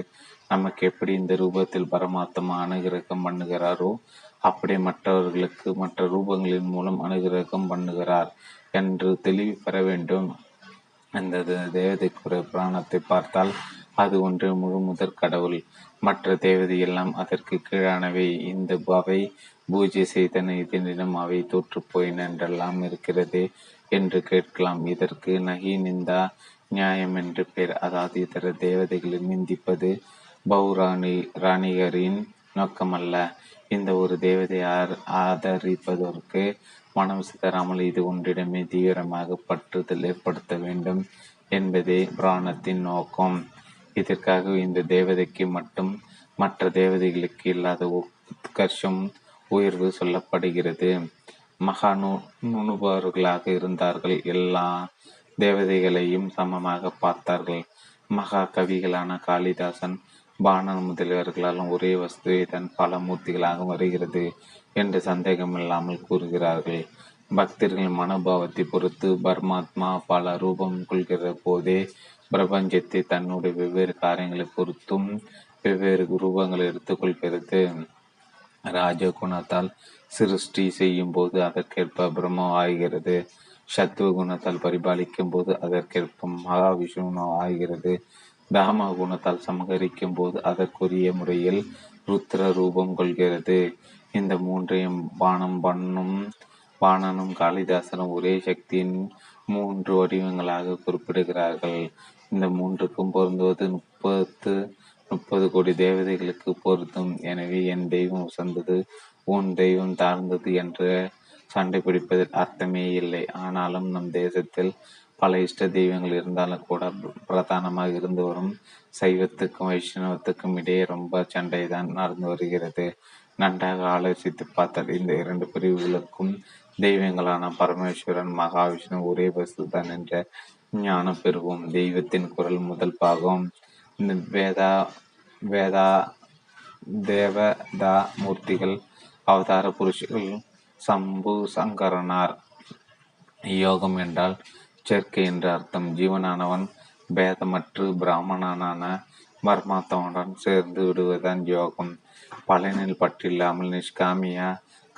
நமக்கு எப்படி இந்த ரூபத்தில் பரமாத்மா அனுகிரகம் பண்ணுகிறாரோ அப்படி மற்றவர்களுக்கு மற்ற ரூபங்களின் மூலம் அனுகிரகம் பண்ணுகிறார் என்று தெளிவு பெற வேண்டும். அந்த தேவதைக்குரிய புராணத்தை பார்த்தால் அது ஒன்று முழு முதற் கடவுள். மற்ற தேவதை எல்லாம் அதற்கு கீழானவை. இந்த பவை பூஜை செய்தன இதனிடம் அவை தோற்று போயின என்றெல்லாம் இருக்கிறது என்று கேட்கலாம். இதற்கு நகி நிந்தா நியாயம் என்று பெயர். அதாவது இதர தேவதைகளை நிந்திப்பது பௌராணி ராணிகரின் நோக்கமல்ல. இந்த ஒரு தேவதை ஆதரிப்பதற்கு மனம் சிதறாமல் இது ஒன்றிடமே தீவிரமாக பற்றுதல் ஏற்படுத்த வேண்டும் என்பதே புராணத்தின் நோக்கம். இதற்காக இந்த தேவதைக்கு மட்டும் மற்ற தேவதைகளுக்கு இல்லாத உத்கர்ஷம் உயர்வு சொல்லப்படுகிறது. மகா நுணுபவர்களாக இருந்தார்கள். எல்லா தேவதைகளையும் சமமாக பார்த்தார்கள். மகா கவிகளான காளிதாசன் பானன் முதலியவர்களாலும் ஒரே வஸ்துவை தன் பல மூர்த்திகளாக வருகிறது என்று சந்தேகமில்லாமல் கூறுகிறார்கள். பக்தர்கள் மனோபாவத்தை பொறுத்து பரமாத்மா பல ரூபம் கொள்கிற போதே பிரபஞ்சத்தை தன்னுடைய வெவ்வேறு காரியங்களை பொறுத்தும் வெவ்வேறு ரூபங்களை எடுத்துக்கொள்கிறது ராஜகுணத்தால் சிருஷ்டி செய்யும் போது அதற்கேற்ப பிரம்மம் ஆகிறது சத்துவ குணத்தால் பரிபாலிக்கும் போது அதற்கேற்ப மகாவிஷ்ணு ஆகிறது. தாம குணத்தால் சமகரிக்கும் போது அதற்குரிய முறையில் ருத்ர ரூபம் கொள்கிறது. இந்த மூன்றையும் பானம் பண்ணும் பாணனும் காளிதாசனும் ஒரே சக்தியின் மூன்று வடிவங்களாக குறிப்பிடுகிறார்கள். இந்த மூன்றுக்கும் பொருந்துவது முப்பத்து முப்பது கோடி தேவதைகளுக்கு பொருந்தும். எனவே என் தெய்வம் உசந்தது உன் தெய்வம் தாழ்ந்தது என்று சண்டை பிடிப்பதில் அர்த்தமே இல்லை. ஆனாலும் நம் தேசத்தில் பல இஷ்ட தெய்வங்கள் இருந்தாலும் கூட பிரதானமாக இருந்து வரும் சைவத்துக்கும் வைஷ்ணவத்துக்கும் இடையே ரொம்ப சண்டை தான் நடந்து வருகிறது. நன்றாக ஆலோசித்து பார்த்தால் இந்த இரண்டு பிரிவுகளுக்கும் தெய்வங்களான பரமேஸ்வரன் மகாவிஷ்ணு ஒரே வசுதான் என்ற ஞானம் பெறுவோம். தெய்வத்தின் குரல் முதல் பாகம். வேதா வேதா தேவதா மூர்த்திகள் அவதார புருஷர்கள் சம்பு சங்கரனார். யோகம் என்றால் சேர்க்கை என்ற அர்த்தம். ஜீவனானவன் பேதமற்று பிராமணனான பரமாத்மாவுடன் சேர்ந்து விடுவதுதான் யோகம். பலனில் பற்றில்லாமல் நிஷ்காமியா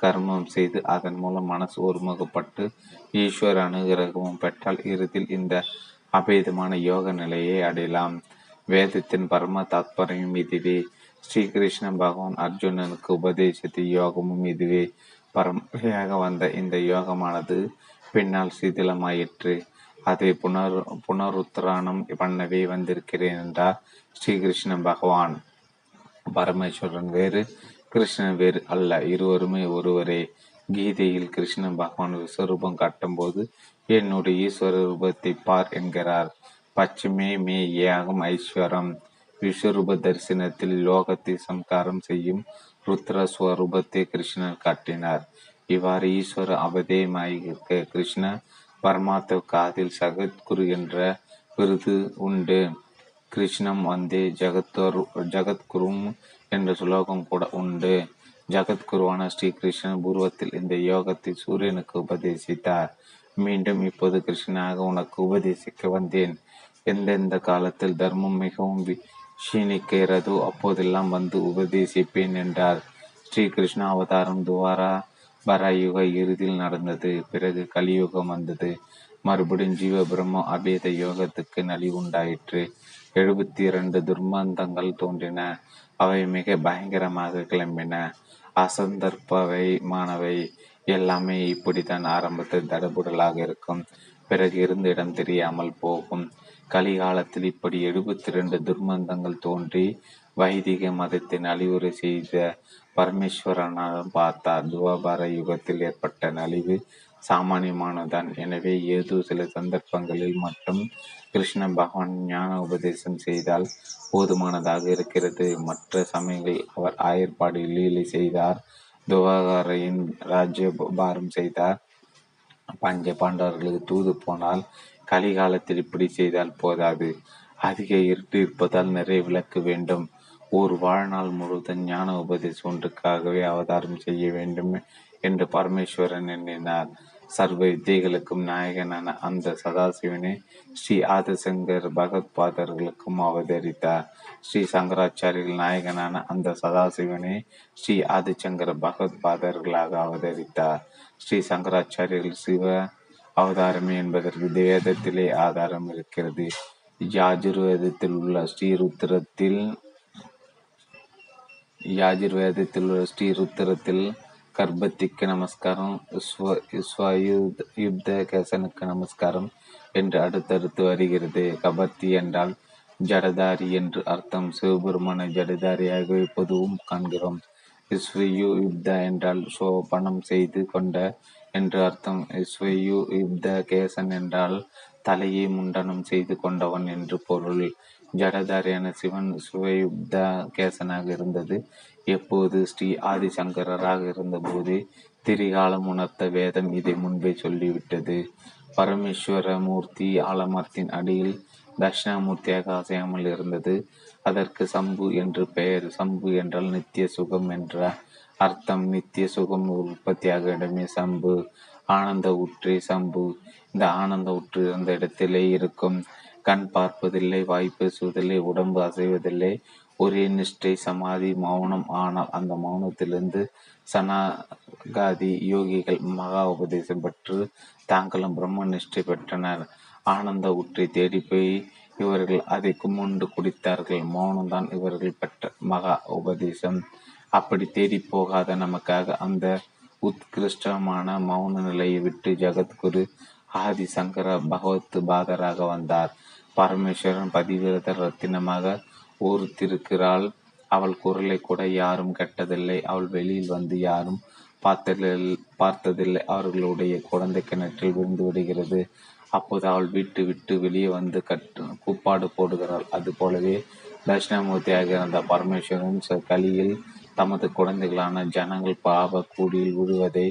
கர்மம் செய்து அதன் மூலம் மனசு ஒருமுகப்பட்டு ஈஸ்வர அனுகிரகமும் பெற்றால் இறுதியில் இந்த அபேதமான யோக நிலையை அடையலாம். வேதத்தின் பரம தாத்பரியம் இதுவே. ஸ்ரீகிருஷ்ண பகவான் அர்ஜுனனுக்கு உபதேசித்த யோகமும் இதுவே. பரம்பரையாக வந்த இந்த யோகமானது பின்னால் சிதிலமாயிற்று. அதை புனர் புனருத்தராணம் பண்ணவே வந்திருக்கிறேன் என்றார் ஸ்ரீகிருஷ்ண பகவான். பரமேஸ்வரன் வேறு கிருஷ்ணன் வேறு அல்ல. இருவருமே ஒருவரே. கீதையில் கிருஷ்ண பகவான் விஸ்வரூபம் காட்டும்போது என்னுடைய ஈஸ்வர ரூபத்தை பார் என்கிறார். பச்சமே மே ஐஸ்வரம். விஸ்வரூப தரிசனத்தில் லோகத்தை சம்காரம் செய்யும் ருத்ர ஸ்வரூபத்தை கிருஷ்ணர் காட்டினார். இவ்வாறு ஈஸ்வர அவதேயமாயிருக்க கிருஷ்ண பரமாத்ம காதில் சகத்குரு என்ற விருது உண்டு. கிருஷ்ணம் வந்தே ஜகத்தோர் ஜகத்குரும் என்ற சுலோகம் கூட உண்டு. ஜகத்குருவான ஸ்ரீ கிருஷ்ணன் பூர்வத்தில் இந்த யோகத்தை சூரியனுக்கு உபதேசித்தார். மீண்டும் இப்போது கிருஷ்ணனாக உனக்கு உபதேசிக்க வந்தேன். எந்தெந்த காலத்தில் தர்மம் மிகவும் க்ஷீணிக்கிறதோ? அப்போதெல்லாம் வந்து உபதேசிப்பேன் என்றார். ஸ்ரீ கிருஷ்ண அவதாரம் துவாரா பராயுக இறுதியில் நடந்தது. பிறகு கலியுகம் வந்தது. மறுபடியும் ஜீவ பிரம்ம அபேத யோகத்துக்கு நலிவுண்டாயிற்று. எழுபத்தி இரண்டு துர்மந்தங்கள் தோன்றின. அவை மிக பயங்கரமாக கிளம்பின. அசந்தர்ப்பவை மாணவை எல்லாமே இப்படித்தான் ஆரம்பத்தில் தடபுடலாக இருக்கும். பிறகு இருந்த இடம் தெரியாமல் போகும். கலிகாலத்தில் இப்படி எழுபத்தி இரண்டு துர்மந்தங்கள் தோன்றி வைதிக மதத்தின் அழிவுரை செய்த பரமேஸ்வரனாலும் பார்த்தார் துவாபார யுகத்தில் ஏற்பட்ட நலிவு சாமானியமானதான் எனவே ஏதோ சில சந்தர்ப்பங்களில் மட்டும் கிருஷ்ண பகவான் ஞான உபதேசம் செய்தால் போதுமானதாக இருக்கிறது. மற்ற சமயங்களில் அவர் ஆயர்பாடு லீலை செய்தார் துவாகரையின் ராஜ்யபாரம் செய்தார். பஞ்ச பாண்டவர்களுக்கு தூது போனால் கலிகாலத்தில் இப்படி செய்தால் போதாது. அதிக இருட்டு இருப்பதால் நிறைய விளக்கு வேண்டும். ஒரு வாழ்நாள் முழுவதும் ஞான உபதேசம் ஒன்றுக்காகவே அவதாரம் செய்ய வேண்டும் என்று பரமேஸ்வரன் எண்ணினார். சர்வ வித்தைகளுக்கும் நாயகனான அந்த சதாசிவனை ஸ்ரீ ஆதிசங்கர் பகத்பாதர்களுக்கும் அவதரித்தார். ஸ்ரீ சங்கராச்சாரியர்கள் நாயகனான அந்த சதாசிவனை ஸ்ரீ ஆதிசங்கர் பகவத்பாதர்களாக அவதரித்தார். ஸ்ரீ சங்கராச்சாரியர்கள் சிவ அவதாரமே என்பதற்கு வேதத்திலே ஆதாரம் இருக்கிறது. யாஜுர்வேதத்தில் உள்ள ஸ்ரீருத்திரத்தில் யாஜுர்வேதத்தில் உள்ள ஸ்ரீருத்திரத்தில் கர்ப்பத்திக்கு நமஸ்காரம் யுத்த கேசனுக்கு நமஸ்காரம் என்று அடுத்தடுத்து வருகிறது. கபர்த்தி என்றால் ஜடதாரி என்று அர்த்தம். சிவபெருமான ஜடதாரியாக பொதுவும் காண்கிறோம். யுத்த என்றால் சோபனம் செய்து கொண்ட என்று அர்த்தம். ஸ்வயு யுத்த கேசன் என்றால் தலையை முண்டனம் செய்து கொண்டவன் என்று பொருள். ஜடதாரியான சிவன் சுவயுப்த கேசனாக இருந்தது. எப்போது ஸ்ரீ ஆதிசங்கரராக இருந்தபோது திரிகாலம் உணர்த்த வேதம் இதை முன்பே சொல்லிவிட்டது. பரமேஸ்வர மூர்த்தி ஆலமரத்தின் அடியில் தட்சிணாமூர்த்தியாக அசையாமல் இருந்தது. அதற்கு சம்பு என்று பெயர். சம்பு என்றால் நித்திய சுகம் என்ற அர்த்தம் நித்திய சுகம் உற்பத்தியாக இடமே சம்பு ஆனந்த உற்றி சம்பு. இந்த ஆனந்த உற்று அந்த இடத்திலே இருக்கும். கண் பார்ப்பதில்லை வாய் பேசுவதில்லை உடம்பு அசைவதில்லை. ஒரே நிஷ்டை சமாதி மௌனம். ஆனால் அந்த மௌனத்திலிருந்து சனாகாதி யோகிகள் மகா உபதேசம் பெற்று தாங்களும் பிரம்ம நிஷ்டை பெற்றனர். ஆனந்த ஊற்றை தேடி போய் இவர்கள் அதை குமுண்டு குடித்தார்கள். மௌனம்தான் இவர்கள் பெற்ற மகா உபதேசம். அப்படி தேடி போகாத நமக்காக அந்த உத்கிருஷ்டமான மௌன நிலையை விட்டு ஜகத்குரு ஆதி சங்கர பகவத் பாதராக வந்தார். பரமேஸ்வரன் பதிவிரத ரத்தினமாக ஊர்த்திருக்கிறாள். அவள் குரலை கூட யாரும் கெட்டதில்லை. அவள் வெளியில் வந்து யாரும் பார்த்ததில் பார்த்ததில்லை. அவர்களுடைய குழந்தை கிணற்றில் விழுந்து விடுகிறது. அப்போது அவள் வீட்டு விட்டு வெளியே வந்து கட்டு கூப்பாடு போடுகிறாள். அது போலவே தட்சிணாமூர்த்தியாக இருந்த பரமேஸ்வரன் கலியில் தமது குழந்தைகளான ஜனங்கள் பாவ கூடியில் விழுவதை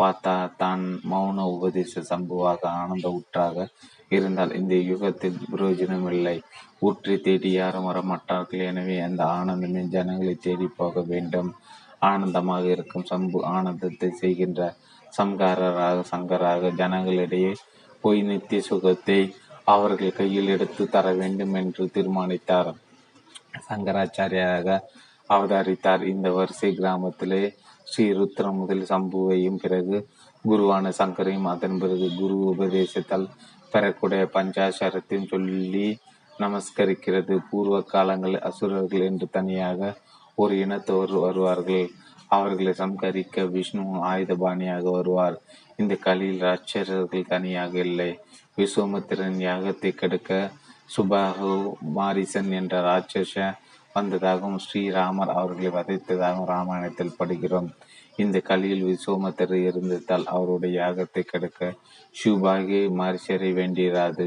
பார்த்தா தான் மௌன உபதேச சம்புவாக ஆனந்த ஊற்றாக இருந்தால் இந்த யுகத்தில் பிரயோஜனம் இல்லை ஊற்றி தேடி யாரும் வரமாட்டார்கள். எனவே அந்த ஆனந்தமே ஜனங்களை தேடி போக வேண்டும். ஆனந்தமாக இருக்கும் சம்பு ஆனந்தத்தை செய்கின்ற சம்காரராக சங்கராக ஜனங்களிடையே போய் நித்திய சுகத்தை அவர்கள் கையில் எடுத்து தர வேண்டும் என்று தீர்மானித்தார். சங்கராச்சாரியாக அவதரித்தார். இந்த வரிசை கிராமத்திலே ஸ்ரீ ருத்ரம் முதல் சம்புவையும் பிறகு குருவான சங்கரையும் அதன் பிறகு குரு உபதேசத்தால் பெறக்கூடிய பஞ்சாசரத்தையும் சொல்லி நமஸ்கரிக்கிறது. பூர்வ காலங்களில் அசுரர்கள் என்று தனியாக ஒரு இனத்தவர் வருவார்கள். அவர்களை சம்கரிக்க விஷ்ணு ஆயுதபாணியாக வருவார். இந்த கலியில் ராட்சரர்கள் தனியாக இல்லை. விஸ்வமுத்திரன் யாகத்தை கெடுக்க சுபாகு மாரிசன் என்ற ராட்சச வந்ததாகவும் ஸ்ரீராமர் அவர்களை வதைத்ததாகவும் ராமாயணத்தில் படுகிறோம். இந்த கலியில் விசோமத்தர் இருந்ததால் அவருடைய யாகத்தை கெடுக்க சுபாகி மாரிசரை வேண்டியராது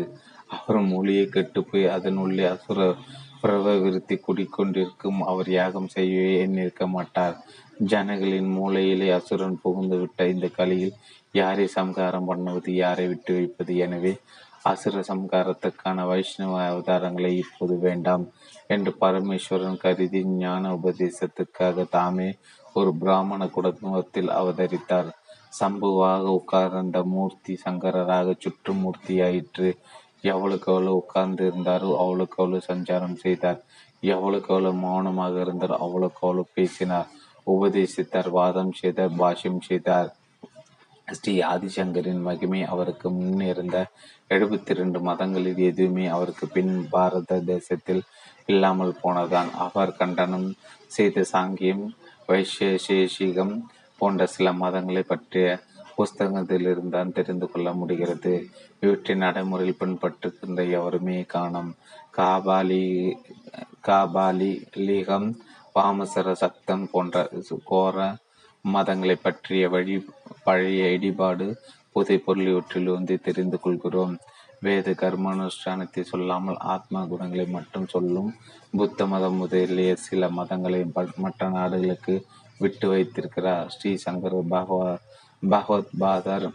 அவர் மொழியை கெட்டுப்போய் அதனுள்ளே அசுர பிரவவிருத்தி குடிக்கொண்டிருக்கும் அவர் யாகம் செய்யவே எண்ணிருக்க மாட்டார். ஜனங்களின் மூளையிலே அசுரன் புகுந்து விட்ட இந்த கலியில் யாரை சம்காரம் பண்ணுவது யாரை விட்டு வைப்பது? எனவே அசுர சம்காரத்துக்கான வைஷ்ணவ அவதாரங்களை இப்போது வேண்டாம் என்று பரமேஸ்வரன் கருதி ஞான உபதேசத்துக்காக தாமே ஒரு பிராமண குடும்பத்தில் அவதரித்தார். சம்புவாக உட்கார்ந்த மூர்த்தி சங்கரராக சுற்றுமூர்த்தியாயிற்று. எவ்வளவுக்கு எவ்வளவு உட்கார்ந்து இருந்தாரோ அவளுக்கு அவ்வளவு சஞ்சாரம் செய்தார். எவ்வளவுக்கு எவ்வளவு மௌனமாக இருந்தார் அவ்வளவுக்கு அவ்வளவு பேசினார். உபதேசித்தார் வாதம் செய்தார் பாஷ்யம் செய்தார். ஸ்ரீ ஆதிசங்கரின் மகிமை அவருக்கு முன்னிருந்த எழுபத்தி இரண்டு மதங்களில் எதுவுமே அவருக்கு பின் பாரத தேசத்தில் இல்லாமல் போனதான் அவர் கண்டனம் செய்த சாங்கியம் வைசேஷேஷிகம் போன்ற சில மதங்களை பற்றிய புஸ்தகத்திலிருந்தான் தெரிந்து கொள்ள முடிகிறது. இவற்றின் நடைமுறையில் பின்பற்றுகின்ற எவருமே காணும். காபாலி காபாலி லீகம் வாமசர சக்தம் போன்ற கோர மதங்களை பற்றிய வழி பழைய இடிபாடு புதை பொருளியவற்றிலிருந்து தெரிந்து கொள்கிறோம். வேத கர்மானுஷ்டானத்தை சொல்லாமல் ஆத்மா குணங்களை மட்டும் சொல்லும் புத்த மதம் முதலிய சில மதங்களை மற்ற நாடுகளுக்கு விட்டு வைத்திருக்கிறார். ஸ்ரீ சங்கர் பகவா பகவத் பாதர்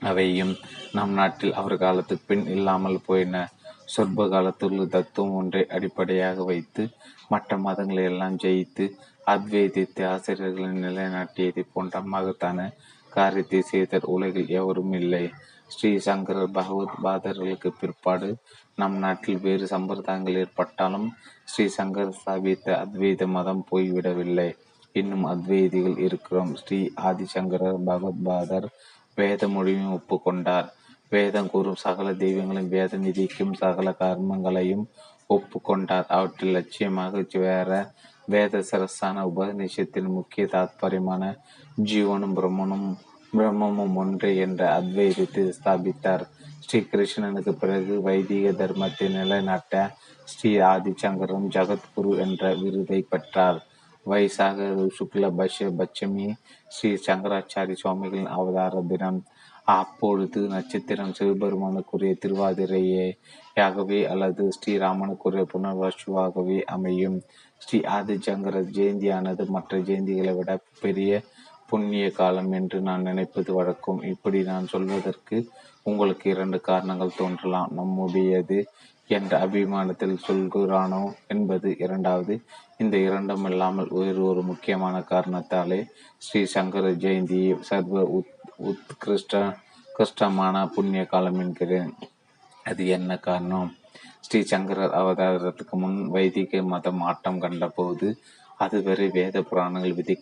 அவையும் நம் நாட்டில் அவர் காலத்துக்கு பின் இல்லாமல் போயின சொற்ப காலத்தில் தத்துவம் ஒன்றை அடிப்படையாக வைத்து மற்ற மதங்களை எல்லாம் ஜெயித்து அத்வைதத்தை ஆசிரியர்களை நிலைநாட்டியதை போன்ற மகத்தான காரியத்தை செய்த உலகில் எவரும் இல்லை. ஸ்ரீ சங்கரர் பகவத் பாதர்களுக்கு பிற்பாடு நம் நாட்டில் வேறு சம்பிரதாயங்கள் ஏற்பட்டாலும் ஸ்ரீ சங்கர் ஸ்தாபித்த அத்வைத மதம் போய்விடவில்லை. இன்னும் அத்வைதிகள் இருக்கிறோம். ஸ்ரீ ஆதிசங்கரர் பகவத் பாதர் வேத மொழியும் ஒப்புக்கொண்டார் வேதம் கூறும் சகல தெய்வங்களையும் வேத நிதிக்கும் சகல கர்மங்களையும் ஒப்புக்கொண்டார் அவற்றில் லட்சியமாக வேற வேத சரசான உபநிஷத்தின் முக்கிய தாத்பரியமான ஜீவனும் பிரம்மனும் பிரம்மமும் ஒன்று என்ற அத்வைதத்தை ஸ்தாபித்தார். ஸ்ரீ கிருஷ்ணனுக்கு பிறகு வைதிக தர்மத்தை நிலைநாட்ட ஸ்ரீ ஆதிச்சங்கரும் ஜகத்குரு என்ற விருதை பெற்றார். வைசாக சுக்ல பஷ பட்சமி ஸ்ரீ சங்கராச்சாரி சுவாமிகளின் அவதார தினம். அப்பொழுது நட்சத்திரம் சிவபெருமானுக்குரிய திருவாதிரையே யாகவே அல்லது ஸ்ரீராமனுக்குரிய புனர்வசுவாகவே அமையும். ஸ்ரீ ஆதிஜங்கர ஜெயந்தியானது மற்ற ஜெயந்திகளை விட பெரிய புண்ணிய காலம் என்று நான் நினைப்பது வழக்கம். இப்படி நான் சொல்வதற்கு உங்களுக்கு இரண்டு காரணங்கள் தோன்றலாம். நம்முடையது என்ற அபிமானத்தில் சொல்கிறானோ என்பது இரண்டாவது. இந்த இரண்டும் இல்லாமல் வேறு ஒரு முக்கியமான காரணத்தாலே ஸ்ரீ சங்கர ஜெயந்தி சர்வ உத் உத்கிருஷ்ட கிருஷ்டமான புண்ணிய காலம் என்கிறேன். அது என்ன காரணம்? ஸ்ரீ சங்கரர் அவதாரத்துக்கு முன் வைதிக மதம் ஆட்டம் கண்டபோது அதுவரை வேத புராணங்கள் விதிக்க